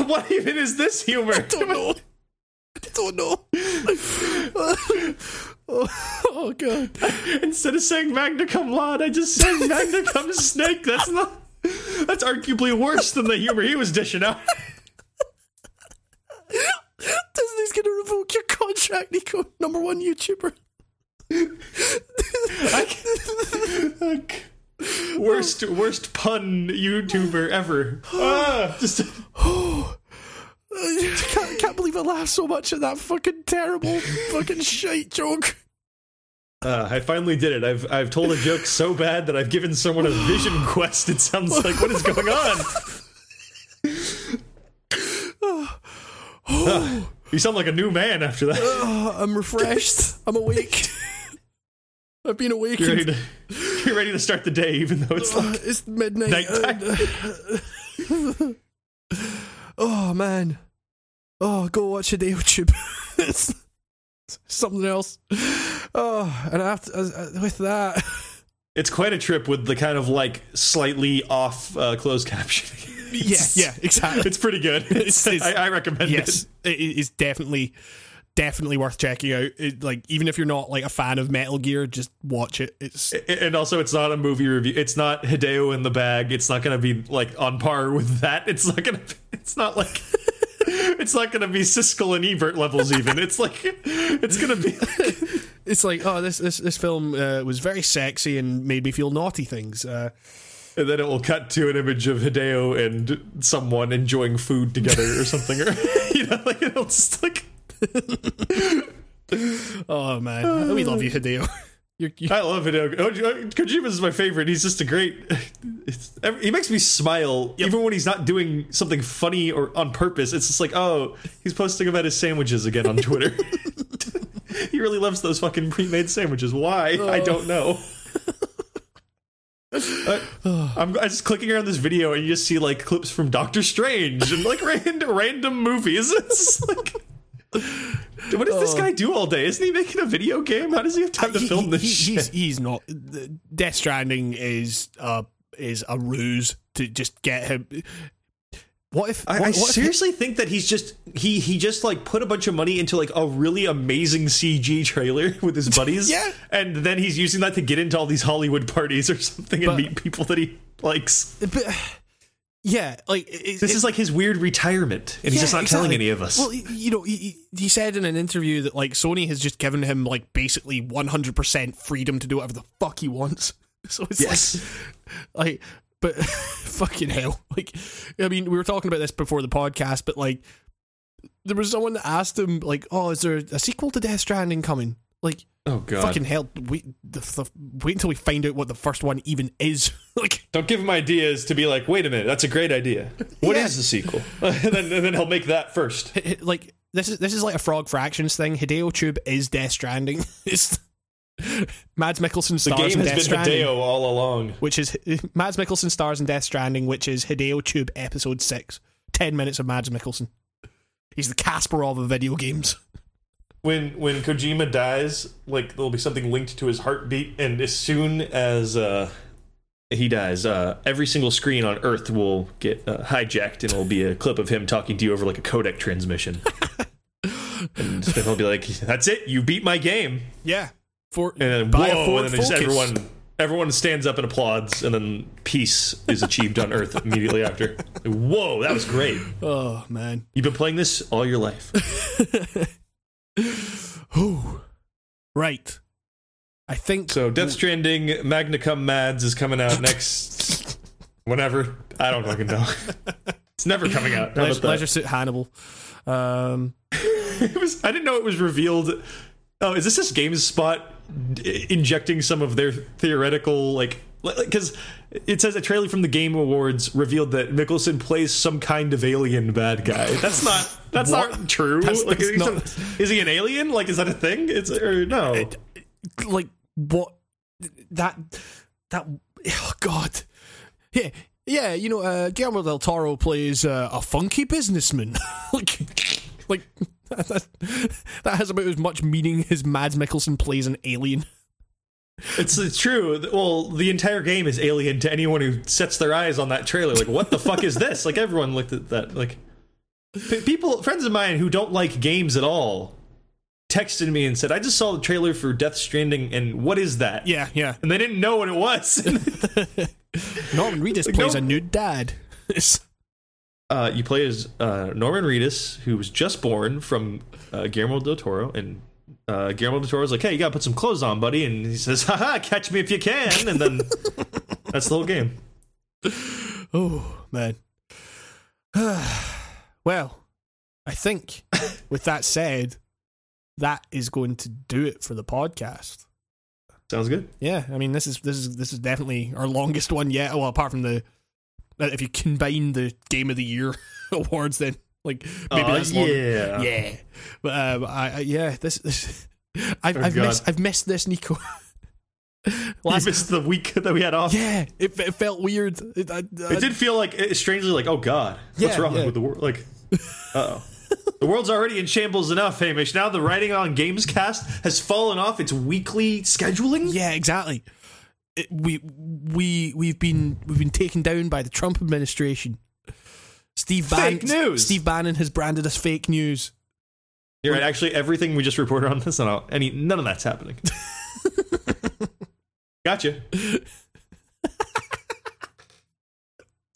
what even is this humor? I don't know. Don't know. oh, oh god. Instead of saying magna cum laude, I just said magna cum snake. That's not. That's arguably worse than the humor he was dishing out. Disney's gonna revoke your contract, Nico. Number one YouTuber. worst worst pun YouTuber ever. Ah, just I can't, can't believe I laughed so much at that fucking terrible fucking shite joke. uh, I finally did it. I've I've told a joke so bad that I've given someone a vision quest. It sounds like what is going on? Ah, you sound like a new man after that. Oh, I'm refreshed. I'm awake. I've been awake. You're ready to you're ready to start the day, even though it's like it's midnight. nighttime. Oh man. Oh, go watch a YouTube. it's something else. Oh, and after uh, with that, It's quite a trip with the kind of like slightly off uh, closed captioning. yeah, yeah, exactly. It's pretty good. It's, It's- I, I recommend yes, it is definitely, definitely worth checking out. It, like, even if you're not like a fan of Metal Gear, just watch it. It's. And also, it's not a movie review. It's not Hideo in the bag. It's not going to be like on par with that. It's not going to. It's not like. It's not going to be Siskel and Ebert levels. Even it's like it's going to be. it's like oh, this this this film uh, was very sexy and made me feel naughty things. Uh, And then it will cut to an image of Hideo and someone enjoying food together or something, or you know, like it'll just like. oh man, we love you, Hideo. You're, you I love Hideo. Oh, Kojima is my favorite. He's just a great. It's, he makes me smile even when he's not doing something funny or on purpose. It's just like, oh, he's posting about his sandwiches again on Twitter. he really loves those fucking pre-made sandwiches. Why? I don't know. Uh, I'm, I'm just clicking around this video and you just see like clips from Doctor Strange and like random random movies. It's like. What does this guy do all day? Isn't he making a video game? How does he have time to he- film this he- shit? He's, he's not. Death Stranding is uh is a ruse to just get him. What if? I, what, I what if- seriously think that he's just he he just like put a bunch of money into like a really amazing CG trailer with his buddies. Yeah. and then he's using that to get into all these Hollywood parties or something and But- meet people that he likes. but, yeah, like it, This it- is like his weird retirement, and he's just Yeah, not telling any of us. Well, you know, he, he- said in an interview that like Sony has just given him like basically 100% freedom to do whatever the fuck he wants. So it's yes, like, like, but fucking hell, like, I mean, we were talking about this before the podcast, but like, there was someone that asked him like, "Oh, is there a sequel to Death Stranding coming?" Like, oh god, fucking hell, wait, the, the, wait until we find out what the first one even is. like, don't give him ideas to be like, wait a minute, that's a great idea. What is Yeah. the sequel? and, then, and then he'll make that first. like this is this is like a Frog Fractions thing. Hideo Tube is Death Stranding. it's Mads Mikkelsen stars The game has Death been Stranding, Hideo all along. which is Mads Mikkelsen stars in Death Stranding, which is Hideo Tube episode six. Ten minutes of Mads Mikkelsen. He's the Kasparov of video games. when when Kojima dies, like there'll be something linked to his heartbeat, and as soon as uh, he dies, uh, every single screen on Earth will get uh, hijacked, and it'll be a clip of him talking to you over like a codec transmission. and then he'll be like, "That's it, you beat my game," Yeah, for and then whoa, and then just everyone. Everyone stands up and applauds, and then peace is achieved on Earth immediately after. Whoa, that was great! Oh man. You've been playing this all your life. Ooh. Right. I think So Death Stranding Magna Cum Mads is coming out next whenever. I don't fucking know. It's never coming out. Leisure, about? Leisure Suit Hannibal. Um, It was, I didn't know it was revealed. Oh, is this this GameSpot d- injecting some of their theoretical like? Because it says a trailer from the Game Awards revealed that Mikkelsen plays some kind of alien bad guy. That's not. That's What? not true. That's- like, that's is, he not- some- is he an alien? Like, is that a thing? It's or no? Like what that that oh god yeah yeah you know uh Guillermo del Toro plays uh, a funky businessman like like that, that has about as much meaning as Mads Mikkelsen plays an alien It's, it's true. Well, the entire game is alien to anyone who sets their eyes on that trailer. Like, what the fuck is this? Like, everyone looked at that. Like, people, friends of mine who don't like games at all, texted me and said, "I just saw the trailer for Death Stranding, and what is that?" Yeah, yeah. and they didn't know what it was. Norman Reedus Like, plays no- a nude dad. Uh, you play as uh, Norman Reedus, who was just born from uh, Guillermo del Toro, and uh, Guillermo del Toro's like, "Hey, you gotta put some clothes on, buddy," and he says, "Haha, catch me if you can," and then that's the whole game. oh man. well, I think with that said, that is going to do it for the podcast. Sounds good. Yeah, I mean this is this is this is definitely our longest one yet. Well, apart from the uh, if you combine the game of the year awards, then like maybe Aw, that's longer. yeah. yeah. But um, I, I yeah this this I've Oh, I've missed I've missed this Nico. You missed the week that we had off. yeah, it, it felt weird. It, I, It did feel like it, strangely like, oh god, what's wrong yeah. with the world? Like, uh oh, the world's already in shambles enough, Hamish. Now the writing on Gamescast has fallen off its weekly scheduling. Yeah, exactly. It, we we we've been we've been taken down by the Trump administration. Steve Fake Bannon, news. Steve Bannon has branded us fake news. You're right. Actually, everything we just reported on this, and all- any none of that's happening. gotcha.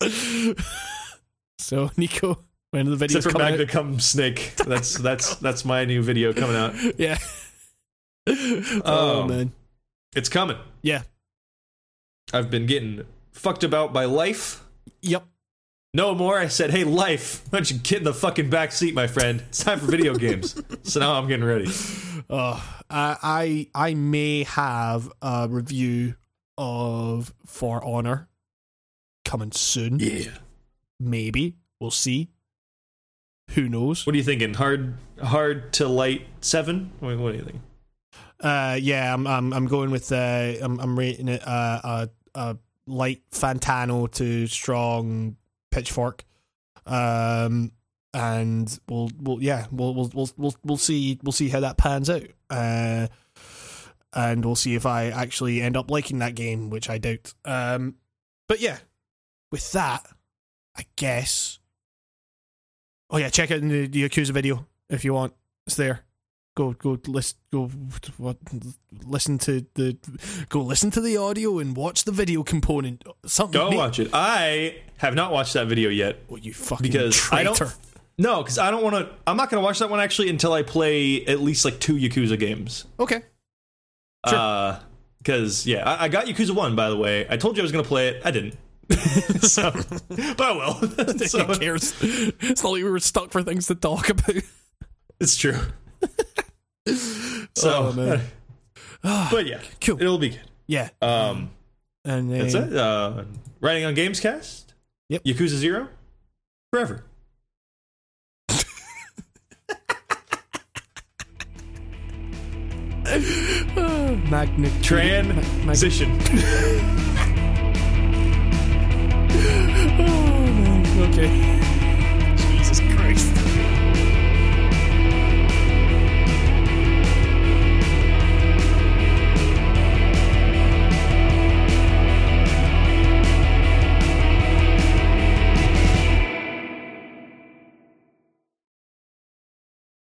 So Nico, when the video's Except for Magna out, Cum Snake. That's that's that's my new video coming out. yeah. oh Um, man, It's coming. yeah, I've been getting fucked about by life. yep. No more. I said, hey, life, why don't you get in the fucking back seat, my friend? It's time for video games. So now I'm getting ready. Uh, I I I may have a review of For Honor coming soon. Yeah. Maybe we'll see. Who knows? What are you thinking? Hard, hard to light seven. What, what do you think? Uh, yeah, I'm I'm I'm going with uh, I'm I'm rating it uh, a a light Fantano to strong Pitchfork, um, and we'll we'll yeah we'll we'll we'll we'll, we'll see we'll see how that pans out, uh, and we'll see if I actually end up liking that game, which I doubt. Um, but yeah, with that, I guess. Oh yeah, check out the, the Yakuza video if you want. It's there go go list go what listen to the go listen to the audio and watch the video component something Go watch it. I have not watched that video yet oh, you fucking because I traitor don't. No, because I don't want to. I'm not going to watch that one actually until I play at least like two Yakuza games. okay Sure. Uh, because yeah, I, I got Yakuza one by the way. I told you I was going to play it. I didn't. so, but I will. so, who cares it's not like we were stuck for things to talk about it's true. So, Oh, man. but yeah, Cool. It'll be good. yeah Um, and that's uh, it. Uh, writing on Gamescast. Yep. Yakuza Zero. Forever. magnet Transition. okay.